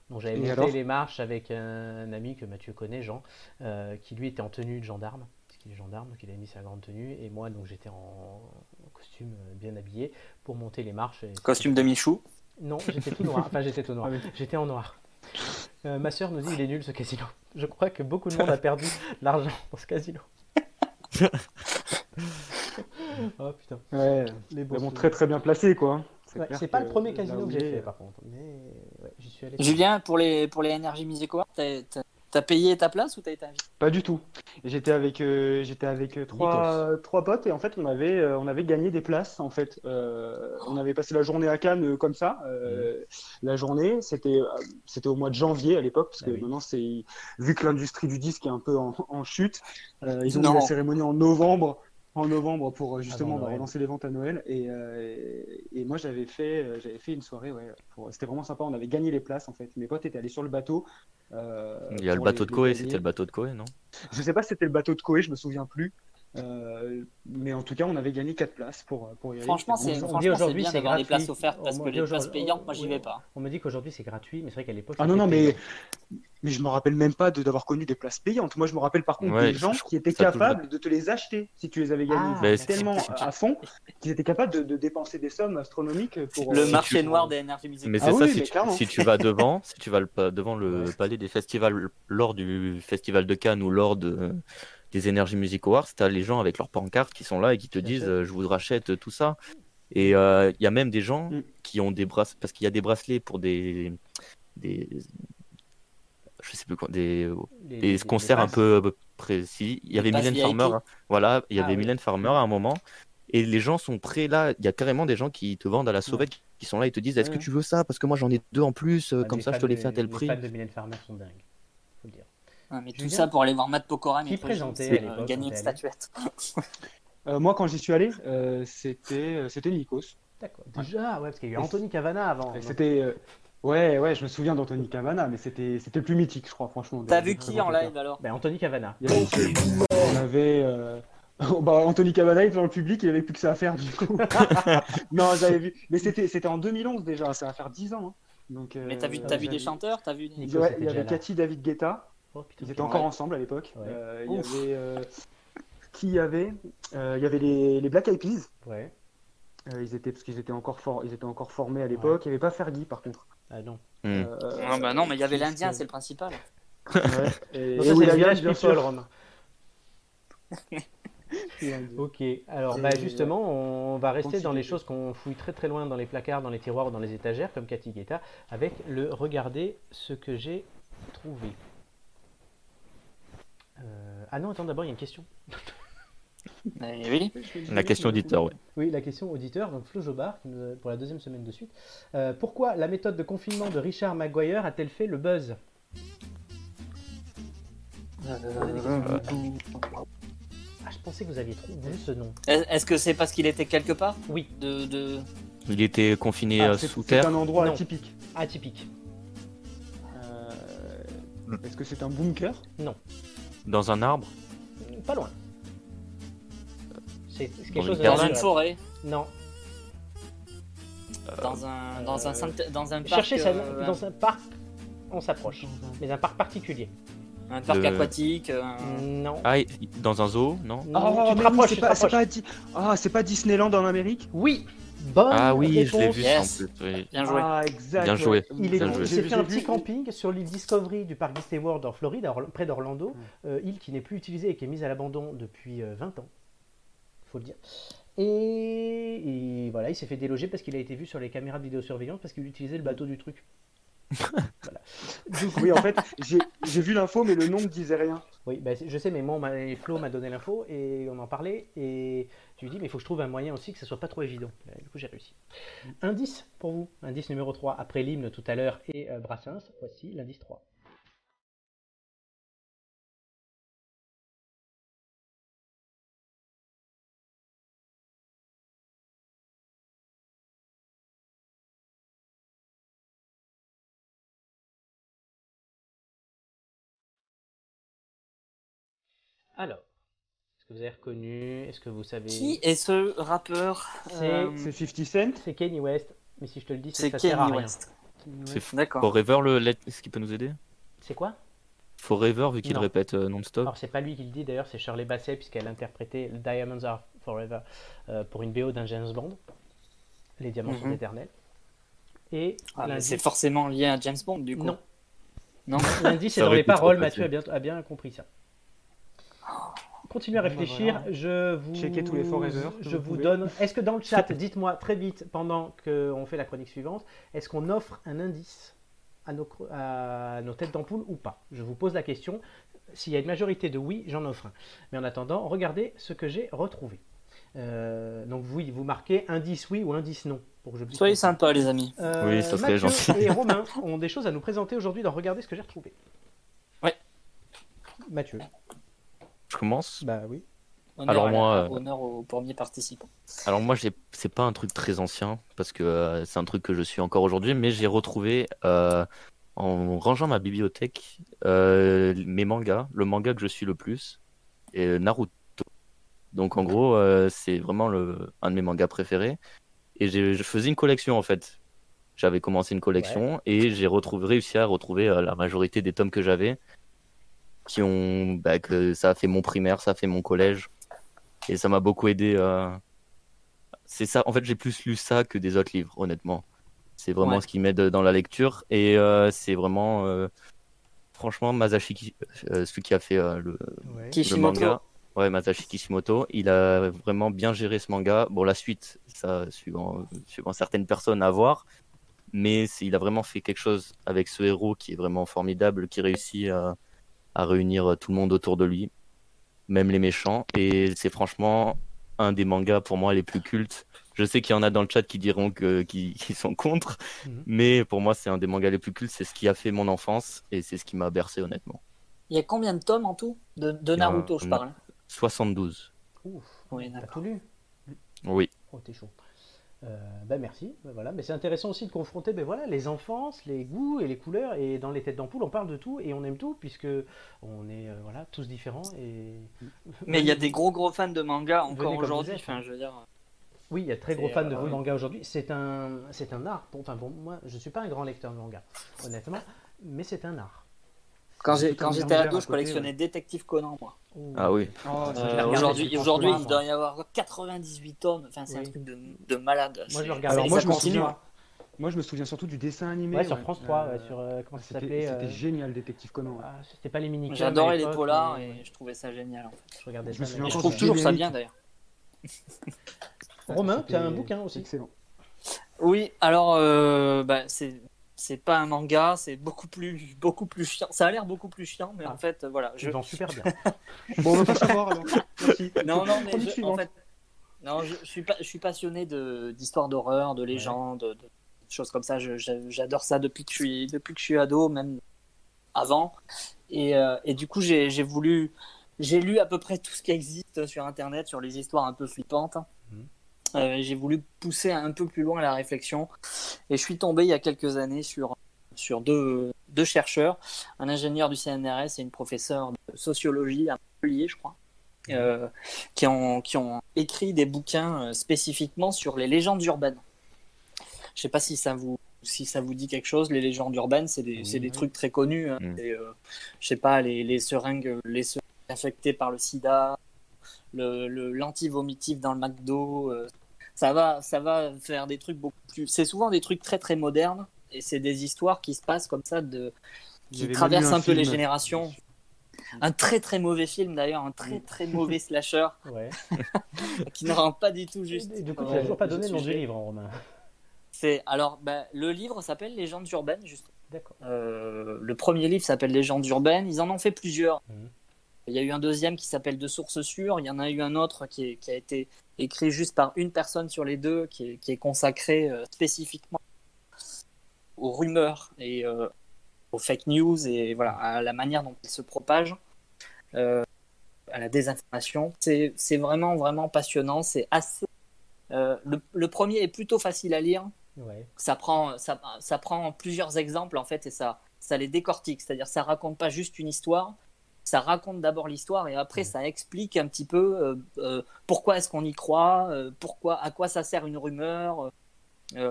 Donc j'avais monté les marches avec un ami que Mathieu connaît, Jean, euh, qui lui était en tenue de gendarme, parce qu'il est gendarme, donc il a mis sa grande tenue, et moi, donc j'étais en costume euh, bien habillé pour monter les marches. et- Costume de Michou? Non, j'étais tout noir. Enfin, j'étais tout noir. Ah. J'étais en noir. Euh, ma soeur nous dit il est nul ce casino. Je crois que beaucoup de monde a perdu de l'argent dans ce casino. oh putain. Ouais. Les bons bon, très très bien placé, quoi. Ouais, c'est pas le premier casino que j'ai fait par contre. Mais ouais, j'y suis allé. Julien, pour les, pour les Music Awards, t'as, t'as- payé ta place ou t'as été invité? Pas du tout. J'étais avec, euh, j'étais avec euh, trois, trois potes et en fait on avait, euh, on avait gagné des places en fait. Euh, on avait passé la journée à Cannes euh, comme ça. Euh, La journée, c'était, euh, c'était au mois de janvier à l'époque parce que Ah oui. maintenant c'est, vu que l'industrie du disque est un peu en, en chute, euh, ils ont Non. mis la cérémonie en novembre. En novembre pour euh, justement Avant bah, relancer les ventes à Noël et, euh, et, moi j'avais fait euh, j'avais fait une soirée ouais pour- c'était vraiment sympa on avait gagné les places en fait mes potes étaient allés sur le bateau euh, Il y a le bateau de Koé, c'était le bateau de Koé, non? Je sais pas si c'était le bateau de Koé, je me souviens plus. Euh, mais en tout cas, on avait gagné 4 places pour, pour y aller. Franchement, c'est, aujourd'hui, bien c'est d'avoir des gratuit. places offertes parce On que les places payantes, moi j'y vais pas. On me dit qu'aujourd'hui c'est gratuit, mais c'est vrai qu'à l'époque. Ah non, non, mais. Mais je me rappelle même pas de- d'avoir connu des places payantes. Moi, je me rappelle par contre Ouais, des gens qui étaient capables de te les acheter si tu les avais gagnés. Ah, Mais tellement à fond qu'ils étaient capables de, de dépenser des sommes astronomiques pour. Le euh, marché noir des Energy Music Mais Ah c'est oui, ça, mais si, tu, clairement. si tu vas devant, si tu vas le, devant le palais des festivals lors du festival de Cannes ou lors de, des Energy Music Awards, t'as les gens avec leurs pancartes qui sont là et qui te disent euh, je vous rachète tout ça. Et euh, il y a même des gens Mm. qui ont des bracelets, parce qu'il y a des bracelets pour des, des, je sais plus quoi, des, Les- des les- concerts les un peu euh, précis. Il y avait Mylène. Farmer, hein. voilà, il y Ah avait oui. Mylène Farmer à un moment. Et les gens sont prêts là. Il y a carrément des gens qui te vendent à la sauvette, qui sont là et te disent Est-ce Ouais. que tu veux ça? Parce que moi j'en ai deux en plus, euh, comme les ça je te les fais à tel les prix. fans de Mylène Farmer sont dingues. Faut le dire. Mais tout ça pour aller voir Matt Pokora, Qui mais présentait euh, gagner une statuette. Euh, moi, quand j'y suis allé, euh, c'était euh, c'était Nikos. D'accord. Déjà, ouais, parce qu'il y a eu Anthony Cavana avant. C'était euh, Ouais, ouais, je me souviens d'Anthony Cavana, mais c'était c'était plus mythique, je crois, franchement. T'as vu qui en live alors? Ben, Anthony Cavana. Il y avait, on avait euh, bah, Anthony Cavana, il était dans le public, il avait plus que ça à faire du coup. non, j'avais vu. Mais c'était c'était en 2011 déjà, ça va faire 10 ans. hein. Donc, euh, Mais t'as vu, euh, t'as vu j'avais- des chanteurs? T'as vu il y avait. Cathy, David Guetta. Oh, putain. Ils étaient encore Ouais. ensemble à l'époque. Ouais. Euh, il y avait euh, qui y avait Euh, Il y avait les, les Black Eyed Peas. Ouais. Euh, ils étaient parce qu'ils étaient encore for- ils étaient encore formés à l'époque. Il n'y avait pas Fergie par contre. Ah non. Hmm. Euh, Ah bah non, mais il y avait l'Indien, c'est le principal. Ouais. Et, Will.i.am, Village bien People. Romain. Ok, alors bah justement, on va rester Continue. dans les choses qu'on fouille très très loin dans les placards, dans les tiroirs ou dans les étagères, comme Cathy Guetta, avec le regarder ce que j'ai trouvé. Euh, Ah non, attends, d'abord il y a une question. Oui. La question auditeur, ouais. Oui, la question auditeur, donc Flo Jobard, pour la deuxième semaine de suite. Euh, pourquoi la méthode de confinement de Richard Maguire a-t-elle fait le buzz? Ah, je pensais que vous aviez trop vu ce nom. Est- Est-ce que c'est parce qu'il était quelque part? Oui, de, de... Il était confiné Ah, euh, c'est sous c'est terre. un endroit Non. atypique. atypique. Euh, Est-ce que c'est un bunker? Dans un arbre? Pas loin. C'est quelque Dans chose une de Dans une forêt Non. Dans un, dans un, dans un parc, Cherchez ça euh, dans un parc, on s'approche. Mais un parc particulier. un parc Le- aquatique. euh, un- Non. Ah, dans un zoo, non Non, Oh, tu oui, c'est pas, pas, Di- ah, c'est pas Disneyland en Amérique Oui, bonne Ah oui, je l'ai réponse. vu Yes. en plus. oui. Bien joué. Ah, exact. Bien joué. Il est- Bien il joué. s'est fait un petit camping sur l'île Discovery du parc Disney World en Floride, près d'Orlando, Mm. euh, île qui n'est plus utilisée et qui est mise à l'abandon depuis euh, 20 ans, faut le dire. Et, et voilà, il s'est fait déloger parce qu'il a été vu sur les caméras de vidéosurveillance parce qu'il utilisait le bateau du truc. voilà. Oui, en fait, j'ai vu l'info, mais le nom ne disait rien. Oui, bah, c'est- je sais, mais moi, m'a- Flo m'a donné l'info et on en parlait. Et je lui dis, mais il faut que je trouve un moyen aussi que ce soit pas trop évident. Et du coup, j'ai réussi. Indice pour vous. Indice numéro 3. Après l'hymne tout à l'heure et euh, Brassens, voici l'indice 3. Alors, est-ce que vous avez reconnu Est-ce que vous savez Qui est ce rappeur C'est- euh, C'est 50 Cent C'est Kanye West. Mais si je te le dis, c'est Kanye. West. C'est. Forever, le... let- est-ce qu'il peut nous aider? C'est quoi? Forever, vu qu'il répète euh, non-stop. Alors, c'est pas lui qui le dit d'ailleurs, c'est Shirley Bassey, puisqu'elle interprétait Diamonds Are Forever euh, pour une BO d'un James Bond. Les diamants sont Mhm. éternels. Et Ah, c'est forcément lié à James Bond du coup. Non, Non. l'indice c'est dans les paroles. Mathieu a bien, a bien compris ça. Continuez à bah, réfléchir, voilà. je vous... Checkez tous les forever Je vous vous pouvez. donne... Est-ce que dans le chat, dites-moi très vite, pendant qu'on fait la chronique suivante, est-ce qu'on offre un indice à nos, cro- à nos têtes d'ampoule ou pas? Je vous pose la question. S'il y a une majorité de oui, j'en offre un. Mais en attendant, regardez ce que j'ai retrouvé. Euh, donc oui, vous marquez indice oui ou indice non. Pour que je puisse Soyez sympas les amis. Euh, Oui, ça serait Mathieu gentil. et Romain ont des choses à nous présenter aujourd'hui dans Regardez ce que j'ai retrouvé. Ouais. Mathieu. Je commence Bah oui. Honneur, Alors la- moi, euh, honneur au premier participant. Alors moi, c'est pas un truc très ancien parce que euh, c'est un truc que je suis encore aujourd'hui, mais j'ai retrouvé euh, en rangeant ma bibliothèque euh, mes mangas, le manga que je suis le plus, et Naruto. Donc en gros, euh, c'est vraiment le, un de mes mangas préférés. Et je faisais une collection en fait. J'avais commencé une collection et j'ai retrouvé, réussi à retrouver euh, la majorité des tomes que j'avais, qui ont, bah, que ça a fait mon primaire, ça a fait mon collège, et ça m'a beaucoup aidé. euh, c'est ça. En fait, j'ai plus lu ça que des autres livres, honnêtement. C'est vraiment Ouais. ce qui m'aide dans la lecture. Et euh, c'est vraiment, euh, franchement, Masashi, euh, celui qui a fait euh, le, manga. Ouais, Masashi Kishimoto, il a vraiment bien géré ce manga. Bon, la suite, ça, suivant, suivant certaines personnes à voir. Mais il a vraiment fait quelque chose avec ce héros qui est vraiment formidable, qui réussit à, à réunir tout le monde autour de lui, même les méchants. Et c'est franchement un des mangas pour moi les plus cultes. Je sais qu'il y en a dans le chat qui diront que, qui, qui sont contre, Mhm. mais pour moi, c'est un des mangas les plus cultes. C'est ce qui a fait mon enfance et c'est ce qui m'a bercé, honnêtement. Il y a combien de tomes en tout? De, Naruto, je parle. 72. Ouf. Oui, T'as tout lu? Oui. Oh, t'es chaud. Euh, bah merci, Bah voilà. Mais c'est intéressant aussi de confronter ben voilà, les enfances, les goûts et les couleurs. Et dans les têtes d'ampoule, on parle de tout et on aime tout puisque on est euh, voilà, tous différents. Et... Mais il y a des gros gros fans de manga encore aujourd'hui. vous êtes. Enfin, je veux dire. Oui, il y a très gros fans de euh, vos oui. mangas aujourd'hui. C'est un, c'est un art. Enfin, pour moi, je suis pas un grand lecteur de manga, honnêtement, mais c'est un art. Quand j'étais ado, je collectionnais ouais. Détective Conan, moi. Ouh. Ah oui. Oh, Euh, aujourd'hui, il doit y avoir 98 tomes. Enfin, c'est un truc de, de malade. Moi, je le regardais. Alors moi, je me continue. souviens, moi, je me souviens surtout du dessin animé. Ouais, sur France 3, Euh, ouais, sur euh, comment ça s'appelait c'était euh, génial, Détective Conan. ah, C'était pas les mini J'adorais les polars et je trouvais ça génial. En fait. Je regardais Je me ça, souviens mais- Et je encore trouve toujours ça bien d'ailleurs. Romain, tu as un bouquin aussi. Excellent. Oui, alors euh, bah, c'est c'est pas un manga, c'est beaucoup plus beaucoup plus chiant. Ça a l'air beaucoup plus chiant, mais Ah. en fait, euh, voilà. Je vends super bien. Bon, on va pas savoir alors. Merci. Non, non, mais je, en suivante. fait, non, je, je suis pas, je suis passionné de d'histoires d'horreur, de légendes, de, de choses comme ça. J'adore ça depuis que je suis depuis que je suis ado, même avant. Et, euh, et du coup, j'ai j'ai voulu, j'ai lu à peu près tout ce qui existe sur Internet sur les histoires un peu flippantes. Mhm. Euh, j'ai voulu pousser un peu plus loin la réflexion et je suis tombé il y a quelques années sur sur deux, deux chercheurs, un ingénieur du CNRS et une professeure de sociologie à Montpellier, je crois, euh, qui, ont, qui ont écrit des bouquins euh, spécifiquement sur les légendes urbaines. Je sais pas si ça vous si ça vous dit quelque chose, les légendes urbaines, c'est des, c'est des trucs très connus. hein. Mm. Euh, je sais pas, les, les seringues, les seringues infectées par le sida, le, le l'anti-vomitif dans le McDo. euh, ça va, ça va faire des trucs beaucoup plus. C'est souvent des trucs très très modernes et c'est des histoires qui se passent comme ça de qui traversent un, peu les générations. Un très très mauvais film d'ailleurs, un très très mauvais slasher Ouais. qui ne rend pas du tout juste. Et du coup, tu euh, n'as toujours pas donné le nom du livre, hein, Romain. C'est alors bah, le livre s'appelle Légendes urbaines juste. D'accord. Euh, le premier livre s'appelle Légendes urbaines. Ils en ont fait plusieurs. Mhm. Il y a eu un deuxième qui s'appelle De sources sûres. Il y en a eu un autre qui, est- qui a été écrit juste par une personne sur les deux, qui est, qui est consacré euh, spécifiquement aux rumeurs et euh, aux fake news et voilà à la manière dont ils se propagent, euh, à la désinformation. C'est c'est vraiment vraiment passionnant. C'est assez. le, le premier est plutôt facile à lire Ouais. ça prend, ça, ça prend plusieurs exemples en fait et ça, ça les décortique. C'est-à-dire ça raconte pas juste une histoire, ça raconte d'abord l'histoire et après ça explique un petit peu euh, euh, pourquoi est-ce qu'on y croit, euh, pourquoi, à quoi ça sert une rumeur.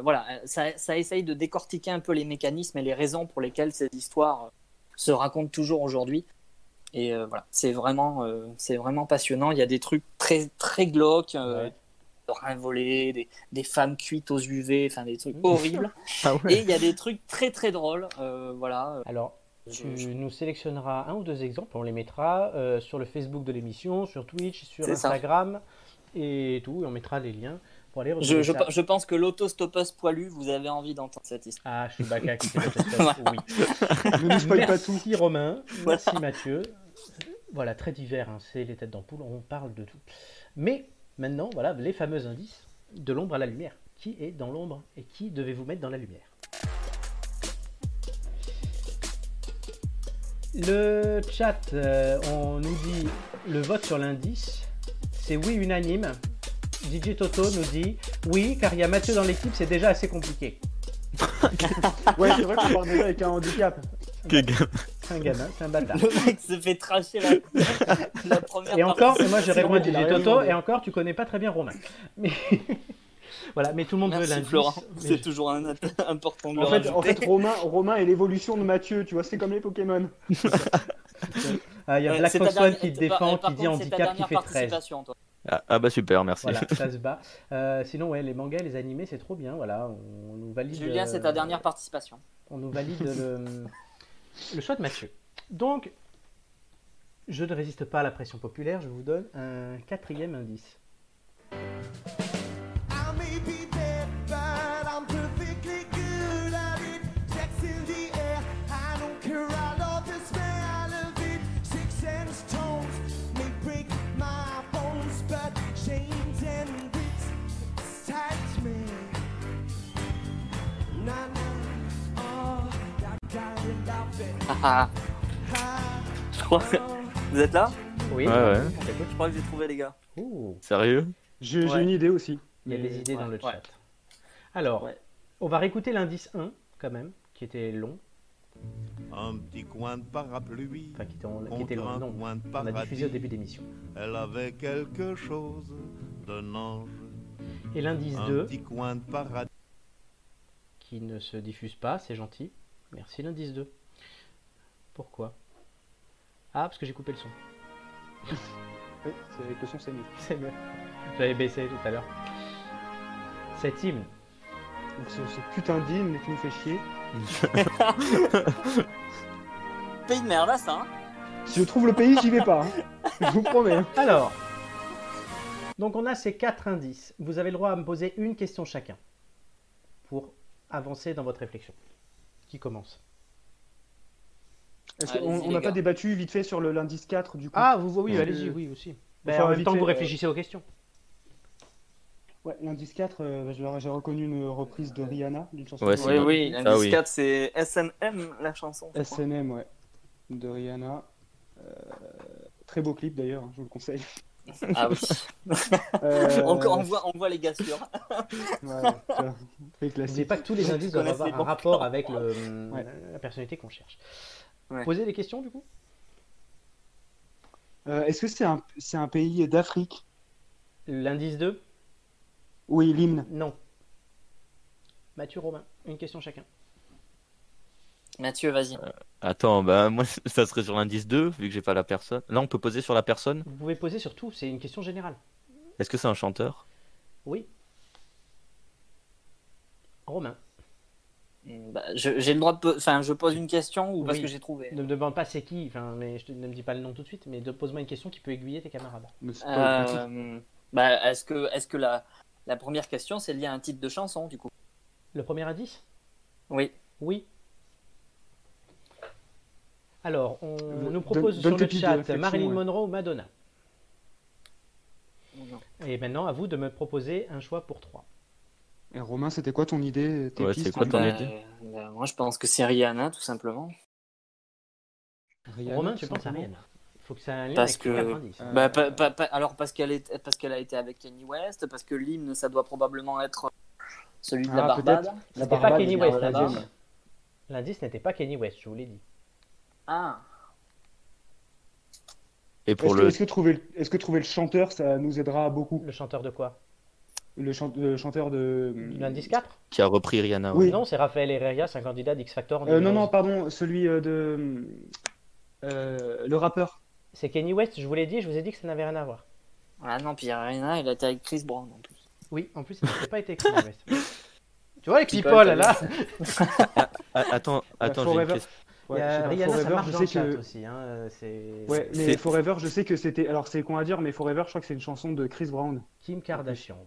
voilà, ça, ça essaye de décortiquer un peu les mécanismes et les raisons pour lesquelles ces histoires se racontent toujours aujourd'hui. Et voilà, c'est vraiment, c'est vraiment passionnant. Il y a des trucs très, très glauques. Ouais. volés, des, des femmes cuites aux UV, enfin des trucs horribles. Ah Et il y a des trucs très très drôles. euh, voilà. Alors, tu nous sélectionneras un ou deux exemples, on les mettra euh, sur le Facebook de l'émission, sur Twitch, sur ça. Instagram et tout, et on mettra les liens pour aller Je, je, je pense que l'autostoppeuse poilu, vous avez envie d'entendre cette histoire. Ah, Chewbacca qui fait oui. Spoil pas tout. Merci Romain, merci Mathieu. Voilà, très divers, hein, c'est les têtes d'ampoule, on parle de tout. Mais maintenant, voilà, les fameux indices de l'ombre à la lumière. Qui est dans l'ombre et qui devez-vous mettre dans la lumière? Le chat, euh, on nous dit le vote sur l'indice, c'est oui unanime. DJ Toto nous dit oui, car il y a Mathieu dans l'équipe, c'est déjà assez compliqué. Ouais, c'est vrai qu'on part déjà avec un handicap. C'est un gamin, c'est un bâtard. Le mec se fait tracher la, la première Et encore, partie. et moi je C'est réponds à vrai qu'il DJ Toto, et encore, tu connais pas très bien Romain. Mais voilà, mais tout le monde veut Merci l'indice. Florent, mais c'est toujours un, important de En fait, en fait Romain, Romain est l'évolution de Mathieu, tu vois, c'est comme les Pokémon. Ah, il y a Ouais, Black Fox dernière- qui te défend, par qui dit contre, handicap qui fait 13. participation, toi. Ah, ah bah super, merci. Voilà, ça se bat. Euh, sinon, ouais, les mangas, les animés, c'est trop bien. Voilà, on, on nous valide. Julien, c'est euh, ta dernière participation. On nous valide le, le choix de Mathieu. Donc, je ne résiste pas à la pression populaire. Je vous donne un quatrième indice. je crois. Vous êtes là? Oui, Ouais, ouais. Je crois que j'ai trouvé les gars. Ouh, Sérieux? J'ai Ouais. une idée aussi. il y a des idées dans le ouais. chat. Alors, Ouais. on va réécouter l'indice 1 quand même, qui était long. Un petit coin de parapluie. Enfin, qui était, en- qui était long. un Non, coin de on a diffusé au début d'émission. Elle avait quelque chose d'un ange. Et l'indice Un 2, petit coin de paradis. qui ne se diffuse pas, c'est gentil. Merci l'indice 2. Pourquoi Ah, parce que j'ai coupé le son. Oui, c'est avec le son, c'est mieux. C'est mieux. J'avais baissé tout à l'heure. Cet hymne, Donc, ce, ce putain d'hymne qui nous fait chier. Pays de merde, là, ça. hein. Si je trouve le pays, j'y vais pas. hein. Je vous promets. hein. Alors, donc on a ces quatre indices. Vous avez le droit à me poser une question chacun pour avancer dans votre réflexion. Qui commence? Est-ce qu'on on n'a pas débattu vite fait sur le l'indice 4 du coup Ah, vous oui, allez-y, que- oui aussi. Ben, en même temps que vous fait, euh, réfléchissez aux questions. Ouais, l'indice 4, euh, l'aurais- j'ai reconnu une reprise de Rihanna, d'une chanson Ouais, Oui, oui, Ah l'indice oui. 4, c'est SNM, la chanson. SNM, ouais, de Rihanna. Euh, très beau clip d'ailleurs, hein, je vous le conseille. Ah oui. Euh, on, on voit, on voit les gars sûrs. ouais, N'oubliez pas que tous les indices doivent avoir un rapport avec le, Ouais. la personnalité qu'on cherche. Ouais. Posez des questions du coup? Euh, Est-ce que c'est un, c'est un pays d'Afrique? L'indice 2 Oui, l'hymne. Non. Mathieu Romain, une question chacun. Mathieu, vas-y. Attends, bah moi ça serait sur l'indice 2, vu que j'ai pas la personne. Là on peut poser sur la personne? Vous pouvez poser sur tout, c'est une question générale. Est-ce que c'est un chanteur? Oui. Romain, Bah, je- J'ai le droit de. Enfin, je pose une question ou parce Oui. que j'ai trouvé ne me demande pas c'est qui, enfin, mais je te, ne me dis pas le nom tout de suite, mais de- pose-moi une question qui peut aiguiller tes camarades. Euh, bah, Est-ce que, est -ce que la, la première question, c'est lié à un titre de chanson, du coup? Le premier indice? Oui. Oui. Alors, on nous propose donne sur le de chat réflexion, Marilyn ouais. Monroe ou Madonna. Non. Et maintenant, à vous de me proposer un choix pour trois. Et Romain, c'était quoi ton idée tes Ouais, pistes, c'est quoi en ton fait Bah, idée bah, Moi, je pense que c'est Rihanna, tout simplement. Rihanna, Romain, tu penses à. Rihanna. Il faut que ça ait un lien Parce avec que-. Euh, Bah, pa- pa- pa- alors, parce qu'elle est, parce qu'elle a été avec Kanye West, parce que l'hymne, ça doit probablement être celui de la Ah, Barbade. peut-être. C'était La pas Kanye il y a West, l'indice. n'était pas Kanye West, je vous l'ai dit. Ah, Et Est-ce pour que, le. est-ce que trouver, le- est-ce que trouver le chanteur, ça nous aidera beaucoup? Le chanteur de quoi? Le, chan- le chanteur de. L'indice 4 Qui a repris Rihanna. Oui. ouais. Non, c'est Raphaël Herrera, c'est un candidat d'X Factor Euh, non, 2011. non, pardon, celui euh, de. euh, le rappeur. C'est Kanye West, je vous l'ai dit, je vous ai dit que ça n'avait rien à voir. ah non, puis Rihanna, il a été avec Chris Brown en plus. Oui, en plus, ça n'a pas été Kanye West. Tu vois les People, people là Ah, attends, attends, j'ai une Forever. question. Il y a je sais ça marche je dans le que. aussi. Hein, c'est Ouais, mais C'est- Forever, je sais que c'était. Alors, c'est con à dire, mais Forever, je crois que c'est une chanson de Chris Brown. Kim Kardashian.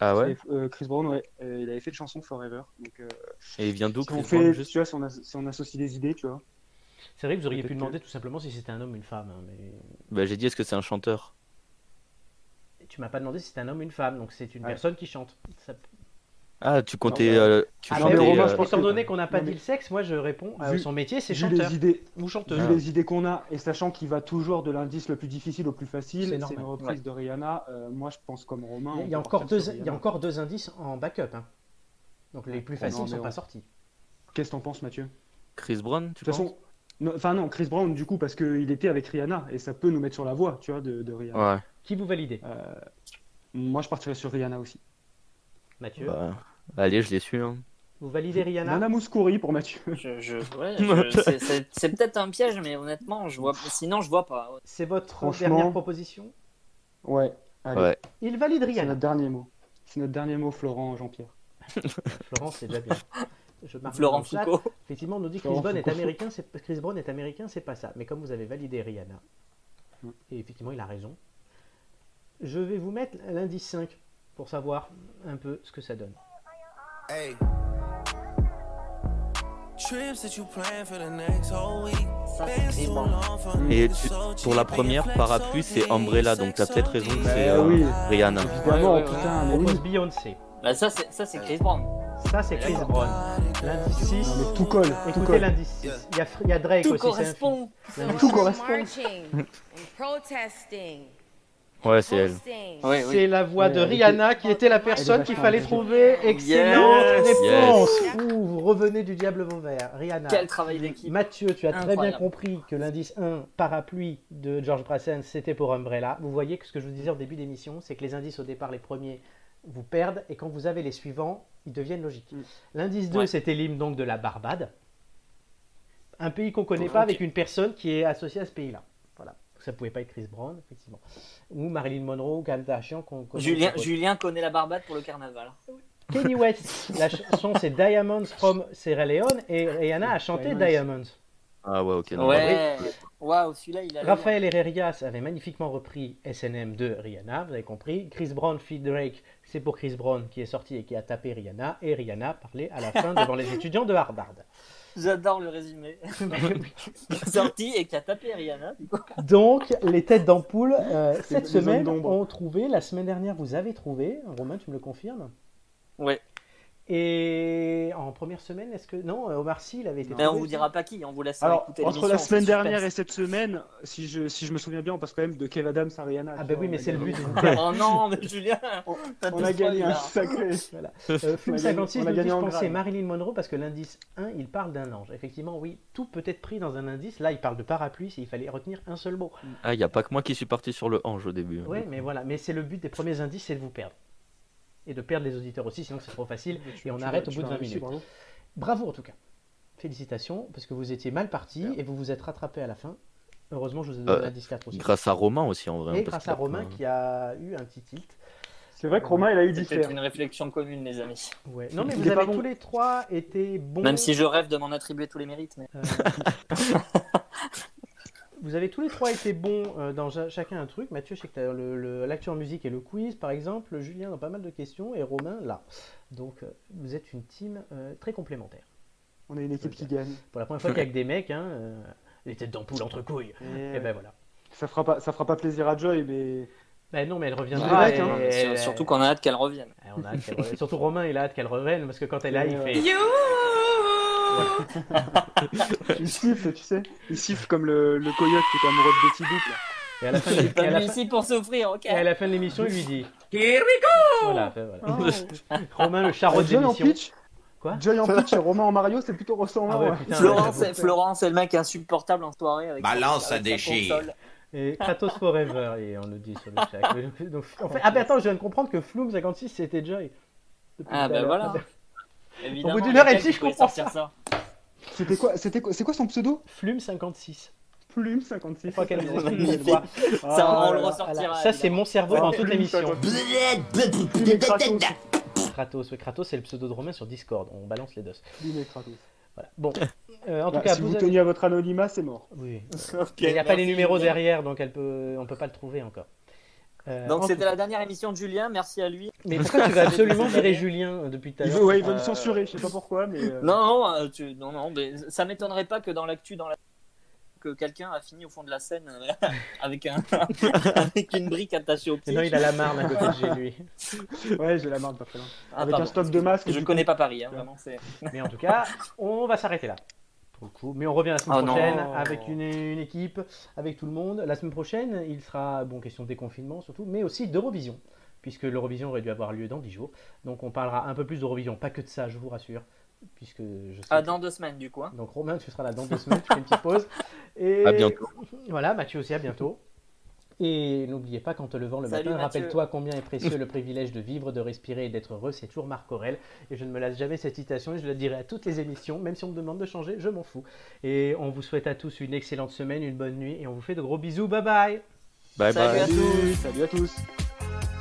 Ah ouais euh, Chris Brown, ouais. euh, il avait fait une chanson Forever. Donc, euh, Et il vient d'où si on Chris fait, Brown, juste tu vois, si on, si on associe des idées, tu vois. C'est vrai que vous auriez pu demander tout simplement si c'était un homme ou une femme. hein, mais Bah j'ai dit est-ce que c'est un chanteur? Tu m'as pas demandé si c'était un homme ou une femme, donc c'est une Ouais. personne qui chante. Ça- Ah, tu comptais. Non, bah, euh, tu Ah, mais chantais, Romain, euh, je pense Étant donné qu'on n'a pas non, dit mais- le sexe, moi je réponds à Vu- son métier, c'est Vu chanteur les idées, ou chanteuse. vu les idées qu'on a, et sachant qu'il va toujours de l'indice le plus difficile au plus facile, c'est normal. une reprise de Rihanna. euh, moi, je pense comme Romain. Il y a, encore deux, il y a encore deux indices en backup. hein. Donc les plus Non, faciles mais sont on- pas sortis. Qu'est-ce que t'en penses, Mathieu? De Chris Brown, tu toute penses? façon, non, enfin non, Chris Brown, du coup, parce qu'il était avec Rihanna, et ça peut nous mettre sur la voie, tu vois, de, de Rihanna. Ouais. Qui vous validez Euh, moi, je partirais sur Rihanna aussi. Mathieu? Bah, allez, je l'ai su. Hein. Vous validez Rihanna Nana Mouskouri pour Mathieu. Je, je, ouais, je- c'est- c'est c'est peut-être un piège, mais honnêtement, je vois. Sinon, je vois pas. C'est votre dernière proposition? Ouais. Allez, Ouais. Il valide c'est Rihanna. notre dernier mot. C'est notre dernier mot, Florent, Jean-Pierre. Florence, c'est déjà bien. Je marque Florent. Foucault. Effectivement, on nous dit que Florent Chris Brown est américain, c'est Chris Brown est américain, c'est pas ça. Mais comme vous avez validé Rihanna, Mm. et effectivement, il a raison. Je vais vous mettre l'indice 5 pour savoir un peu ce que ça donne. Hey. Trips that you plan for the next whole week. Ça, c'est Chris Brown. Et tu- pour la première, parapluie, c'est Umbrella, donc t'as peut-être raison que c'est euh, oui. Rihanna. Évidemment, ouais, ouais, putain, mais oui. Beyoncé. Bah, ça, c'est ça, c'est Chris Brown. Ça, c'est Chris Brown. L'indice 6. Non, mais tout colle, tout Écoutez l'indice 6. Il y a, il y a Drake Tout aussi. correspond. film. L'indice Tout correspond. Ouais, c'est elle. Ouais, C'est la voix Ouais, de Rihanna qui était la personne qu'il fallait trouver. Excellente Yes. réponse. Ouh, vous revenez du diable Vauvert. Rihanna. Quel travail d'équipe. Mathieu, tu as très bien compris que l'indice 1, parapluie de George Brassens, c'était pour Umbrella. Vous voyez que ce que je vous disais au début d'émission, c'est que les indices au départ, les premiers, vous perdent, et quand vous avez les suivants, ils deviennent logiques. Mm. L'indice 2, Ouais. c'était l'hymne donc de la Barbade. Un pays qu'on connaît pas avec une personne qui est associée à ce pays-là. Voilà. Ça pouvait pas être Chris Brown, effectivement. Ou Marilyn Monroe, ou Kardashian, qu'on connaît. Julien, qu'on connaît. Julien connaît la Barbade pour le carnaval. Kenny West, la chanson c'est Diamonds from Sierra Leone, et Rihanna a chanté Diamonds. Ah ouais, ok. non, Ouais. Waouh, celui-là, il a. Raphaël Herrerias avait magnifiquement repris SNM de Rihanna, vous avez compris. Chris Brown feat Drake, c'est pour Chris Brown qui est sorti et qui a tapé Rihanna. Et Rihanna parlait à la fin devant les étudiants de Harvard. J'adore le résumé. Qui est sorti et qui a tapé Rihanna. du coup. Donc, les têtes d'ampoule, euh, cette semaine, ont trouvé. La semaine dernière, vous avez trouvé. Romain, tu me le confirmes? Ouais. Et en première semaine, est-ce que. Non, Omar Sy, il avait été. Mais on vous dira pas qui, on vous laisse Alors, écouter entre la semaine dernière et cette semaine, si je, si je me souviens bien, on passe quand même de Kev Adams à Rihanna. Ah, bah vois, oui, mais c'est le but. Oh non, mais Julien On a gagné un sacré. Voilà. Euh, Flume On a gagné- 56 on a nous dit, gagné je en pensais. Marilyn Monroe parce que l'indice 1, il parle d'un ange. Effectivement, oui, tout peut être pris dans un indice. Là, il parle de parapluie, il fallait retenir un seul mot. Ah, il n'y a pas que moi qui suis parti sur le ange au début. Ouais, mais voilà, mais c'est le but des premiers indices, c'est de vous perdre. Et de perdre les auditeurs aussi, sinon c'est trop facile. Et on arrête au bout de l'as 20 réussi, minutes. bravo. Bravo en tout cas. Félicitations, parce que vous étiez mal parti et vous vous êtes rattrapé à la fin. Heureusement, je vous ai donné Euh, 4 aussi. Grâce à Romain aussi en vrai. Et hein, parce grâce à Romain pas- qui a eu un petit tilt. C'est vrai que Romain, il a eu C'est peut-être faire. une réflexion commune, les amis. Ouais. Non, mais vous avez bon. tous les trois été bons. Même si je rêve de m'en attribuer tous les mérites. Mais... Euh, Vous avez tous les trois été bons euh, dans ja- chacun un truc. Mathieu, je sais que tu as le- le- l'actu en musique et le quiz, par exemple. Julien dans pas mal de questions et Romain là. Donc, euh, vous êtes une team euh, très complémentaire. On a une équipe qui gagne. Pour la première fois qu'il y a que des mecs, hein, euh, les têtes d'ampoule entre couilles. Et, Et ben voilà. ça, fera pas, ça fera pas plaisir à Joy, mais Ben non, mais elle reviendra. et- hein. Surtout qu'on a hâte qu'elle revienne. et on a hâte qu'elle revienne. Surtout Romain, il a hâte qu'elle revienne parce que quand elle est là, il fait. Il siffle, tu sais. Il siffle comme le, le coyote qui est amoureux de Betty Boop. là. Et à la fin de Je suis l'é- et à pas la venu fin- ici pour souffrir, ok et à la fin de l'émission, il lui dit. Here we go! Voilà, fait, voilà. Romain, le charreau de Joy en l'émission. pitch? Quoi? Joy en pitch et Romain en Mario, c'est plutôt ressemblant. Ah ouais, putain, Florence, c'est- Florence est le mec insupportable en soirée avec Balance, ça déchire. Et Kratos Forever, et on nous dit sur le chat. Donc, en fait, ah, mais attends, je viens de comprendre que Flume 56 c'était Joy. Depuis Ah ben l'heure. voilà. Évidemment, Au bout d'une heure et demie, je comprends sortir ça. C'était quoi, c'était quoi, c'est quoi son pseudo? Flume 56. Plume 56. Je crois qu'elle nous explique quoi. Ça, on le ressortira. Ça, c'est mon cerveau dans toute Flume l'émission. 56. Plume et Kratos. Kratos, oui, Kratos, c'est le pseudo de Romain sur Discord. On balance les. Voilà. Bon, Euh, en tout Bah, cas, si vous, vous avez- teniez à votre anonymat, c'est mort. Oui. Il n'y a pas les numéros derrière, donc elle peut... on peut pas le trouver encore. Euh, Donc c'était la dernière émission de Julien, merci à lui. Mais pourquoi tu vas absolument virer Julien euh, depuis tout à Il l'heure il veut Euh, me censurer, je sais pas pourquoi, mais. euh, Non, non, euh, tu- non, non, mais ça m'étonnerait pas que dans l'actu, dans la que quelqu'un a fini au fond de la scène euh, avec un avec une brique attachée au pied. Sinon, il a la marne à côté de chez lui. Ouais, j'ai la marde pas très loin. Ah, Avec pardon, un stock de masques. Je connais coup. pas Paris, hein, vraiment. Mais en tout cas, on va s'arrêter là. Pour le coup. Mais on revient la semaine Oh non. prochaine avec une, une équipe, avec tout le monde. La semaine prochaine, il sera, bon, question de déconfinement surtout, mais aussi d'Eurovision, puisque l'Eurovision aurait dû avoir lieu dans 10 jours. Donc on parlera un peu plus d'Eurovision, pas que de ça, je vous rassure, puisque je sais. Ah, que- dans deux semaines, du coup. hein. Donc Romain, tu seras là dans deux semaines, tu fais une petite pause. Et À bientôt. Voilà, Mathieu aussi, à bientôt. Et n'oubliez pas qu'en te levant le Salut, matin, rappelle-toi combien est précieux le privilège de vivre, de respirer et d'être heureux. C'est toujours Marc Aurel. Et je ne me lasse jamais cette citation et je la dirai à toutes les émissions, même si on me demande de changer, je m'en fous. Et on vous souhaite à tous une excellente semaine, une bonne nuit et on vous fait de gros bisous. Bye bye Bye Salut bye. à tous. Salut à tous.